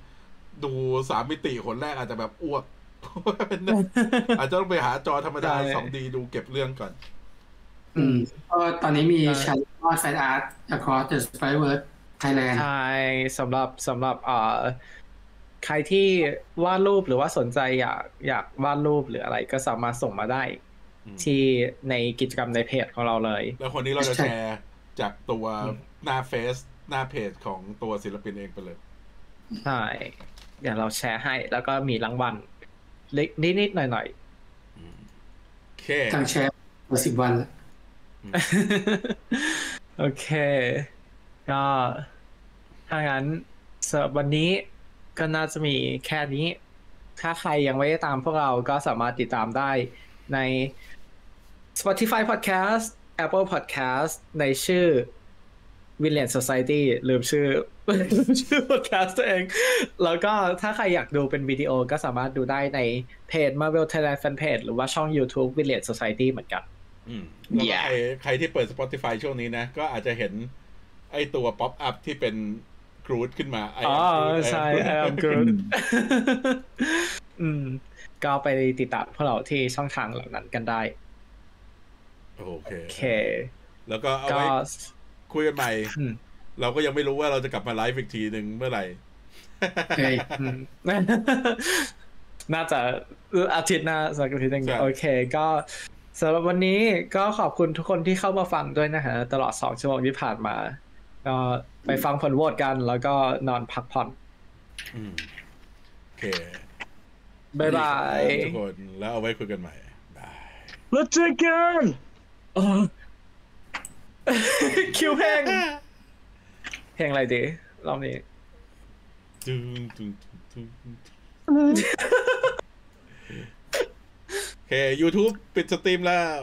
ดูสามมิติคนแรกอาจจะแบบอ้วก อาจจะต้องไปหาจอธรรมดาใช่สองดีดูเก็บเรื่องก่อน อืมก็ตอนนี้มีใช่ชาร์ลอตแฟนอาร์ต across the Spider-Verse Thailand ใช่สำหรับสำหรับเอ่อใครที่วาดรูปหรือว่าสนใจอยากอยากวาดรูปหรืออะไรก็สามารถส่งมาได้อืม ที่ในกิจกรรมในเพจของเราเลย แล้วคนนี้เราจะใช่แชร์จากตัวอืมหน้าเฟซหน้าเพจของตัวศิลปินเองไปเลย ใช่ เดี๋ยวเราแชร์ให้แล้วก็มีรางวัลเล็กนิดๆหน่อยโอเคทางแชร์มาสิบวันแล้วๆโอเค ก็ถ้างั้นสำหรับวันนี้ก็น่าจะมีแค่นี้ ถ้าใครยังไม่ได้ตามพวกเราก็สามารถติดตามได้ใน Spotify Podcast Apple Podcast ในชื่อ v i l l a n Society ลืมชื่อลืมชื่อ podcast ตัวเอง แล้วก็ถ้าใครอยากดูเป็นวิดีโอก็สามารถดูได้ในเพจ Marvel Thailand Fanpage หรือว่าช่อง YouTube v i l l a n Society เหมือนกันอืมแล้วก็ Yeah ใครใครที่เปิด Spotify ช่วงนี้นะ ก็อาจจะเห็นไอตัวป๊อปอัพที่เป็นกรูดขึ้นมา I am อ๋อ Groot, I am ใช่ Groot I am Groot อืม ก็ไปติดตามพวกเราที่ช่องทางเหล่านั้นกันได้ โอเคโอเค แล้วก็เอาก็ไว้คุยกันใหม่อืมเราก็ยังไม่รู้ว่าเราจะกลับมาไลฟ์อีกทีหนึ่งเมื่อไหร่เฮ้ยอืมน่าจะอาทิตย์หน้าสักอาทิตย์หนึงใช่โอเค ก็สำหรับวันนี้ก็ขอบคุณทุกคนที่เข้ามาฟังด้วยนะฮะ ตลอดสองชั่วโมงที่ผ่านมา ก็ไปฟังผลโหวตกัน แล้วก็นอนพักผ่อนอืมโอเคบ๊ายบายทุกคนแล้วเอาไว้คุยกันใหม่บายแล้วเจอกันเออ คิวเพลงเพลงอะไรดีรอบนี้ตึงตึงตึงโอเค YouTube ปิดสตรีมแล้ว